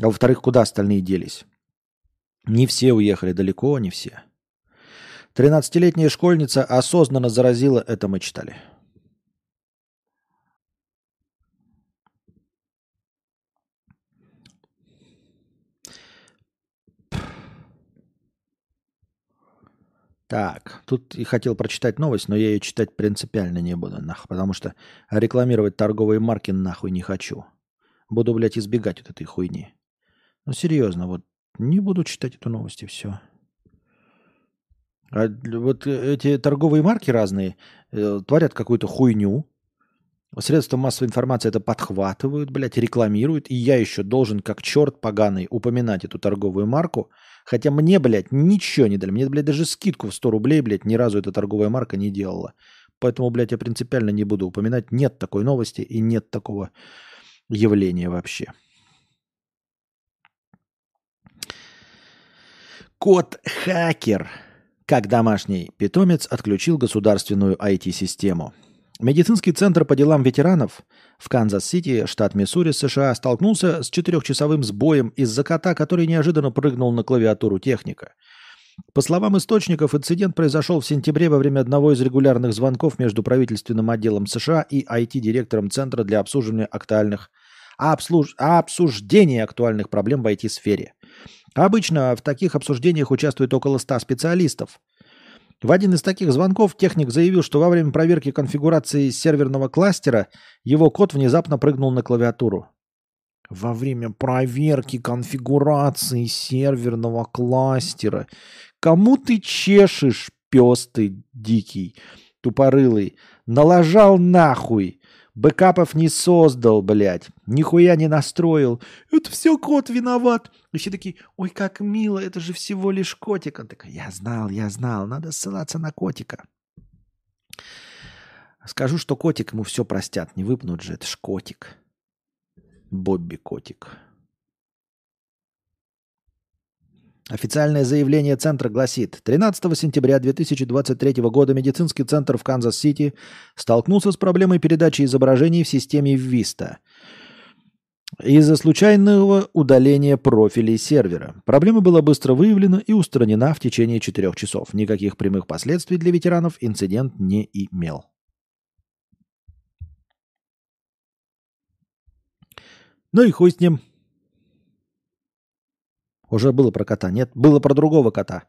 А во-вторых, куда остальные делись? Не все уехали, далеко не все. 13-летняя школьница осознанно заразила, это мы читали. Так, тут и хотел прочитать новость, но я ее читать принципиально не буду, нах, потому что рекламировать торговые марки нахуй не хочу. Буду, блядь, избегать вот этой хуйни. Ну, серьезно, вот не буду читать эту новость и все. А вот эти торговые марки разные э, творят какую-то хуйню. Средства массовой информации это подхватывают, блядь, рекламируют. И я еще должен, как черт поганый, упоминать эту торговую марку – Хотя мне, блядь, ничего не дали. Мне, блядь, даже скидку в 100 рублей, блядь, ни разу эта торговая марка не делала. Поэтому, блядь, я принципиально не буду упоминать. Нет такой новости и нет такого явления вообще. Кот-хакер, как домашний питомец, отключил государственную IT-систему – Медицинский центр по делам ветеранов в Канзас-Сити, штат Миссури, США, столкнулся с четырехчасовым сбоем из-за кота, который неожиданно прыгнул на клавиатуру техника. По словам источников, инцидент произошел в сентябре во время одного из регулярных звонков между правительственным отделом США и IT-директором Центра для обслуживания актуальных обслуж... обсуждения актуальных проблем в IT-сфере. Обычно в таких обсуждениях участвует около 100 специалистов – в один из таких звонков техник заявил, что во время проверки конфигурации серверного кластера его код внезапно прыгнул на клавиатуру. Во время проверки конфигурации серверного кластера. Кому ты чешешь, пес ты дикий, тупорылый? Налажал нахуй. Бэкапов не создал, блядь. Нихуя не настроил. Это все кот виноват. И все такие, ой, как мило, это же всего лишь котик. Он такой, я знал, я знал, надо ссылаться на котика. Скажу, что котик ему все простят, не выпнут же, это ж котик. Бобби котик. Официальное заявление центра гласит, 13 сентября 2023 года медицинский центр в Канзас-Сити столкнулся с проблемой передачи изображений в системе Vista из-за случайного удаления профилей сервера. Проблема была быстро выявлена и устранена в течение четырех часов. Никаких прямых последствий для ветеранов инцидент не имел. Ну и хуй с ним. Уже было про кота. Нет, было про другого кота.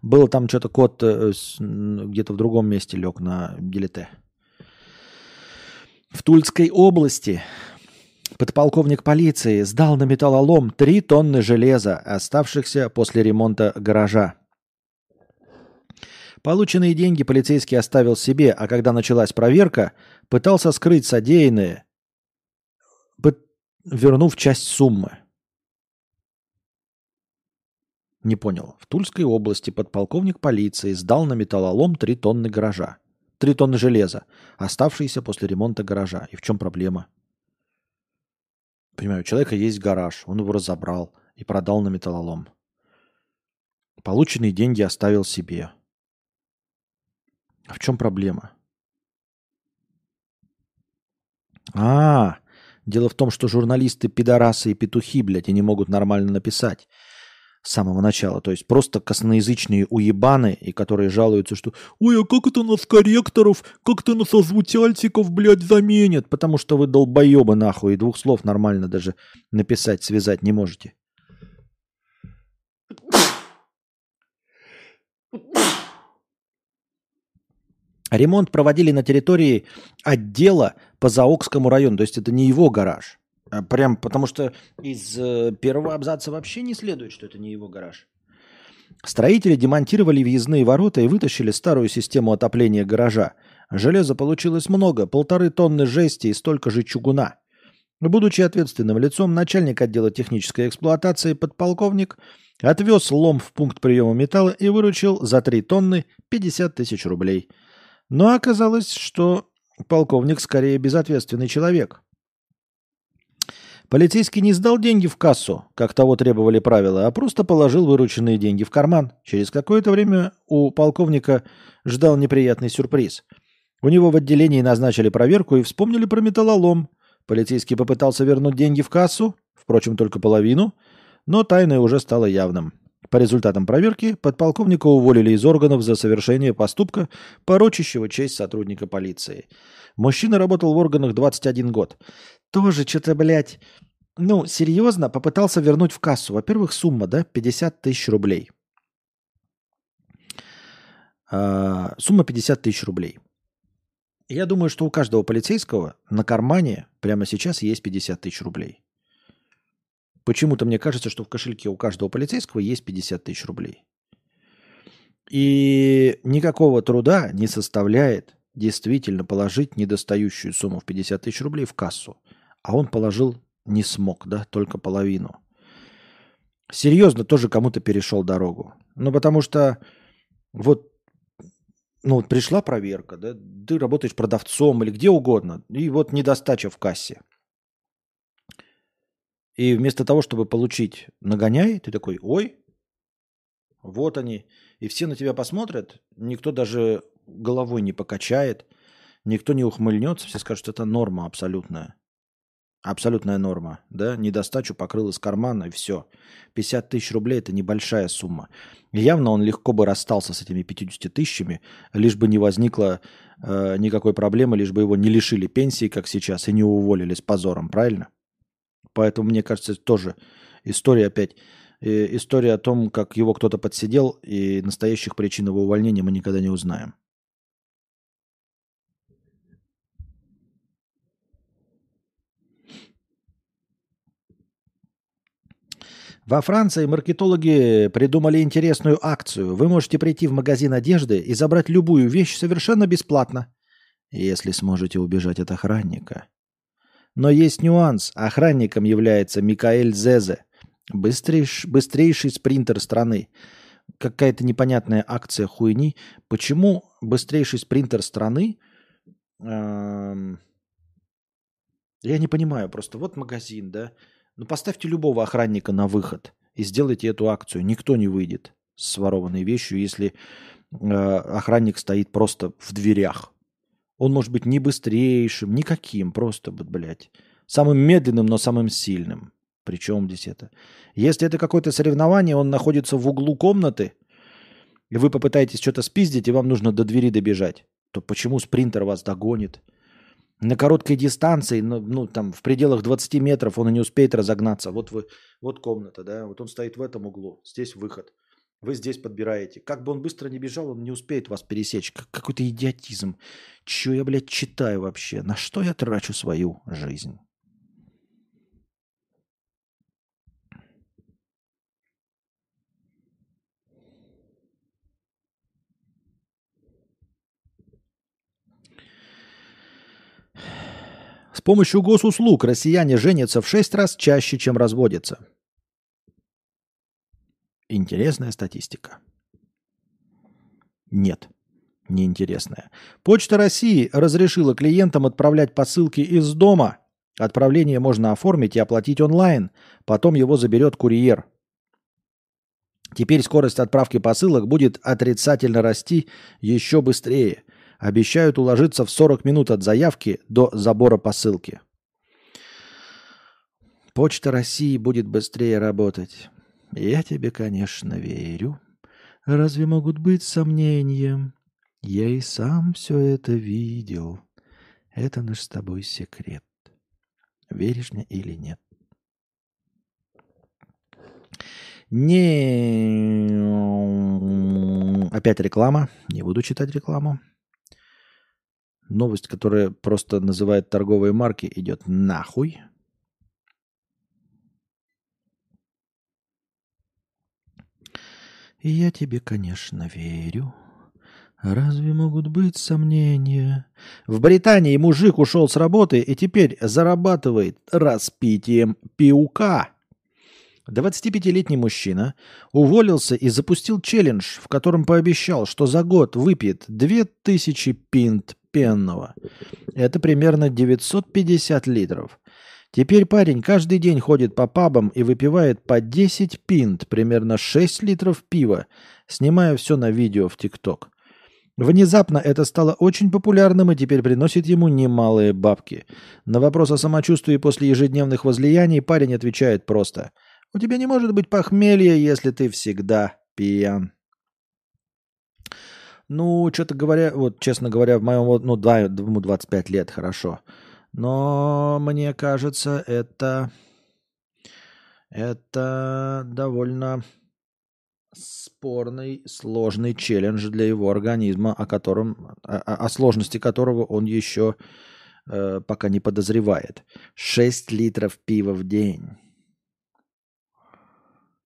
Было там что-то кот э, где-то в другом месте лег на делите. В Тульской области подполковник полиции сдал на металлолом 3 тонны железа, оставшихся после ремонта гаража. Полученные деньги полицейский оставил себе, а когда началась проверка, пытался скрыть содеянное, вернув часть суммы. Не понял. В Тульской области подполковник полиции сдал на металлолом 3 тонны гаража. 3 тонны железа, оставшиеся после ремонта гаража. И в чем проблема? Понимаю, у человека есть гараж, он его разобрал и продал на металлолом. Полученные деньги оставил себе. А в чем проблема? А, дело в том, что журналисты пидорасы и петухи, блядь, и не могут нормально написать с самого начала. То есть просто косноязычные уебаны, и которые жалуются, что «Ой, а как это нас корректоров, как это нас озвучальщиков, блядь, заменят?» Потому что вы долбоебы нахуй, и двух слов нормально даже написать, связать не можете. Ремонт проводили на территории отдела по Заокскому району, то есть это не его гараж. А прям потому что из э, первого абзаца вообще не следует, что это не его гараж. Строители демонтировали въездные ворота и вытащили старую систему отопления гаража. Железа получилось много, полторы тонны жести и столько же чугуна. Будучи ответственным лицом, начальник отдела технической эксплуатации, подполковник, отвез лом в пункт приема металла и выручил за 3 тонны 50 тысяч рублей. Но оказалось, что полковник скорее безответственный человек. Полицейский не сдал деньги в кассу, как того требовали правила, а просто положил вырученные деньги в карман. Через какое-то время у полковника ждал неприятный сюрприз. У него в отделении назначили проверку и вспомнили про металлолом. Полицейский попытался вернуть деньги в кассу. впрочем, только половину, но тайное уже стало явным. По результатам проверки подполковника уволили из органов за совершение поступка, порочащего честь сотрудника полиции. Мужчина работал в органах 21 год. Тоже что-то, блядь, ну, серьезно, попытался вернуть в кассу. Во-первых, сумма, да, 50 тысяч рублей. А, сумма 50 тысяч рублей. Я думаю, что у каждого полицейского на кармане прямо сейчас есть 50 тысяч рублей. Почему-то мне кажется, что в кошельке у каждого полицейского есть 50 тысяч рублей. И никакого труда не составляет действительно положить недостающую сумму в 50 тысяч рублей в кассу. А он положил не смог, да, только половину. Серьезно тоже кому-то перешел дорогу. Ну, потому что вот ну, вот пришла проверка, да, ты работаешь продавцом или где угодно, и вот недостача в кассе. И вместо того, чтобы получить нагоняй, ты такой, ой, вот они. И все на тебя посмотрят, никто даже головой не покачает, никто не ухмыльнется, все скажут, что это норма абсолютная. Абсолютная норма, да, недостачу покрыл из кармана и все. 50 тысяч рублей – это небольшая сумма. явно он легко бы расстался с этими 50 тысячами, лишь бы не возникло э, никакой проблемы, лишь бы его не лишили пенсии, как сейчас, и не уволили с позором, правильно? Поэтому, мне кажется, это тоже история опять. Э, история о том, как его кто-то подсидел, и настоящих причин его увольнения мы никогда не узнаем. Во Франции маркетологи придумали интересную акцию. Вы можете прийти в магазин одежды и забрать любую вещь совершенно бесплатно, если сможете убежать от охранника. Но есть нюанс. Охранником является Микаэль Зезе, быстрейш, быстрейший спринтер страны. Какая-то непонятная акция хуйни. Почему быстрейший спринтер страны? Эм, я не понимаю. Просто вот магазин, да? Ну поставьте любого охранника на выход и сделайте эту акцию. Никто не выйдет с сворованной вещью, если э, охранник стоит просто в дверях. Он может быть не быстрейшим, никаким, просто, блядь, самым медленным, но самым сильным. Причем здесь это? Если это какое-то соревнование, он находится в углу комнаты, и вы попытаетесь что-то спиздить, и вам нужно до двери добежать, то почему спринтер вас догонит? На короткой дистанции, ну, ну там в пределах 20 метров он и не успеет разогнаться. Вот вы, вот комната, да, вот он стоит в этом углу, здесь выход. Вы здесь подбираете. Как бы он быстро не бежал, он не успеет вас пересечь. Как, какой-то идиотизм. Че я, блядь, читаю вообще? На что я трачу свою жизнь? Помощью госуслуг россияне женятся в шесть раз чаще, чем разводятся. Интересная статистика. Нет, неинтересная. Почта России разрешила клиентам отправлять посылки из дома. Отправление можно оформить и оплатить онлайн. Потом его заберет курьер. Теперь скорость отправки посылок будет отрицательно расти еще быстрее. Обещают уложиться в 40 минут от заявки до забора посылки. Почта России будет быстрее работать. Я тебе, конечно, верю. Разве могут быть сомнения? Я и сам все это видел. Это наш с тобой секрет. Веришь мне или нет? Не... Опять реклама. Не буду читать рекламу. Новость, которая просто называет торговые марки, идет нахуй. И я тебе, конечно, верю. Разве могут быть сомнения? В Британии мужик ушел с работы и теперь зарабатывает распитием пиука. 25-летний мужчина уволился и запустил челлендж, в котором пообещал, что за год выпьет 2000 пинт пенного. Это примерно 950 литров. Теперь парень каждый день ходит по пабам и выпивает по 10 пинт, примерно 6 литров пива, снимая все на видео в ТикТок. Внезапно это стало очень популярным и теперь приносит ему немалые бабки. На вопрос о самочувствии после ежедневных возлияний парень отвечает просто. «У тебя не может быть похмелья, если ты всегда пьян». Ну, что-то говоря, вот честно говоря, в моем, ну, да, ему 25 лет, хорошо. Но мне кажется, это, это довольно спорный, сложный челлендж для его организма, о котором, о, о сложности которого он еще э, пока не подозревает. 6 литров пива в день.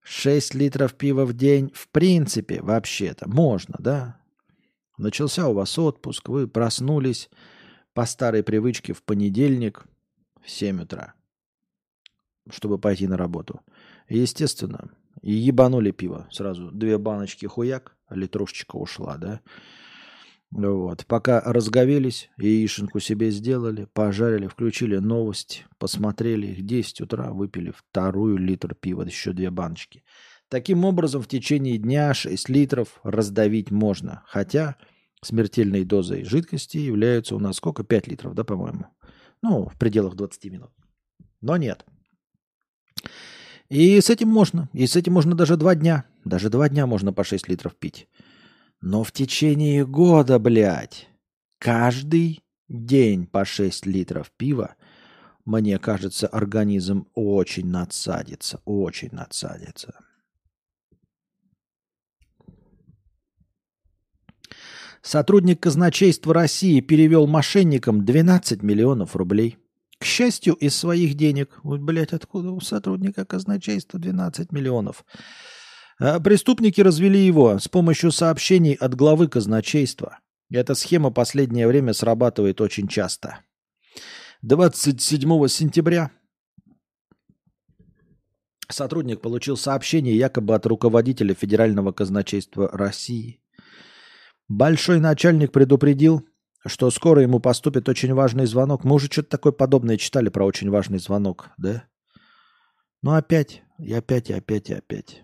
6 литров пива в день, в принципе, вообще-то, можно, да? Начался у вас отпуск, вы проснулись по старой привычке в понедельник в 7 утра, чтобы пойти на работу. Естественно, и ебанули пиво. Сразу две баночки хуяк, а литрушечка ушла, да? Вот. Пока разговелись, яишенку себе сделали, пожарили, включили новости, посмотрели их 10 утра, выпили вторую литр пива, еще две баночки. Таким образом, в течение дня 6 литров раздавить можно. Хотя смертельной дозой жидкости являются у нас сколько? 5 литров, да, по-моему? Ну, в пределах 20 минут. Но нет. И с этим можно. И с этим можно даже два дня. Даже два дня можно по 6 литров пить. Но в течение года, блядь, каждый день по 6 литров пива, мне кажется, организм очень надсадится. Очень надсадится. Сотрудник казначейства России перевел мошенникам 12 миллионов рублей. К счастью, из своих денег. Вот, блядь, откуда у сотрудника казначейства 12 миллионов? А преступники развели его с помощью сообщений от главы казначейства. Эта схема последнее время срабатывает очень часто. 27 сентября сотрудник получил сообщение якобы от руководителя Федерального казначейства России. Большой начальник предупредил, что скоро ему поступит очень важный звонок. Мы уже что-то такое подобное читали про очень важный звонок, да? Ну опять, и опять, и опять, и опять.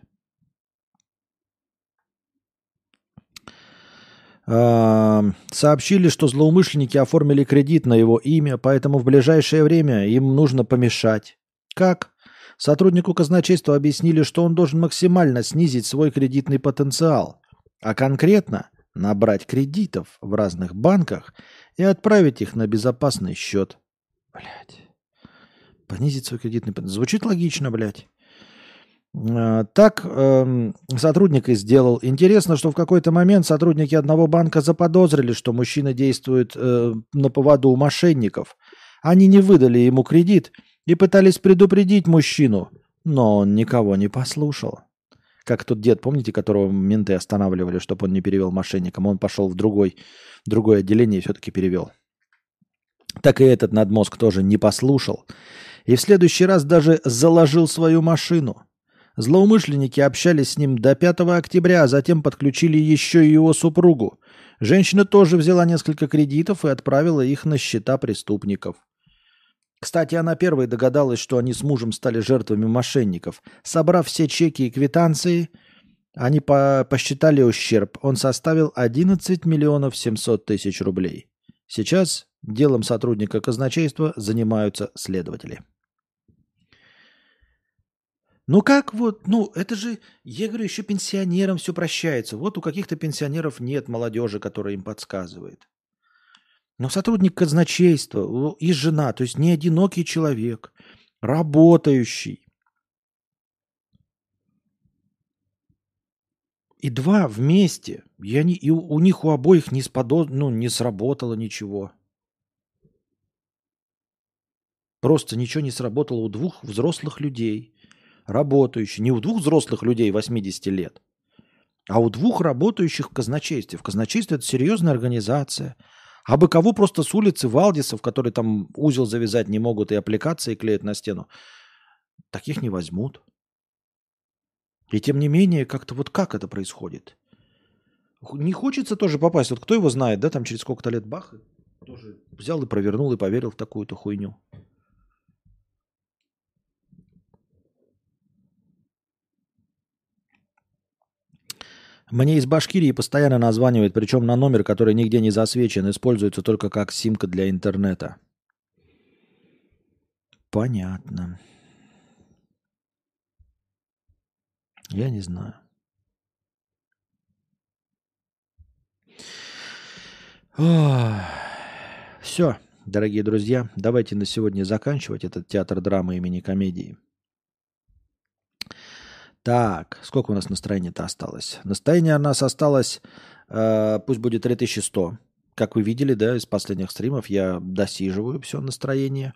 сообщили, что злоумышленники оформили кредит на его имя, поэтому в ближайшее время им нужно помешать. Как? Сотруднику казначейства объяснили, что он должен максимально снизить свой кредитный потенциал, а конкретно набрать кредитов в разных банках и отправить их на безопасный счет. Блять. Понизить свой кредитный. Звучит логично, блядь. А, так э, сотрудник и сделал. Интересно, что в какой-то момент сотрудники одного банка заподозрили, что мужчина действует э, на поводу у мошенников. Они не выдали ему кредит и пытались предупредить мужчину, но он никого не послушал. Как тот дед, помните, которого менты останавливали, чтобы он не перевел мошенникам. Он пошел в другой, другое отделение и все-таки перевел. Так и этот надмозг тоже не послушал. И в следующий раз даже заложил свою машину – Злоумышленники общались с ним до 5 октября, а затем подключили еще и его супругу. Женщина тоже взяла несколько кредитов и отправила их на счета преступников. Кстати, она первой догадалась, что они с мужем стали жертвами мошенников. Собрав все чеки и квитанции, они по посчитали ущерб. Он составил 11 миллионов 700 тысяч рублей. Сейчас делом сотрудника казначейства занимаются следователи. Ну как вот, ну это же, я говорю, еще пенсионерам все прощается. Вот у каких-то пенсионеров нет молодежи, которая им подсказывает. Но сотрудник казначейства и жена, то есть не одинокий человек, работающий. И два вместе. Я не, и у, них у обоих не, сподо, ну, не сработало ничего. Просто ничего не сработало у двух взрослых людей работающий, не у двух взрослых людей 80 лет, а у двух работающих в казначействе. В казначействе это серьезная организация. А бы кого просто с улицы Валдисов, которые там узел завязать не могут и аппликации клеят на стену, таких не возьмут. И тем не менее, как-то вот как это происходит? Не хочется тоже попасть. Вот кто его знает, да, там через сколько-то лет бах, тоже взял и провернул и поверил в такую-то хуйню. Мне из Башкирии постоянно названивают, причем на номер, который нигде не засвечен, используется только как симка для интернета. Понятно. Я не знаю. Все, дорогие друзья, давайте на сегодня заканчивать этот театр драмы имени комедии. Так, сколько у нас настроения-то осталось? Настроение у нас осталось, э, пусть будет 3100. Как вы видели, да, из последних стримов я досиживаю все настроение.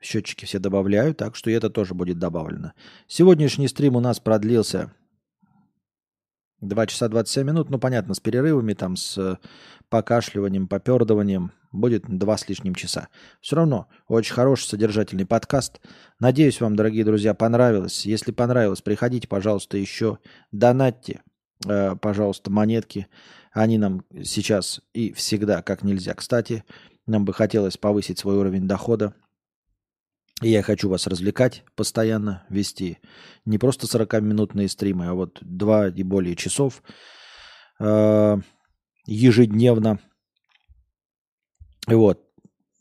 Счетчики все добавляю, так что это тоже будет добавлено. Сегодняшний стрим у нас продлился 2 часа 27 минут, ну, понятно, с перерывами, там, с покашливанием, попердыванием. Будет два с лишним часа. Все равно, очень хороший содержательный подкаст. Надеюсь, вам, дорогие друзья, понравилось. Если понравилось, приходите, пожалуйста, еще донатьте, э, пожалуйста, монетки. Они нам сейчас и всегда как нельзя. Кстати, нам бы хотелось повысить свой уровень дохода я хочу вас развлекать постоянно, вести не просто 40-минутные стримы, а вот 2 и более часов э, ежедневно. Вот.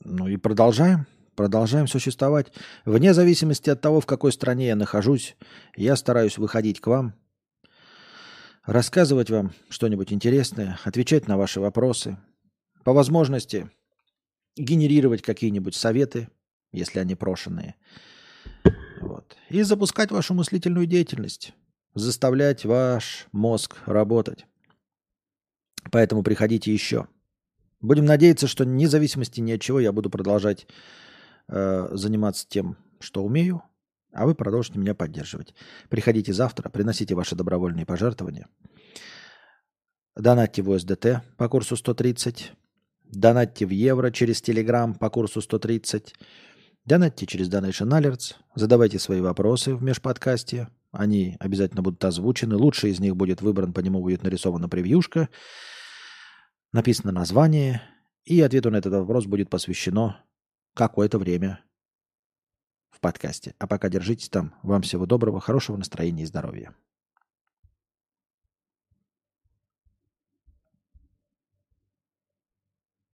Ну и продолжаем. Продолжаем существовать. Вне зависимости от того, в какой стране я нахожусь, я стараюсь выходить к вам, рассказывать вам что-нибудь интересное, отвечать на ваши вопросы. По возможности генерировать какие-нибудь советы, если они прошенные. Вот. И запускать вашу мыслительную деятельность. Заставлять ваш мозг работать. Поэтому приходите еще. Будем надеяться, что независимости ни от чего я буду продолжать э, заниматься тем, что умею, а вы продолжите меня поддерживать. Приходите завтра, приносите ваши добровольные пожертвования. Донатьте в УСДТ по курсу 130. Донатьте в евро через Телеграм по курсу 130. Донатьте через Donation Alerts, задавайте свои вопросы в межподкасте, они обязательно будут озвучены. Лучший из них будет выбран, по нему будет нарисована превьюшка, написано название, и ответу на этот вопрос будет посвящено какое-то время в подкасте. А пока держитесь там. Вам всего доброго, хорошего настроения и здоровья.